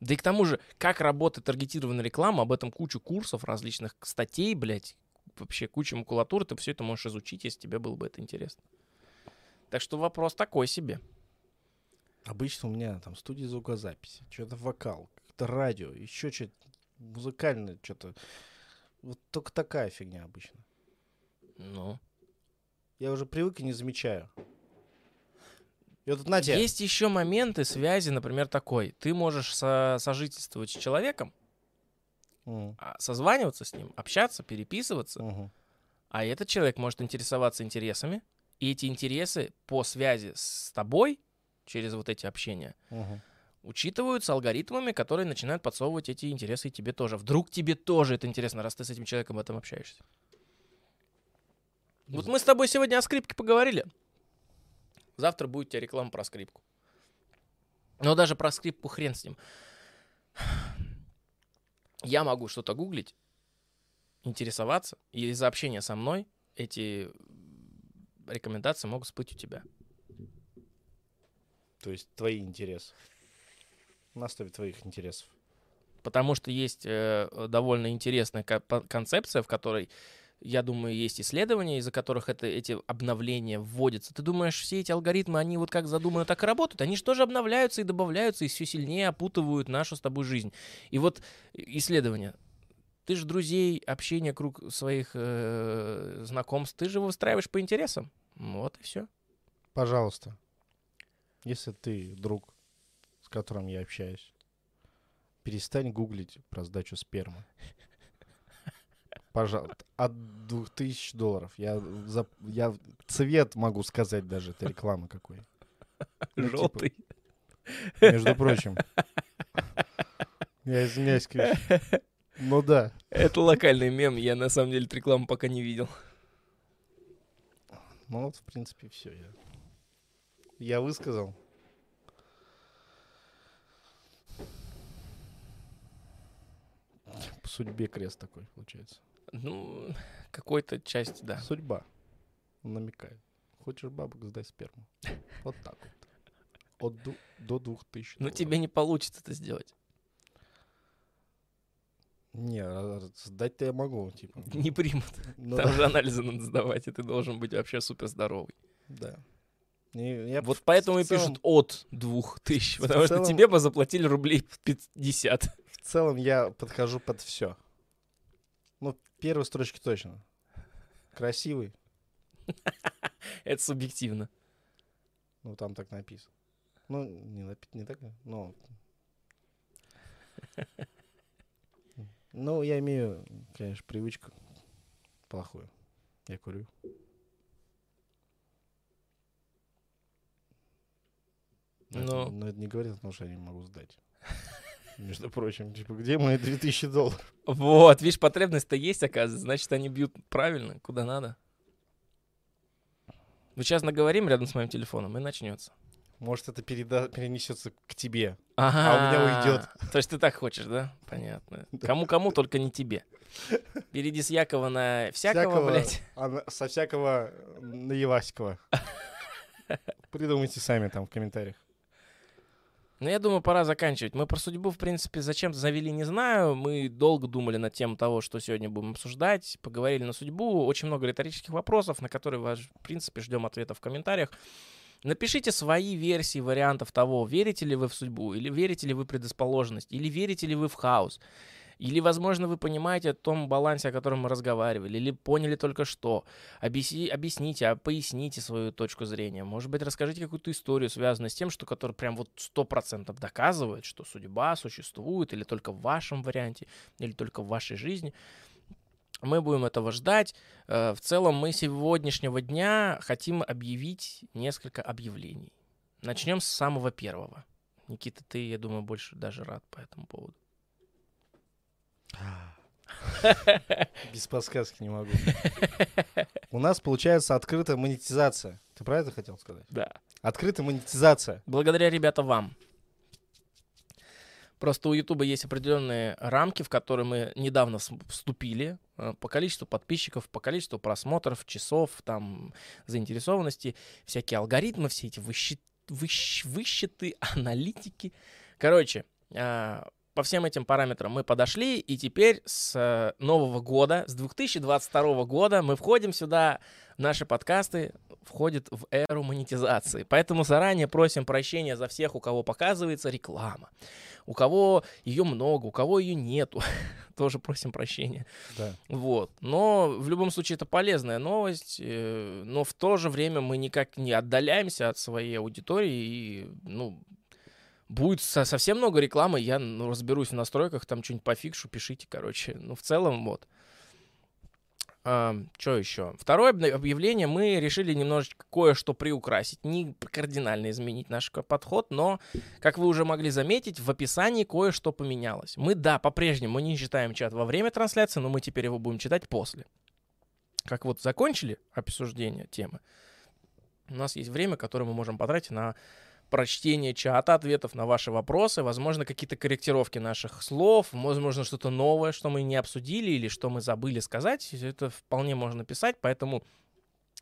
Да и к тому же, как работает таргетированная реклама, об этом кучу курсов, различных статей, блядь, вообще куча макулатуры, ты все это можешь изучить, если тебе было бы это интересно. Так что вопрос такой себе. Обычно у меня там студия звукозаписи, что-то вокал, как-то радио, еще что-то музыкальное, что-то. Вот только такая фигня обычно. Ну. Я уже привык и не замечаю. И вот, знаете, Есть еще моменты связи, например, такой. Ты можешь со- сожительствовать с человеком, а, созваниваться с ним, общаться, переписываться, а этот человек может интересоваться интересами, и эти интересы по связи с тобой через вот эти общения учитываются алгоритмами, которые начинают подсовывать эти интересы тебе тоже. Вдруг тебе тоже это интересно, раз ты с этим человеком об этом общаешься. Вот мы с тобой сегодня о скрипке поговорили. Завтра будет у тебя реклама про скрипку. Но даже про скрипку хрен с ним. Я могу что-то гуглить, интересоваться, и из-за общения со мной эти рекомендации могут всплыть у тебя. То есть твои интересы. На основе твоих интересов. Потому что есть э, довольно интересная ко- концепция, в которой, я думаю, есть исследования, из-за которых это, эти обновления вводятся. Ты думаешь, все эти алгоритмы, они вот как задуманы, так и работают? Они же тоже обновляются и добавляются, и все сильнее опутывают нашу с тобой жизнь. И вот исследования. Ты же друзей, общение, круг своих э, знакомств, ты же выстраиваешь по интересам. Вот и все. Пожалуйста. Если ты друг, с которым я общаюсь, перестань гуглить про сдачу спермы. Пожалуйста. От 2000 долларов. Я, за, я цвет могу сказать даже, это реклама какой. Ну, типа, Желтый. Между прочим. Я извиняюсь, конечно. Ну да. Это локальный мем, я на самом деле рекламу пока не видел. Ну вот, в принципе, все. Я, я высказал. По судьбе крест такой, получается. Ну, какой-то часть, да. Судьба. Намекает. Хочешь бабок, сдай сперму. [laughs] Вот так вот. От ду- до двух тысяч. Но долларов. тебе не получится это сделать. Не, а- а сдать-то я могу, типа. [laughs] Не примут. Ну Там да. же анализы надо сдавать, и ты должен быть вообще супер здоровый. Да. И я Вот поэтому и целом- пишут от двух тысяч, потому что целом- тебе бы заплатили рублей 50. В целом я подхожу под все. Первой строчки точно. Красивый. [laughs] Это субъективно. Ну, там так написано. Ну, не, напи- не так, но... Ну, я имею, конечно, привычку плохую. Я курю. Но, это, но это не говорит о том, что я не могу сдать. [laughs] Между прочим, типа, где мои 2000 долларов? Вот, видишь, потребность-то есть, оказывается. Значит, они бьют правильно, куда надо. Мы сейчас наговорим рядом с моим телефоном, и начнется. Может, это переда- перенесется к тебе. Ага. А у меня уйдет. То есть ты так хочешь, да? Понятно. Кому-кому, только не тебе. Перейди с Якова на всякого, блядь. а со всякого на Евасикова. [laughs] Придумайте сами там в комментариях. Ну, я думаю, пора заканчивать. Мы про судьбу, в принципе, зачем завели, не знаю. Мы долго думали над тем того, что сегодня будем обсуждать. Поговорили на судьбу. Очень много риторических вопросов, на которые, в принципе, ждем ответов в комментариях. Напишите свои версии вариантов того, верите ли вы в судьбу, или верите ли вы в предрасположенность, или верите ли вы в хаос. Или, возможно, вы понимаете о том балансе, о котором мы разговаривали, или поняли только что. Объясни- объясните, а поясните свою точку зрения. Может быть, расскажите какую-то историю, связанную с тем, что которая прям вот сто процентов доказывает, что судьба существует, или только в вашем варианте, или только в вашей жизни. Мы будем этого ждать. Э, В целом мы сегодняшнего дня хотим объявить несколько объявлений. Начнем с самого первого. Никита, ты, я думаю, больше даже рад по этому поводу. [laughs] Без подсказки не могу. У нас получается открытая монетизация. Ты про это хотел сказать? Да. Открытая монетизация. Благодаря, ребята, вам. Просто у Ютуба есть определенные рамки, в которые мы недавно вступили э, по количеству подписчиков, по количеству просмотров, часов, там, заинтересованности, всякие алгоритмы, все эти выщи- выщ- высчеты, [laughs] аналитики. Короче, а, по всем этим параметрам мы подошли, и теперь с э, нового года, с 2022 года мы входим сюда, наши подкасты входят в эру монетизации. Поэтому заранее просим прощения за всех, у кого показывается реклама, у кого ее много, у кого ее нету. [laughs] Тоже просим прощения. Да. Вот. Но в любом случае это полезная новость, э, но в то же время мы никак не отдаляемся от своей аудитории и, ну, будет со- совсем много рекламы, я ну, разберусь в настройках, там что-нибудь пофикшу, пишите, короче. Ну, в целом, вот. что еще? Второе объявление. Мы решили немножечко кое-что приукрасить. Не кардинально изменить наш подход, но, как вы уже могли заметить, в описании кое-что поменялось. Мы, да, по-прежнему не читаем чат во время трансляции, но мы теперь его будем читать после. Как вот закончили обсуждение темы, у нас есть время, которое мы можем потратить на прочтение чата, ответов на ваши вопросы, возможно, какие-то корректировки наших слов, возможно, что-то новое, что мы не обсудили или что мы забыли сказать. Это вполне можно писать, поэтому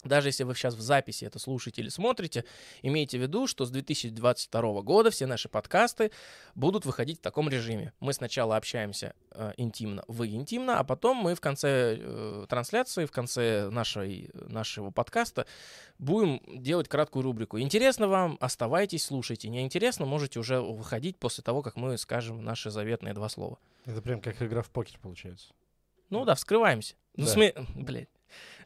даже если вы сейчас в записи это слушаете или смотрите, имейте в виду, что с 2022 года все наши подкасты будут выходить в таком режиме. Мы сначала общаемся э, интимно, вы интимно, а потом мы в конце э, трансляции, в конце нашей, нашего подкаста будем делать краткую рубрику. Интересно вам? Оставайтесь, слушайте. Не интересно? Можете уже выходить после того, как мы скажем наши заветные два слова. Это прям как игра в покер получается. Ну да, вскрываемся. Ну, Да. сме... Блядь.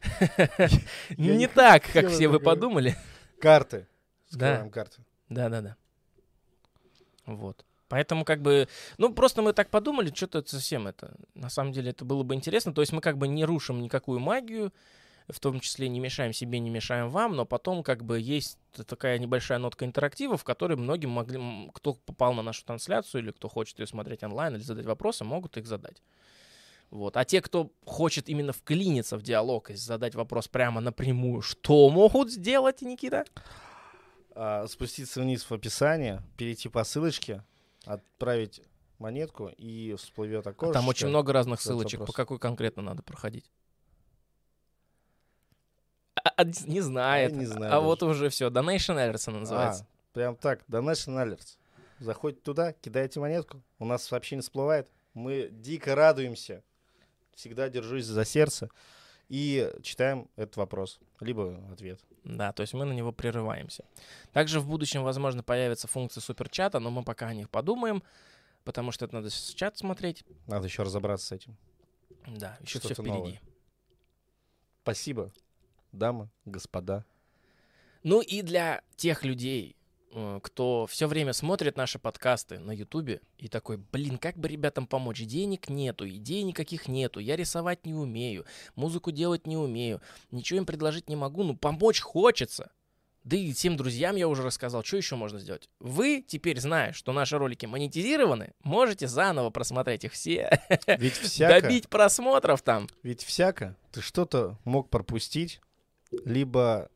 [laughs] Не так, как все вы подумали. Карты. Да. Карты. Да-да-да. Вот. Поэтому как бы, ну просто мы так подумали, что-то совсем это, на самом деле это было бы интересно. То есть мы как бы не рушим никакую магию, в том числе не мешаем себе, не мешаем вам, но потом как бы есть такая небольшая нотка интерактива, в которой многим могли, кто попал на нашу трансляцию или кто хочет ее смотреть онлайн или задать вопросы, могут их задать. Вот. А те, кто хочет именно вклиниться в диалог и задать вопрос прямо напрямую, что могут сделать, Никита? А, спуститься вниз в описание, перейти по ссылочке, отправить монетку и всплывет А окошечко. Там очень много разных ссылочек, по вопрос. какой конкретно надо проходить. А, а, не знает. Я не знаю а даже. вот уже все. Donation Alerts она называется. А, прям так, Donation Alerts. Заходите туда, кидаете монетку, у нас сообщение всплывает. Мы дико радуемся. Всегда держусь за сердце. И читаем этот вопрос, либо ответ. Да, то есть мы на него прерываемся. Также в будущем, возможно, появится функция суперчата, но мы пока о них подумаем, потому что это надо с чат смотреть. Надо еще разобраться с этим. Да, еще все впереди. новое. Спасибо, дамы, господа. Ну и для тех людей, кто все время смотрит наши подкасты на Ютубе и такой, блин, как бы ребятам помочь? Денег нету, идей никаких нету, я рисовать не умею, музыку делать не умею, ничего им предложить не могу, ну помочь хочется. Да и всем друзьям я уже рассказал, что еще можно сделать. Вы теперь, зная, что наши ролики монетизированы, можете заново просмотреть их все, Ведь [laughs] всяко, добить просмотров там. ведь всяко ты что-то мог пропустить, либо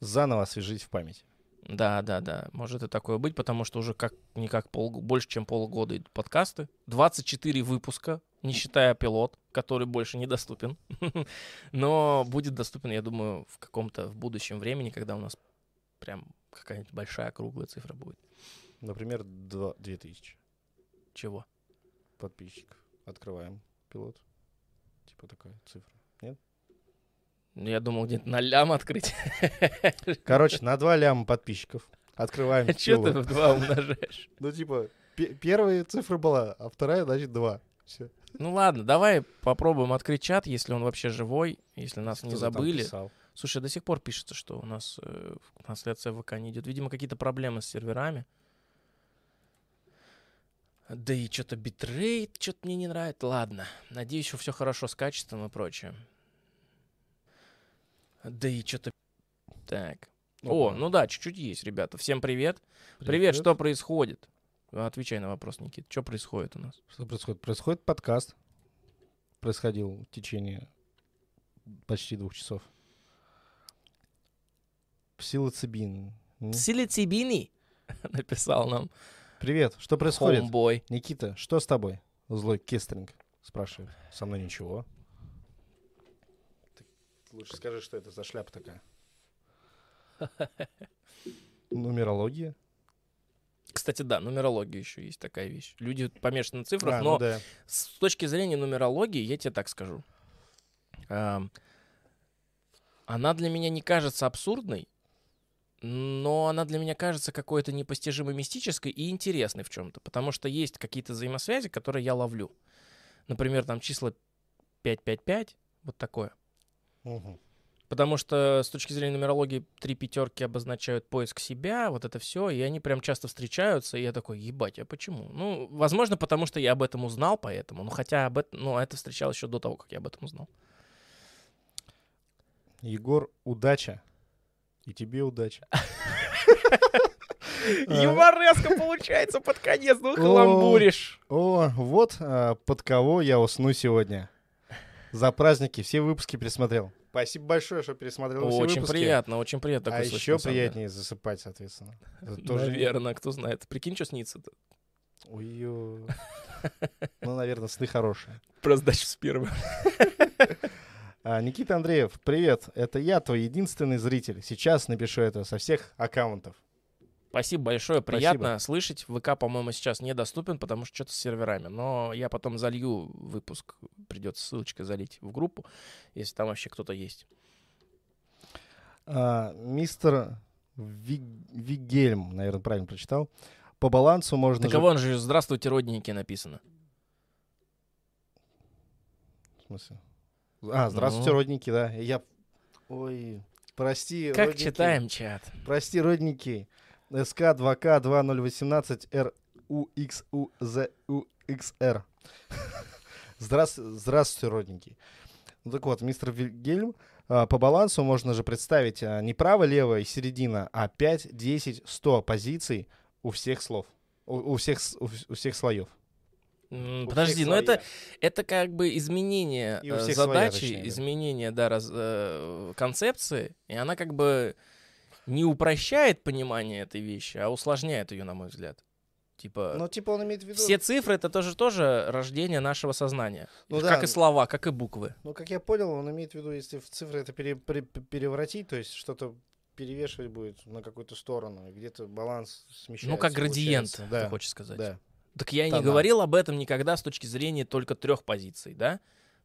заново освежить в памяти. Да, да, да, может и такое быть, потому что уже как никак пол, больше, чем полгода идут подкасты. 24 выпуска, не считая пилот, который больше недоступен. [laughs] Но будет доступен, я думаю, в каком-то в будущем времени, когда у нас прям какая-нибудь большая круглая цифра будет. Например, два- 2000 Чего? подписчиков. Открываем пилот. Типа такая цифра. Я думал, где-то на лям открыть. [laughs] Короче, на 2 ляма подписчиков. Открываем Че ты пилот. в два умножаешь? [laughs] Ну, типа, пе- первая цифра была, а вторая, значит, 2. Все. Ну ладно, давай попробуем открыть чат, если он вообще живой, если нас не забыли. Слушай, до сих пор пишется, что у нас э, трансляция в ВК не идет. Видимо, какие-то проблемы с серверами. Да и что-то битрейт, что-то мне не нравится. Ладно, надеюсь, что все хорошо с качеством и прочее. Да и что-то... Так. О, ну да, чуть-чуть есть, ребята. Всем привет. Привет, что происходит? Отвечай на вопрос, Никит. Что происходит у нас? Что происходит? Происходит подкаст. Происходил в течение почти двух часов. Псилоцибин. М? Псилицибини, [laughs] написал нам Привет, что происходит? Homeboy. Никита, что с тобой? Злой кестринг спрашивает. Со мной ничего. Лучше скажи, что это за шляпа такая. [laughs] Нумерология? Кстати, да, нумерология еще есть такая вещь. Люди помешаны на цифрах, А, но ну да. с точки зрения нумерологии, я тебе так скажу. Она для меня не кажется абсурдной, но она для меня кажется какой-то непостижимо мистической и интересной в чем-то, потому что есть какие-то взаимосвязи, которые я ловлю. Например, там числа 555, вот такое. Мгм. Потому что с точки зрения нумерологии три пятерки обозначают поиск себя, вот это все, и они прям часто встречаются, и я такой, ебать, а почему? Ну, возможно, потому что я об этом узнал, поэтому, ну, хотя об этом, ну, это встречалось еще до того, как я об этом узнал. Егор, удача. И тебе удача. [laughs] Юмореска получается под конец, ну, каламбуришь. О, вот а, под кого я усну сегодня. За праздники все выпуски пересмотрел. Спасибо большое, что пересмотрел все Очень выпуски. приятно, очень приятно. А еще самом деле. приятнее засыпать, соответственно. [laughs] Это тоже- Наверное, кто знает. Прикинь, что снится-то. Ой-ё. [laughs] Ну, наверное, сны хорошие. Про сдачу с первым. [laughs] А, Никита Андреев, привет. Это я, твой единственный зритель. Сейчас напишу это со всех аккаунтов. Спасибо большое, приятно Спасибо. слышать. ВК, по-моему, сейчас недоступен, потому что что-то с серверами. Но я потом залью выпуск, придется ссылочка залить в группу, если там вообще кто-то есть. А, мистер Виг... Вигельм, наверное, правильно прочитал. По балансу можно... Так же... вон же «Здравствуйте, родненькие» написано. В смысле? А, «Здравствуйте, ну... родненькие», да. Я... Ой, прости, Как родненькие. читаем чат? Прости, родненькие. СК-2К-2018-РУХУЗУХР. [laughs] Здравствуйте, здравствуйте, родненький. Ну так вот, мистер Вильгельм, а, по балансу можно же представить а, не право, лево и середина, а 5, 10, 100 позиций у всех слов, у, у, всех, у, всех слоев. Подожди, но это, это как бы изменение э, задачи, своя, изменение да, раз, э, концепции, и она как бы не упрощает понимание этой вещи, а усложняет ее, на мой взгляд. Типа, Ну, типа он имеет в виду... все цифры это тоже тоже рождение нашего сознания. Ну как да. и слова, как и буквы. Ну, как я понял, он имеет в виду, если в цифры это пере- пере- переворотить, то есть что-то перевешивать будет на какую-то сторону, и где-то баланс смещается. ну, как градиент, получается. ты Да, хочешь сказать. да. Так я и не говорил об этом никогда с точки зрения только трех позиций, да?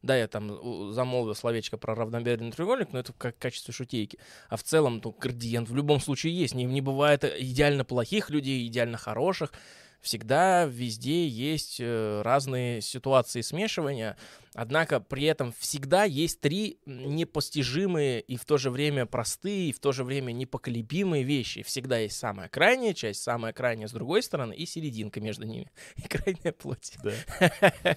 Да, я там замолвил словечко про равномерный треугольник, но это как качестве шутейки. А в целом, ну, градиент в любом случае есть. Не, не бывает идеально плохих людей, идеально хороших. Всегда везде есть э, разные ситуации смешивания. Однако при этом всегда есть три непостижимые и в то же время простые, и в то же время непоколебимые вещи. Всегда есть самая крайняя часть, самая крайняя с другой стороны и серединка между ними. [laughs] И крайняя плоть. Да. [laughs]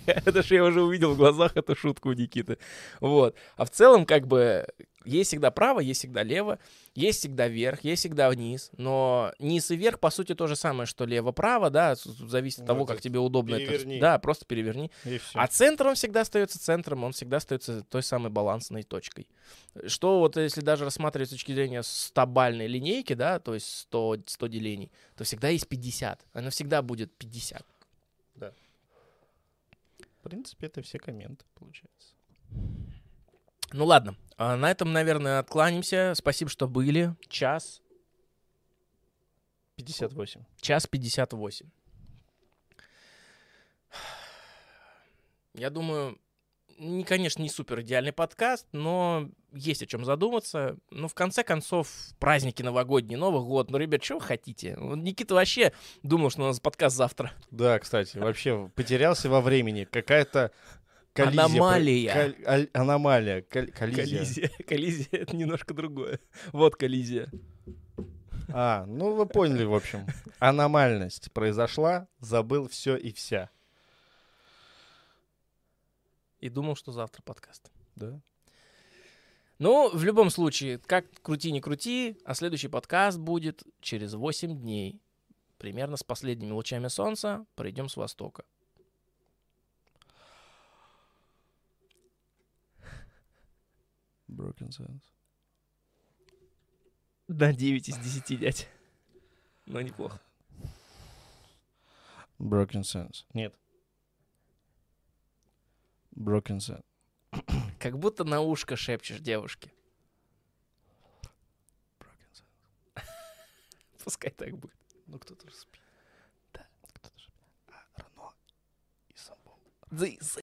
Это же я уже увидел в глазах эту шутку у Никиты. Вот. А в целом, как бы, есть всегда право, есть всегда лево, есть всегда вверх, есть всегда вниз. Но низ и вверх, по сути, то же самое, что лево-право, да, зависит от Ну, того, как тебе удобно это. переверни. Да, просто переверни. А центр, он всегда остается центром, он всегда остается той самой балансной точкой. Что вот если даже рассматривать с точки зрения стабальной линейки, да, то есть 100, 100 делений, то всегда есть 50. Оно всегда будет 50. В принципе, это все комменты, получается. Ну ладно, а на этом, наверное, откланимся. Спасибо, что были. Час, 58. час 58. Я думаю, не, конечно, не супер идеальный подкаст, но есть о чем задуматься. Ну, в конце концов, праздники новогодние, Новый год. Ну, ребят, что вы хотите? Никита вообще думал, что у нас подкаст завтра. Да, кстати, вообще потерялся во времени. Какая-то коллизия. Аномалия. кол- аль- аномалия. кол- коллизия. Коллизия. [laughs] Коллизия — это немножко другое. Вот коллизия. А, ну вы поняли, в общем. Аномальность произошла, забыл все и вся. И думал, что завтра подкаст. Да. Ну, в любом случае, как крути не крути, а следующий подкаст будет через 8 дней. Примерно с последними лучами солнца придем с востока. Broken Sense. Да, 9 из 10, дядь. Но неплохо. Broken Sense. Нет. Sense. Как будто на ушко шепчешь девушке. Broken Sense. [laughs] Пускай так будет. Ну, кто-то же спит. Да. Кто-то же... А, Рено и Самбол. This